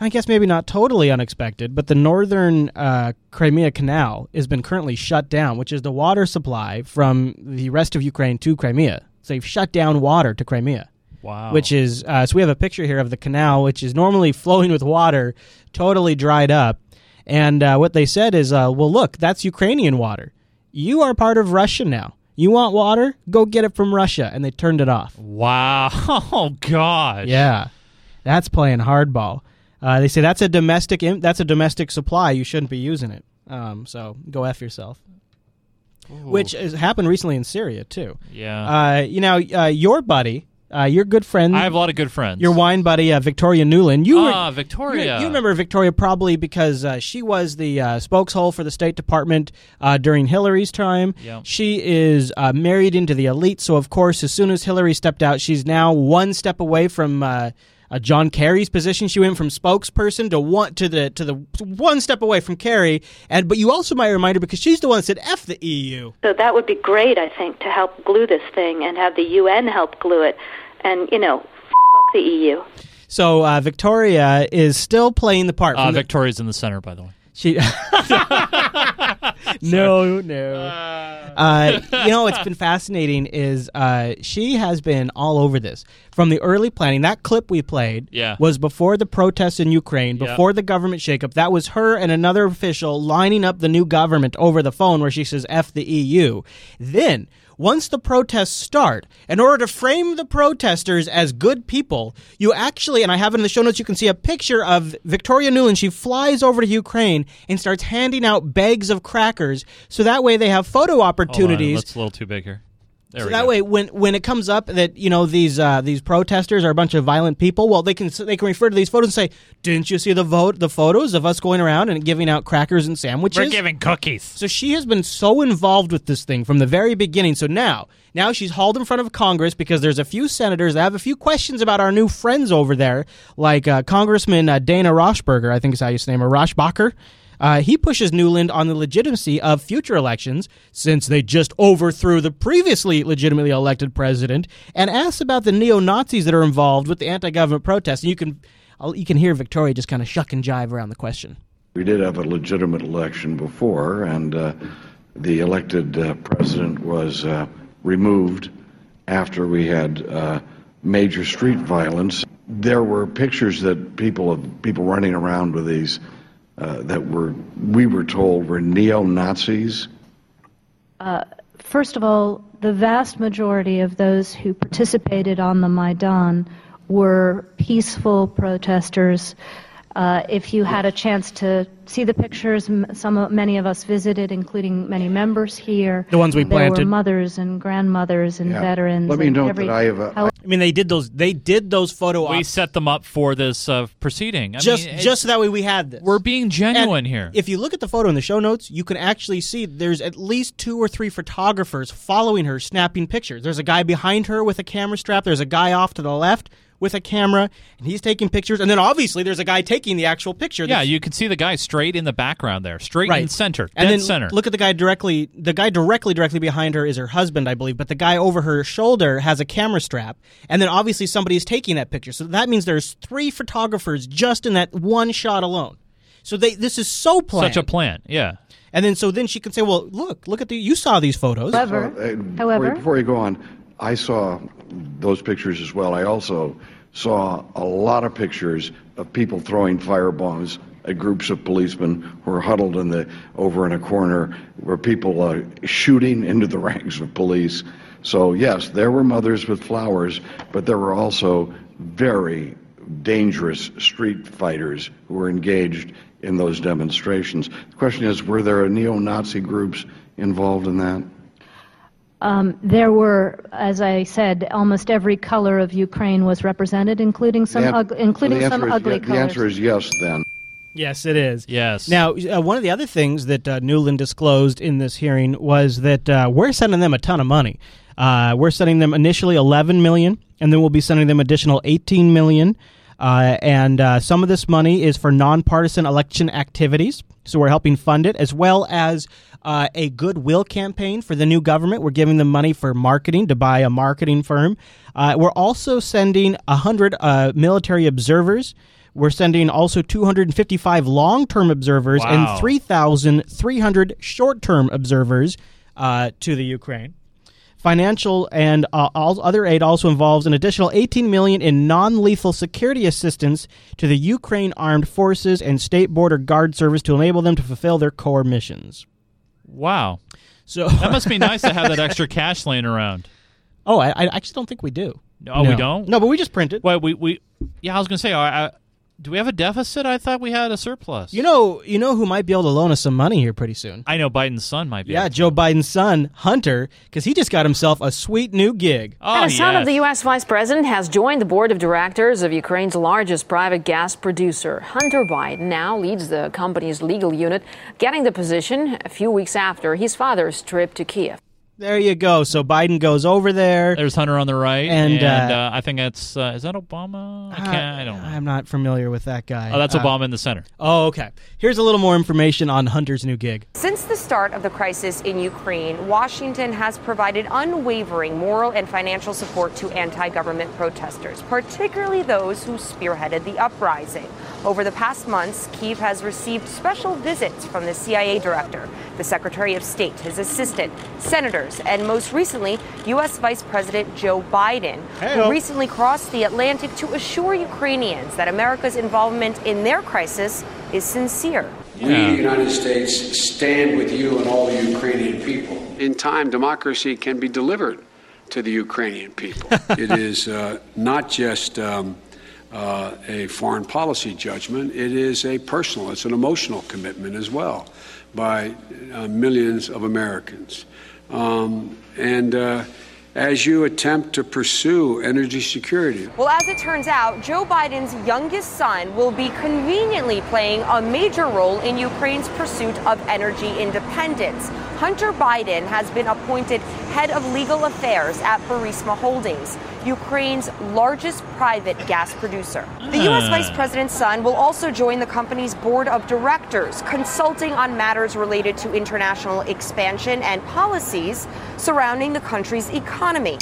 I guess maybe not totally unexpected, but the northern uh, Crimea Canal has been currently shut down, which is the water supply from the rest of Ukraine to Crimea. So they've shut down water to Crimea. Wow. Which is, uh, so we have a picture here of the canal, which is normally flowing with water, totally dried up. And uh, what they said is, uh, well, look, that's Ukrainian water. You are part of Russia now. You want water? Go get it from Russia. And they turned it off. Wow. Oh, gosh. Yeah. That's playing hardball. Uh, they say that's a domestic im- that's a domestic supply. You shouldn't be using it. Um, so go f yourself. Which has happened recently in Syria too. Yeah. Uh, you know, uh, your buddy, uh, your good friend. I have a lot of good friends. Your wine buddy, uh, Victoria Nuland. You were- Ah, Victoria. You, you remember Victoria probably because uh, she was the uh, spokeshole for the State Department uh, during Hillary's time. Yeah. She is uh, married into the elite, so of course, as soon as Hillary stepped out, she's now one step away from. Uh, uh, John Kerry's position. She went from spokesperson to one to the to the one step away from Kerry. And but you also might remind her because she's the one that said "f the EU." So that would be great, I think, to help glue this thing and have the UN help glue it. And, you know, f- the EU. So uh, Victoria is still playing the part. Uh, from the- Victoria's in the center, by the way. She. no, no. Uh, you know, what's been fascinating is uh, she has been all over this from the early planning. That clip we played Yeah. was before the protests in Ukraine, Yeah. before the government shakeup. That was her and another official lining up the new government over the phone where she says "f the EU." Then. Once the protests start, in order to frame the protesters as good people, you actually, and I have it in the show notes, you can see a picture of Victoria Nuland. She flies over to Ukraine and starts handing out bags of crackers so that way they have photo Hold on, opportunities. That's a little too big here. There so that go. way, when when it comes up that you know these uh, these protesters are a bunch of violent people, well, they can they can refer to these photos and say, "Didn't you see the vote the photos of us going around and giving out crackers and sandwiches? We're giving cookies." So she has been so involved with this thing from the very beginning. So now, now she's hauled in front of Congress because there's a few senators that have a few questions about our new friends over there, like uh, Congressman uh, Dana Roshberger, I think is how you say him, or Roshbacher. Uh, he pushes Nuland on the legitimacy of future elections since they just overthrew the previously legitimately elected president, and asks about the neo Nazis that are involved with the anti-government protests. And you can, you can hear Victoria just kind of shuck and jive around the question. We did have a legitimate election before, and uh, the elected uh, president was uh, removed after we had uh, major street violence. There were pictures that people of people running around with these uh, that were we were told were neo Nazis. Uh, first of all, the vast majority of those who participated on the Maidan were peaceful protesters. Uh, if you had a chance to see the pictures, m- some many of us visited, including many members here. The ones we there planted. were mothers and grandmothers and Yeah. veterans. Let me and note every, that I have a- how- I mean, they did those. They did those photo We ops set them up for this uh, proceeding. I just mean, just so that way we had this. We're being genuine And here. If you look at the photo in the show notes, you can actually see there's at least two or three photographers following her, snapping pictures. There's a guy behind her with a camera strap. There's a guy off to the left with a camera, and he's taking pictures. And then obviously there's a guy taking the actual picture. Yeah, you can see the guy straight in the background there, straight right in center, dead and then center. Look at the guy directly. The guy directly, directly behind her is her husband, I believe. But the guy over her shoulder has a camera strap, and then obviously somebody is taking that picture. So that means there's three photographers just in that one shot alone. So they this is so planned. Such a plan, yeah. And then so then she can say, "Well, look, look at the you saw these photos." Uh, uh, before, before you go on, I saw those pictures as well. I also saw a lot of pictures of people throwing firebombs at groups of policemen who were huddled in the over in a corner, where people uh, shooting into the ranks of police. So yes, there were mothers with flowers, but there were also very dangerous street fighters who were engaged in those demonstrations. The question is, were there neo-Nazi groups involved in that? Um, there were, as I said, almost every color of Ukraine was represented, including some, The an- ug- including the some is ugly ye- colors. The answer is yes. Then. Yes, it is. Yes. Now, uh, one of the other things that uh, Nuland disclosed in this hearing was that uh, we're sending them a ton of money. Uh, we're sending them initially 11 million, and then we'll be sending them additional 18 million. Uh, and uh, some of this money is for nonpartisan election activities, so we're helping fund it, as well as uh, a goodwill campaign for the new government. We're giving them money for marketing to buy a marketing firm. Uh, we're also sending 100 uh, military observers. We're sending also 255 long term observers Wow. and 3,300 short term observers uh, to the Ukraine. Financial and uh, all other aid also involves an additional 18 million in non-lethal security assistance to the Ukraine Armed Forces and State Border Guard Service to enable them to fulfill their core missions. Wow. So that must be nice to have that extra cash laying around. Oh, I, I actually don't think we do. Oh, we don't. No, but we just printed. Well, we we yeah. I was gonna say, I, I, do we have a deficit? I thought we had a surplus. You know, you know who might be able to loan us some money here pretty soon. I know Biden's son might be. Yeah, Joe Biden's son, Hunter, because he just got himself a sweet new gig. Oh, and a son of the U.S. vice president has joined the board of directors of Ukraine's largest private gas producer. Hunter Biden now leads the company's legal unit, getting the position a few weeks after his father's trip to Kiev. There you go. So Biden goes over there. There's Hunter on the right, And, and, uh, uh, I think that's uh, is that Obama? I can't. I don't know. I'm not familiar with that guy. Oh, that's Uh, Obama in the center. Oh, okay. Here's a little more information on Hunter's new gig. Since the start of the crisis in Ukraine, Washington has provided unwavering moral and financial support to anti government protesters, particularly those who spearheaded the uprising. Over the past months, Kiev has received special visits from the CIA director, the Secretary of State, his assistant, senators, and most recently, U.S. Vice President Joe Biden, Hey-o. who recently crossed the Atlantic to assure Ukrainians that America's involvement in their crisis is sincere. We, the United States, stand with you and all the Ukrainian people. In time, democracy can be delivered to the Ukrainian people. it is uh, not just um, uh, a foreign policy judgment, it is a personal, it's an emotional commitment as well by uh, millions of Americans. Um, and uh, as you attempt to pursue energy security, Well, as it turns out, Joe Biden's youngest son will be conveniently playing a major role in Ukraine's pursuit of energy independence. Hunter Biden has been appointed head of legal affairs at Burisma Holdings, Ukraine's largest private gas producer. The U.S. Ah. Vice President's son will also join the company's board of directors, consulting on matters related to international expansion and policies surrounding the country's economy.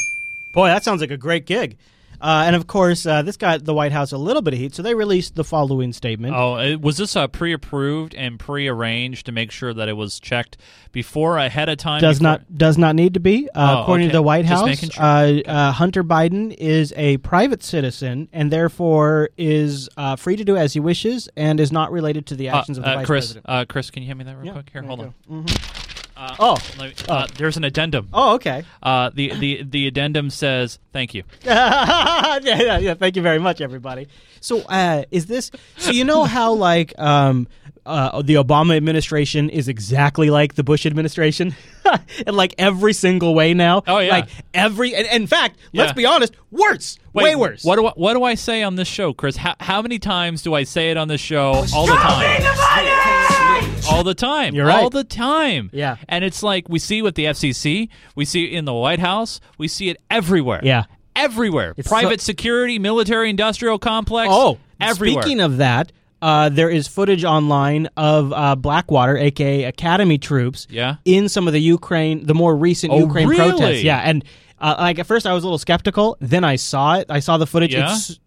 Boy, that sounds like a great gig. Uh, and of course, uh, this got the White House a little bit of heat, so they released the following statement. Oh, it, was this uh, pre-approved and pre-arranged to make sure that it was checked before ahead of time? does before- not does not need to be. Uh, Oh, according okay. to the White House, sure. uh, uh, Hunter Biden is a private citizen and therefore is uh, free to do as he wishes and is not related to the actions of the vice Chris, president. uh, Chris, can you hand me that real Yeah, quick? Here, hold on. go. Uh, Oh. me- uh, there's an addendum. Oh, okay. Uh, the the the addendum says thank you. yeah, yeah, yeah. Thank you very much, everybody. So, uh, is this? So you know how like um, uh, the Obama administration is exactly like the Bush administration, in like every single way now. Oh, yeah. like every. And, and in fact, let's be honest, worse, Wait, way worse. What do I, what do I say on this show, Chris? How, how many times do I say it on this show? All the time. All the time. You're right. All the time. Yeah. And it's like we see with the FCC, we see it in the White House, we see it everywhere. Yeah. Everywhere. It's Private so- security, military industrial complex. Oh, everywhere. Speaking of that, uh, there is footage online of uh, Blackwater, aka Academi troops, Yeah. in some of the Ukraine, the more recent Oh, Ukraine really? protests. Yeah, and uh, like at first I was a little skeptical. Then I saw it. I saw the footage. Yeah? It's,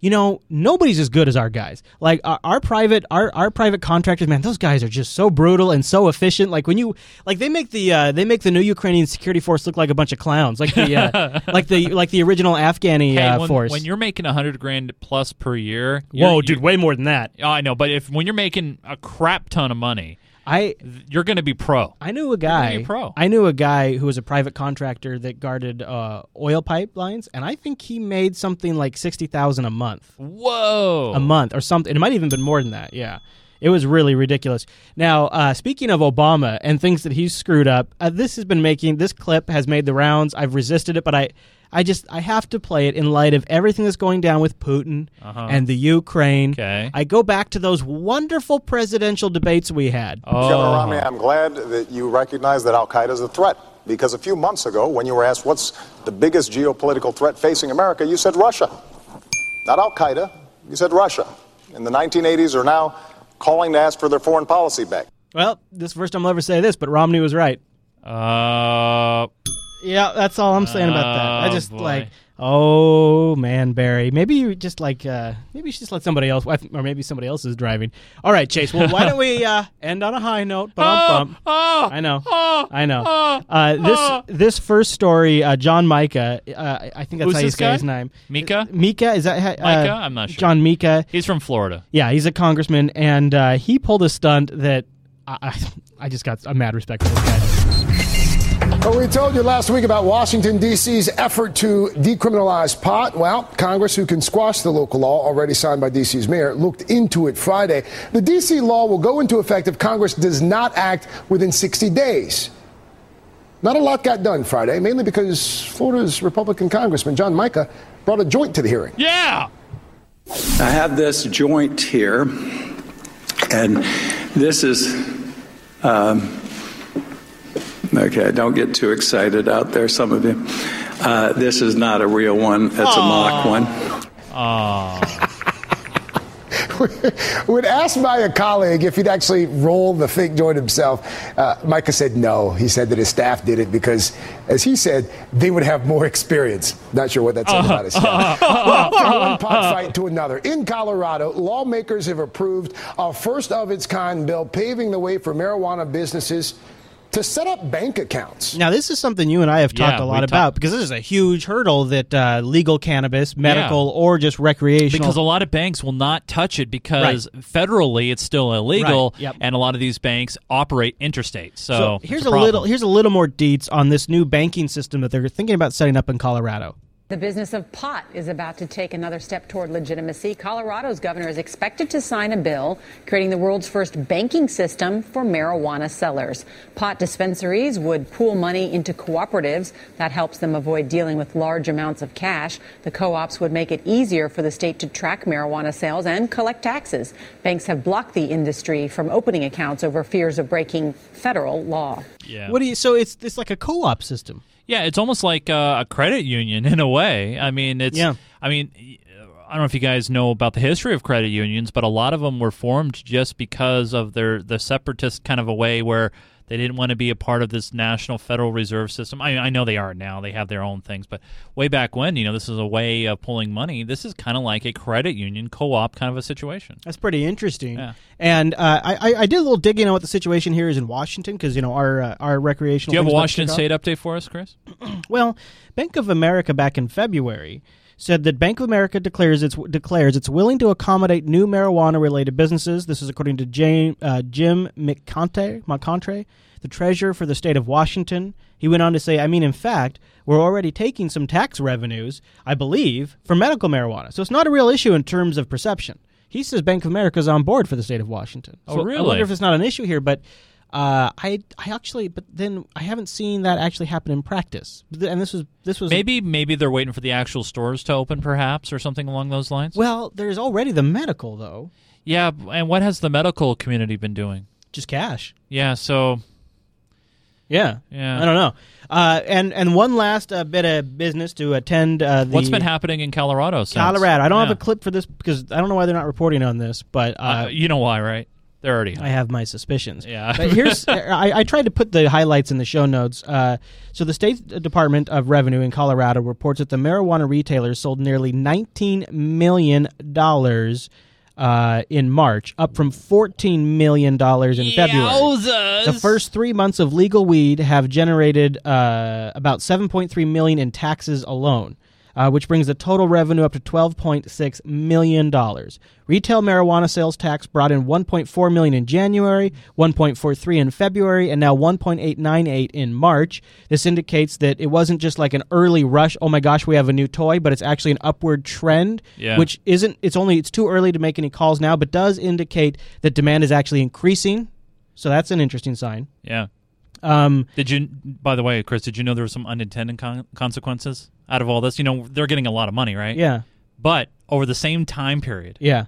you know, nobody's as good as our guys. Like our, our private, our, our private contractors, man, those guys are just so brutal and so efficient. Like when you, like they make the, uh, they make the new Ukrainian security force look like a bunch of clowns, like the, uh, like the, like the original Afghani Hey, uh, when, force. when you're making a hundred grand plus per year, Whoa, dude, way more than that. Oh, I know, but if when you're making a crap ton of money, I you're going to be pro. I knew a guy. pro. I knew a guy who was a private contractor that guarded uh, oil pipelines, and I think he made something like sixty thousand a month. Whoa, a month or something. It might even been more than that. Yeah, it was really ridiculous. Now, uh, speaking of Obama and things that he's screwed up, uh, this has been making this clip has made the rounds. I've resisted it, but I. I just I have to play it in light of everything that's going down with Putin Uh-huh. and the Ukraine. Okay. I go back to those wonderful presidential debates we had. Oh. Governor Romney, I'm glad that you recognize that Al Qaeda is a threat. Because a few months ago, when you were asked what's the biggest geopolitical threat facing America, you said Russia. Not Al Qaeda, you said Russia. In the 1980s are now calling to ask for their foreign policy back. Well, this is the first time I'll ever say this, but Romney was right. Uh, Yeah, that's all I'm saying about that. I Oh, just boy. like, oh man, Barry. Maybe you just like, uh, maybe you should just let somebody else, or maybe somebody else is driving. All right, Chase. Well, why don't we uh, end on a high note? But Oh, oh, I know, oh, I know. Uh, this this first story, uh, John Micah. Uh, I think that's Who's how you this say guy? his name. Mika? Mika is that? Uh, Micah? I'm not sure. John Mika. He's from Florida. Yeah, he's a congressman, and uh, he pulled a stunt that I, I, I just got a mad respect for this guy. Well, we told you last week about Washington, D.C.'s effort to decriminalize pot. Well, Congress, who can squash the local law already signed by D.C.'s mayor, looked into it Friday. The D.C. law will go into effect if Congress does not act within 60 days. Not a lot got done Friday, mainly because Florida's Republican Congressman John Mica brought a joint to the hearing. Yeah. I have this joint here, and this is. Um, okay, don't get too excited out there, some of you. Uh, this is not a real one, it's a mock one. when asked by a colleague if he'd actually roll the fake joint himself, uh, Mica said no. He said that his staff did it because, as he said, they would have more experience. Not sure what that said about his staff. well, from one pot fight to another. In Colorado, lawmakers have approved a first of its kind bill paving the way for marijuana businesses to set up bank accounts. Now, this is something you and I have talked Yeah, a lot we about talk- because this is a huge hurdle that uh, legal cannabis, medical, or just recreational. Because a lot of banks will not touch it because federally it's still illegal, Right, yep. and a lot of these banks operate interstate. So, here's it's a, little here's a little more deets on this new banking system that they're thinking about setting up in Colorado. The business of pot is about to take another step toward legitimacy. Colorado's governor is expected to sign a bill creating the world's first banking system for marijuana sellers. Pot dispensaries would pool money into cooperatives. That helps them avoid dealing with large amounts of cash. The co ops would make it easier for the state to track marijuana sales and collect taxes. Banks have blocked the industry from opening accounts over fears of breaking federal law. Yeah. What do you? So it's it's like a co-op system. Yeah, it's almost like uh, a credit union in a way. I mean, it's. Yeah. I mean, I don't know if you guys know about the history of credit unions, but a lot of them were formed just because of their the separatist kind of a way where They didn't want to be a part of this national Federal Reserve system. I, I know they are now; they have their own things. But way back when, you know, this is a way of pulling money. This is kind of like a credit union co-op kind of a situation. That's pretty interesting. Yeah. And uh, I, I- did a little digging on what the situation here is in Washington because you know our uh, our recreational. Do you have a thing's about to Washington. State update for us, Chris? Well, Bank of America back in February said that Bank of America declares it's declares it's willing to accommodate new marijuana related businesses. This is according to Jane, uh, Jim McContre, McContre, the treasurer for the state of Washington. He went on to say, I mean, in fact, we're already taking some tax revenues, I believe, for medical marijuana. So it's not a real issue in terms of perception. He says Bank of America is on board for the state of Washington. Oh, So I really? wonder if it's not an issue here, but uh, I I actually, but then I haven't seen that actually happen in practice. And this was this was Maybe maybe they're waiting for the actual stores to open, perhaps, or something along those lines. Well, there's already the medical though. Yeah, and what has the medical community been doing? Just cash. Yeah, so Yeah, Yeah. I don't know. Uh, and and one last uh, bit of business to attend. Uh, the what's been happening in Colorado? Since? Colorado. I don't have a clip for this because I don't know why they're not reporting on this, but uh, Uh, you know why, right? They're already. I have my suspicions. Yeah. But here's I, I tried to put the highlights in the show notes. Uh, so the state Department of Revenue in Colorado reports that the marijuana retailers sold nearly 19 million dollars. Uh, in March, up from fourteen million dollars in February. Yowzas! The first three months of legal weed have generated uh, about seven point three million in taxes alone, uh, which brings the total revenue up to twelve point six million dollars. Retail marijuana sales tax brought in $1.4 million in January, one point four three in February, and now one point eight nine eight in March. This indicates that it wasn't just like an early rush. Oh my gosh, we have a new toy, but it's actually an upward trend, Yeah. which isn't. It's only it's too early to make any calls now, but does indicate that demand is actually increasing. So that's an interesting sign. Yeah. Um, did you? By the way, Chris, did you know there were some unintended con- consequences out of all this? You know, they're getting a lot of money, right? Yeah. But over the same time period, Yeah.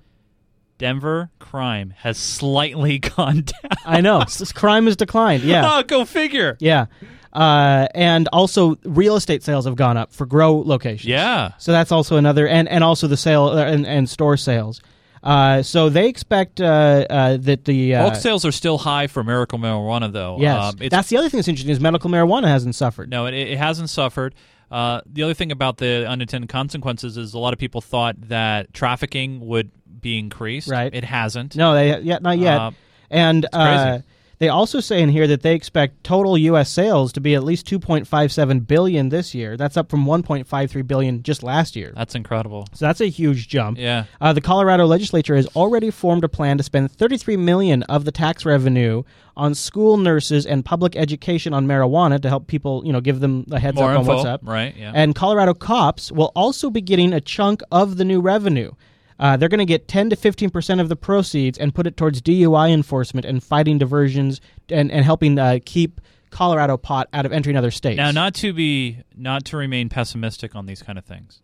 Denver crime has slightly gone down. I know. S- crime has declined. Yeah. oh, go figure. Yeah. Uh, and also real estate sales have gone up for grow locations. Yeah. So that's also another, and, and also the sale uh, and, and store sales. Uh, so they expect uh, uh, that the uh, Bulk sales are still high for medical marijuana, though. yes, Um, that's the other thing that's interesting is medical marijuana hasn't suffered. No, it, it hasn't suffered. Uh, the other thing about the unintended consequences is a lot of people thought that trafficking would be increased. Right. It hasn't. No, they yet not yet. Uh, and uh, they also say in here that they expect total U.S. sales to be at least 2.57 billion this year. That's up from 1.53 billion just last year. That's incredible. So that's a huge jump. Yeah. Uh, the Colorado legislature has already formed a plan to spend 33 million of the tax revenue on school nurses and public education on marijuana to help people, you know, give them a heads More up info, on what's up. right, yeah. And Colorado cops will also be getting a chunk of the new revenue. Uh, they're going to get 10 to 15 percent of the proceeds and put it towards DUI enforcement and fighting diversions and, and helping uh, keep Colorado pot out of entering other states. Now, not to be, not to remain pessimistic on these kind of things.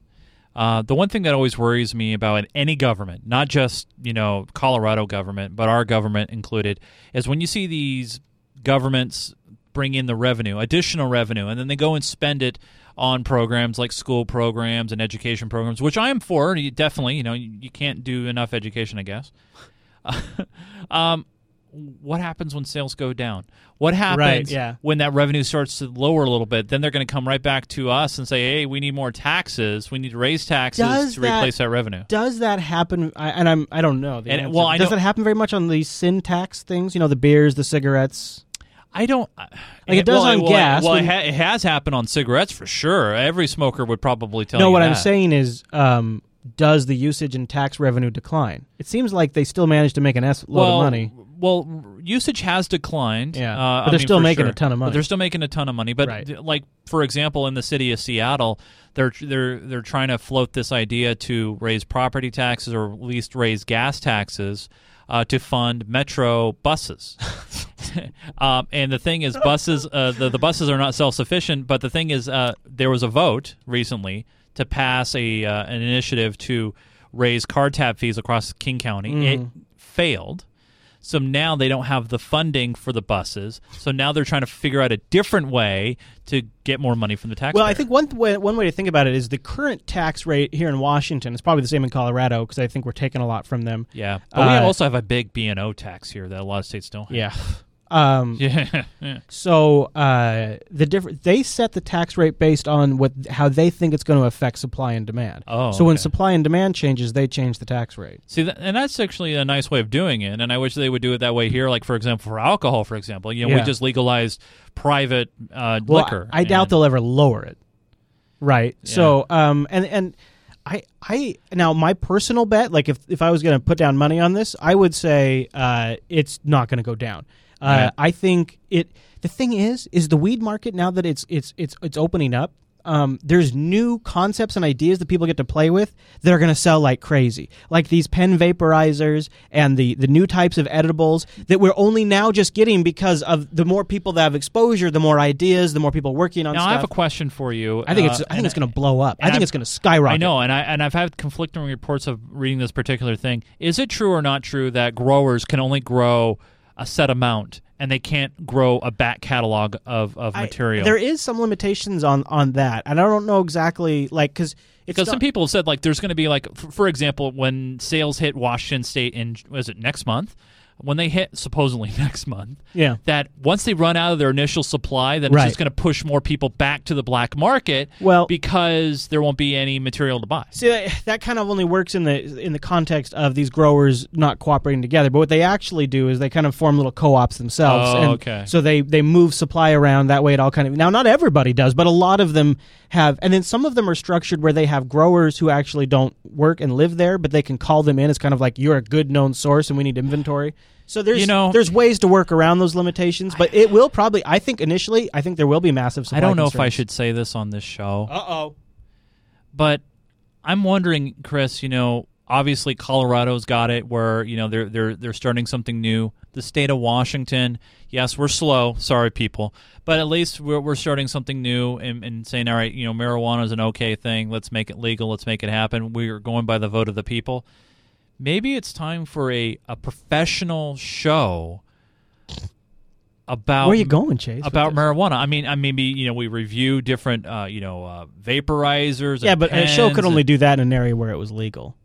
Uh, the one thing that always worries me about any government, not just you know Colorado government, but our government included, is when you see these governments bring in the revenue, additional revenue, and then they go and spend it on programs like school programs and education programs, which I am for. You Definitely, you know, you, you can't do enough education, I guess. um, what happens when sales go down? What happens yeah. when that revenue starts to lower a little bit? Then they're going to come right back to us and say, "Hey, we need more taxes. We need to raise taxes Does to that- replace that revenue." Does that happen? I, and I'm I don't know. The And- well, I does know- it happen very much on these sin tax things? You know, the beers, the cigarettes. I don't. Like it does well, on well, gas. Well, it, ha- it has happened on cigarettes for sure. Every smoker would probably tell you that. no, you what that. I'm saying is, um, does the usage and tax revenue decline? It seems like they still managed to make an S load well, of money. Well, usage has declined. Yeah, uh, but they're mean, still making sure. a ton of But money. they're still making a ton of money. But Right. like for example, in the city of Seattle, they're they're they're trying to float this idea to raise property taxes or at least raise gas taxes uh, to fund metro buses. um, and the thing is, buses uh, the the buses are not self sufficient. But the thing is, uh, there was a vote recently to pass a uh, an initiative to raise car tab fees across King County. It Mhm. failed. So now they don't have the funding for the buses. So now they're trying to figure out a different way to get more money from the taxpayer. Well, I think one th- way, one way to think about it is the current tax rate here in Washington is probably the same in Colorado because I think we're taking a lot from them. Yeah, but we Uh, also have a big B and O tax here that a lot of states don't have. Yeah, Um, Yeah, yeah. So uh, the different they set the tax rate based on what how they think it's going to affect supply and demand. Oh, so when supply and demand changes, they change the tax rate. See, that, and that's actually a nice way of doing it. And I wish they would do it that way here. Like, for example, for alcohol, for example, you know, Yeah. we just legalized private uh, Well, liquor. I, I doubt they'll ever lower it. Right. So um and and I I now my personal bet like if if I was going to put down money on this, I would say uh it's not going to go down. Uh Right. I think it the thing is is the weed market now that it's it's it's it's opening up um, there's new concepts and ideas that people get to play with that are going to sell like crazy, like these pen vaporizers and the the new types of edibles that we're only now just getting because of the more people that have exposure, the more ideas, the more people working on Now stuff. I have a question for you. I think it's uh, I think it's going to blow up. I think I've- it's going to skyrocket. I know, and I and I've had conflicting reports of reading this particular thing. Is it true or not true that growers can only grow a set amount and they can't grow a back catalog of, of I- material? There is some limitations on on that, and I don't know exactly like because because some people have said like there's going to be like for, for example when sales hit Washington State in was it next month when they hit supposedly next month Yeah. that once they run out of their initial supply then Right. it's just going to push more people back to the black market Well- because there won't be any material to buy See that, that kind of only works in the in the context of these growers not cooperating together. But what they actually do is they kind of form little co-ops themselves. Oh, and okay. So they they move supply around that way. It all kind of now not everybody does, but a lot of them have. And then some of them are structured where they have growers who actually don't work and live there, but they can call them in. It's kind of like you're a good known source, and we need inventory. So there's You know- there's ways to work around those limitations, but it will probably. I think initially, I think there will be massive. I don't know if I should say this on this show Uh oh. but I'm wondering, Chris. You know, obviously Colorado's got it where you know they're they're they're starting something new. The state of Washington, yes, we're slow. Sorry, people, but at least we're we're starting something new and, and saying, all right, you know, marijuana is an okay thing. Let's make it legal. Let's make it happen. We're going by the vote of the people. Maybe it's time for a a professional show about Where you going, Chase, About marijuana. I mean, I maybe you know we review different uh, you know uh, vaporizers. Yeah, and but a show could only and- do that in an area where it was legal.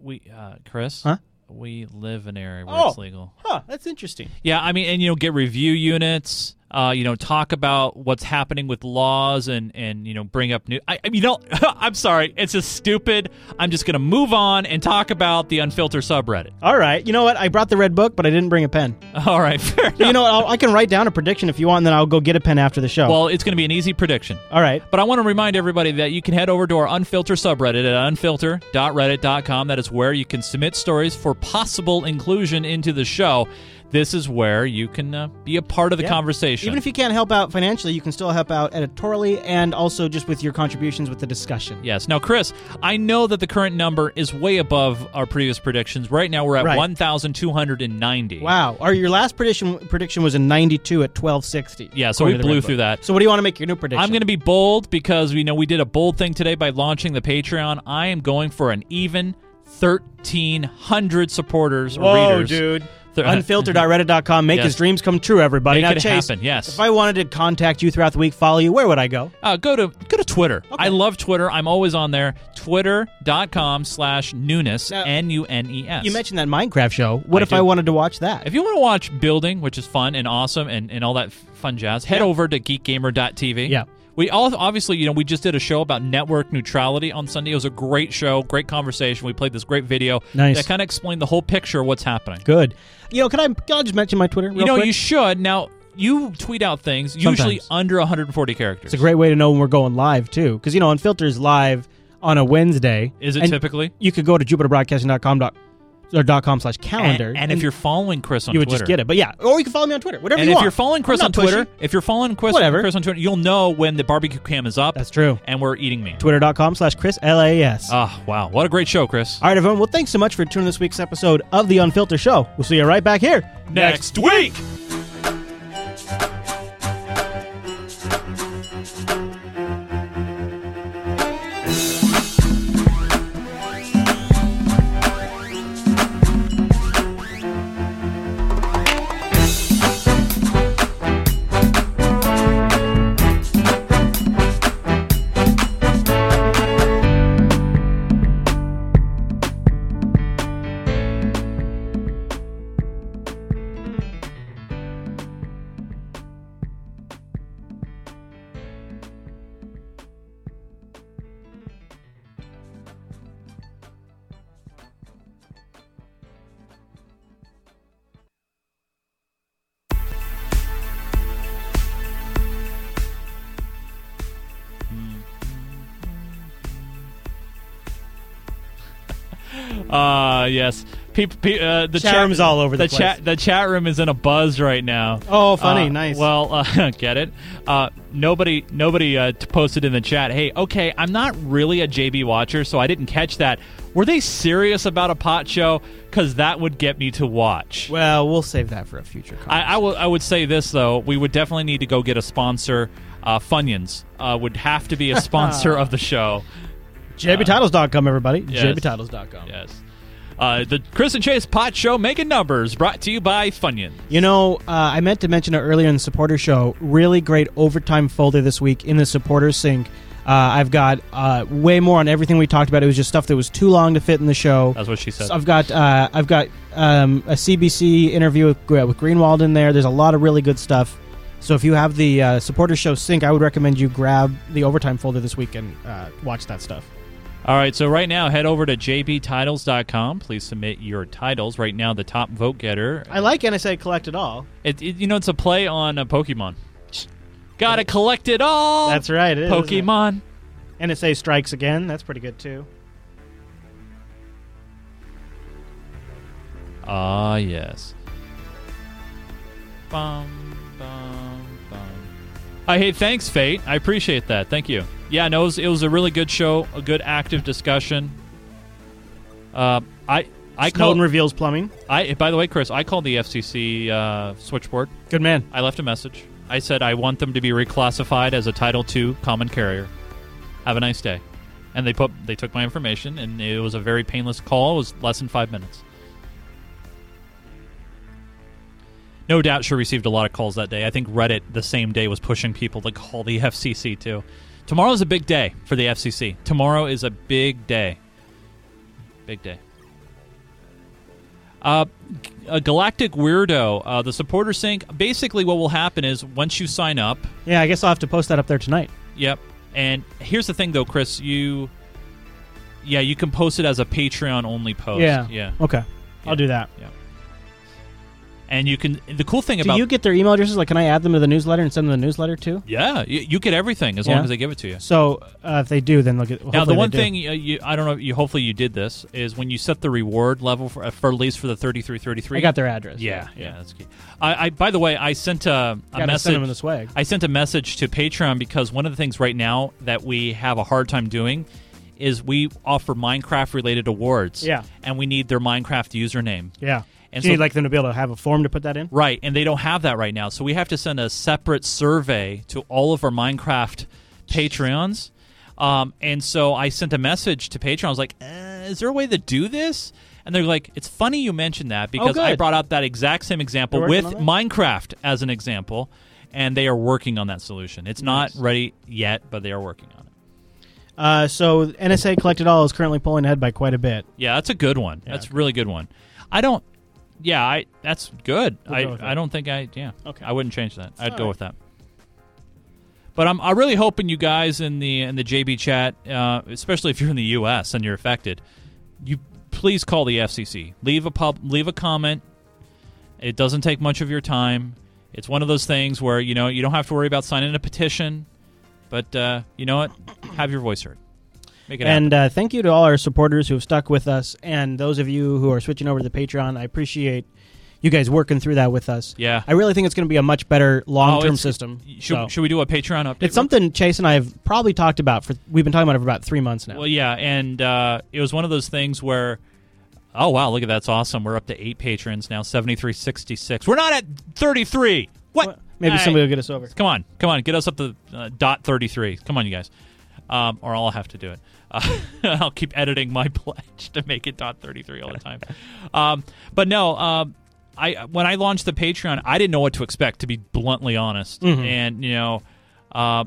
We uh, Chris. Huh? We live in an area where Oh. it's legal. Huh, that's interesting. Yeah, I mean, and you know, get review units. Uh, you know, talk about what's happening with laws and and you know, bring up new. I, I- you know, I'm sorry, it's just stupid. I'm just gonna move on and talk about the unfiltered subreddit. All right. You know what? I brought the red book, but I didn't bring a pen. All right, fair you know what? I'll, I can write down a prediction if you want, and then I'll go get a pen after the show. Well, it's going to be an easy prediction. All right. But I want to remind everybody that you can head over to our unfiltered subreddit at unfilter.reddit.com. That is where you can submit stories for possible inclusion into the show. This is where you can uh, be a part of the Yeah. conversation. Even if you can't help out financially, you can still help out editorially and also just with your contributions with the discussion. Yes. Now, Chris, I know that the current number is way above our previous predictions. Right now, we're at Right. 1,290. Wow. Our, your last prediction prediction was in 92 at 1260. Yeah, so we according to the blew through that. So what do you want to make your new prediction? I'm going to be bold because we know we did a bold thing today by launching the Patreon. I am going for an even 1,300 supporters or Whoa, readers. dude. Thir- Unfiltered.reddit.com. Make Yes. his dreams come true, everybody. Make now, it Chase, happen, yes. If I wanted to contact you throughout the week, follow you, where would I go? Uh, go to go to Twitter. I love Twitter. I'm always on there. Twitter.com slash Nunes. Now- N U N E S. You mentioned that Minecraft show. What I if I wanted to watch that? If you want to watch building, which is fun and awesome and, and all that fun jazz, head Yeah. over to geekgamer.tv. Yeah. We all obviously, you know, we just did a show about network neutrality on Sunday. It was a great show, great conversation. We played this great video Nice. that kind of explained the whole picture of what's happening. Good. You know, can I, can I just mention my Twitter? Real you know, quick? you should. Now, you tweet out things usually Sometimes. under 140 characters. It's a great way to know when we're going live too, because you know, Unfilters live on a Wednesday. Is it typically? You could go to jupiterbroadcasting.com or dot com slash calendar, And, and if you're following Chris on Twitter. you would Twitter, just get it. But yeah, or you can follow me on Twitter, whatever and you if want. you're following Chris on Twitter, if you're following Chris, Whatever. Chris on Twitter, you'll know when the barbecue cam is up. That's true. And we're eating meat. Twitter.com slash Chris LAS. Ah, wow. What a great show, Chris. All right, everyone. Well, thanks so much for tuning this week's episode of the Unfiltered Show. We'll see you right back here Next week. Uh yes. People, pe- uh, the Chat room's all over the place. chat. The chat room is in a buzz right now. Oh, funny, Uh, nice. Well, uh, get it? Uh, nobody, nobody uh, t- posted in the chat. Hey, okay, I'm not really a JB watcher, so I didn't catch that. Were they serious about a pot show? Because that would get me to watch. Well, we'll save that for a future. I, I will. I would say this though: we would definitely need to go get a sponsor. Uh, Funyuns uh, would have to be a sponsor of the show. JBTitles.com, everybody. Yes. JBTitles.com. Yes. Uh, the Chris and Chase Pot Show making numbers brought to you by Funyuns. You know, uh, I meant to mention it earlier in the supporter show. Really great overtime folder this week in the supporter sync. Uh, I've got uh, way more on everything we talked about. It was just stuff that was too long to fit in the show. That's what she said. So I've got uh, I've got um, a CBC interview with, with Greenwald in there. There's a lot of really good stuff. So if you have the uh, supporter show sync, I would recommend you grab the overtime folder this week and uh, watch that stuff. All right, so right now, head over to jbtitles.com. Please submit your titles. Right now, the top vote getter. I like NSA Collect It All. It, it- you know, it's a play on a Pokemon. Gotta collect it all. That's right. It is, isn't it? Pokemon. NSA Strikes Again. That's pretty good too. Ah, yes. Bum, bum, bum. Uh, hey, thanks, Fate. I appreciate that. Thank you. Yeah, no, it was, it was a really good show, a good active discussion. Uh, I I Snowden called reveals plumbing. I by the way, Chris, I called the FCC uh, switchboard. Good man. I left a message. I said I want them to be reclassified as a Title II common carrier. Have a nice day. And they put they took my information, and it was a very painless call. It was less than five minutes. No doubt she received a lot of calls that day. I think Reddit the same day was pushing people to call the FCC too. Tomorrow is a big day for the FCC. Tomorrow is a big day. Big day. Uh, a galactic weirdo. Uh, the supporter sync. Basically, what will happen is once you sign up. Yeah, I guess I'll have to post that up there tonight. Yep. And here's the thing, though, Chris. You, yeah, you can post it as a Patreon only post. Yeah. Yeah. Okay. I'll do that. Yeah. And you can. The cool thing about Do you get their email addresses? Like, can I add them to the newsletter and send them the newsletter too? yeah, you, you get everything as Yeah. long as they give it to you. So uh, if they do, then they'll get. Now, the hopefully one they do. thing uh, you, I don't know, you hopefully you did this is when you set the reward level for, uh, for at least for the thirty three thirty three. I got their address. Yeah, Yeah, that's key. I, I by the way, I sent a, a Gotta message. send 'em in the swag. I sent a message to Patreon because one of the things right now that we have a hard time doing is we offer Minecraft related awards. Yeah. and we need their Minecraft username. Yeah. And so- need like them to be able to have a form to put that in? Right, and they don't have that right now. So we have to send a separate survey to all of our Minecraft Patreons. Um, and so I sent a message to Patreon. I was like, uh, "Is there a way to do this?" And they're like, "It's funny you mentioned that because I Oh, good. brought up that exact same example with Minecraft as an example, and they are working on that solution. It's not ready yet, but they are working on it. Uh, so NSA Collect It All is currently pulling ahead by quite a bit. Yeah, that's a good one. That's a really good one. I don't. Yeah, I. That's good. We'll I. go with I that. don't think I. Yeah. Okay. I wouldn't change that. I'd All go right. with that. But I'm. I'm really hoping you guys in the in the JB chat, uh, especially if you're in the U.S. and you're affected, you please call the FCC. Leave a pub. Leave a comment. It doesn't take much of your time. It's one of those things where you know you don't have to worry about signing a petition, but uh, you know what? Have your voice heard. And uh, thank you to all our supporters who have stuck with us, and those of you who are switching over to the Patreon. I appreciate you guys working through that with us. Yeah. I really think it's going to be a much better long-term Oh, system. Should, So- should we do a Patreon update? It's something Chase and I have probably talked about for. We've been talking about it for about three months now. Well, yeah, and uh, it was one of those things where, oh wow, look at that's awesome. We're up to eight patrons now, seventy three sixty six. We're not at thirty three. What? Maybe somebody will get us over. Come on, come on, get us up to uh, dot thirty three. Come on, you guys, um, or I'll have to do it. Uh, I'll keep editing my pledge to make it dot thirty three all the time. um, but no, um, I when I launched the Patreon, I didn't know what to expect. To be bluntly honest, Mhm. and you know. Uh,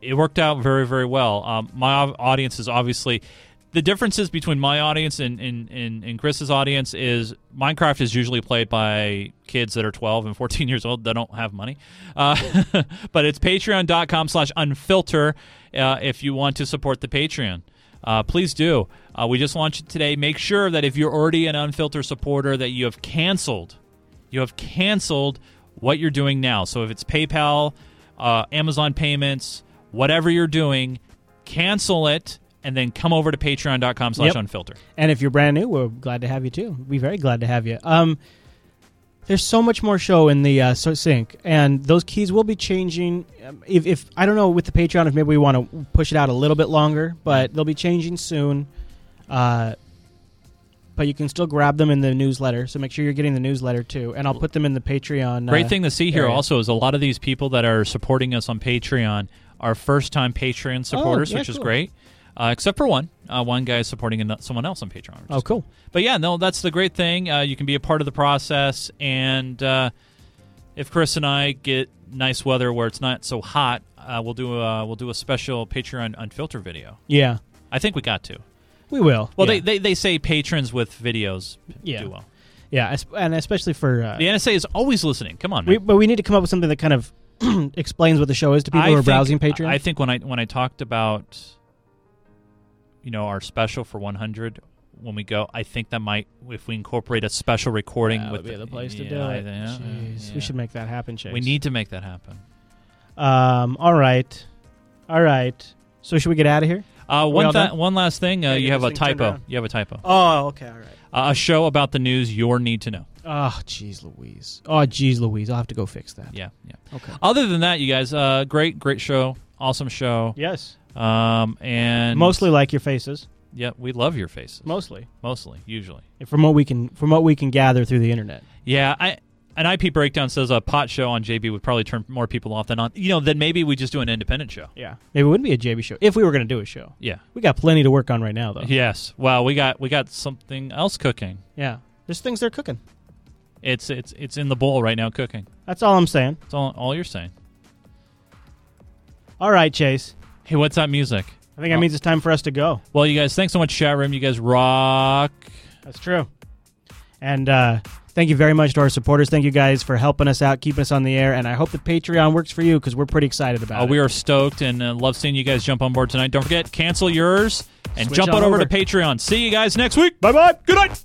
it worked out very very well. Um, my audience is obviously the differences between my audience and, and, and, and Chris's audience is Minecraft is usually played by kids that are 12 and 14 years old that don't have money. Uh, but it's patreon.com slash unfilter uh, if you want to support the Patreon. Uh, please do. Uh, we just launched it today. Make sure that if you're already an unfilter supporter that you have canceled you have canceled what you're doing now. So if it's PayPal, uh, Amazon payments, whatever you're doing, cancel it and then come over to patreon.com slash Yep. And if you're brand new, we're glad to have you too. We're very glad to have you. Um, there's so much more show in the uh, sync, and those keys will be changing. Um, if, if I don't know with the Patreon, if maybe we want to push it out a little bit longer, but they'll be changing soon. Uh, but you can still grab them in the newsletter, so make sure you're getting the newsletter too. And I'll put them in the Patreon. Great uh, thing to see here area. also is a lot of these people that are supporting us on Patreon are first time Patreon supporters, Oh, yeah, which is great. Uh, except for one. Uh, one guy is supporting someone else on Patreon. Oh, cool. But yeah, no, that's the great thing. Uh, you can be a part of the process. And uh, if Chris and I get nice weather where it's not so hot, uh, we'll do a we'll do a special Patreon unfiltered video. Yeah. I think we got to. We will. Well, yeah. they, they they say patrons with videos Yeah. do well. yeah, and especially for uh, The NSA is always listening. Come on, man. we, but we need to come up with something that kind of explains what the show is to people I who are think- browsing Patreon. I think when I when I talked about you know our special for 100 when we go, I think that might if we incorporate a special recording That with would be the place to yeah, do I- it. yeah, Jeez, yeah. we should make that happen, Chase. We need to make that happen. Um. All right. All right. So should we get out of here? Uh, one th- one last thing, uh, Yeah, you have a this thing turned typo. You have a typo. Oh, okay. All right. Uh, a show about the news your need to know. Oh, jeez, Louise. Oh, jeez, Louise. I'll have to go fix that. Yeah, yeah. Okay. Other than that, you guys, uh, great, great show, awesome show. Yes. Um, and Mostly like your faces. yeah, we love your faces. Mostly. mostly, usually. From what we can, from what we can gather through the internet. Yeah, I an IP breakdown says a pot show on JB would probably turn more people off than on you know. Then maybe we just do an independent show. Yeah. Maybe it wouldn't be a JB show if we were going to do a show. Yeah. We got plenty to work on right now, though. Yes. Well, we got we got something else cooking. Yeah. There's things they're cooking. It's it's it's in the bowl right now cooking. That's all I'm saying. That's all all you're saying. All right, Chase. Hey, what's that music? I think that Oh. means it's time for us to go. Well, you guys, thanks so much, chat room. You guys rock. That's true. And uh, thank you very much to our supporters. Thank you guys for helping us out, keeping us on the air. And I hope the Patreon works for you because we're pretty excited about Uh, it. we are stoked and uh, love seeing you guys jump on board tonight. Don't forget, cancel yours and Switch jump on on over over. to Patreon. See you guys next week. Bye bye. Good night.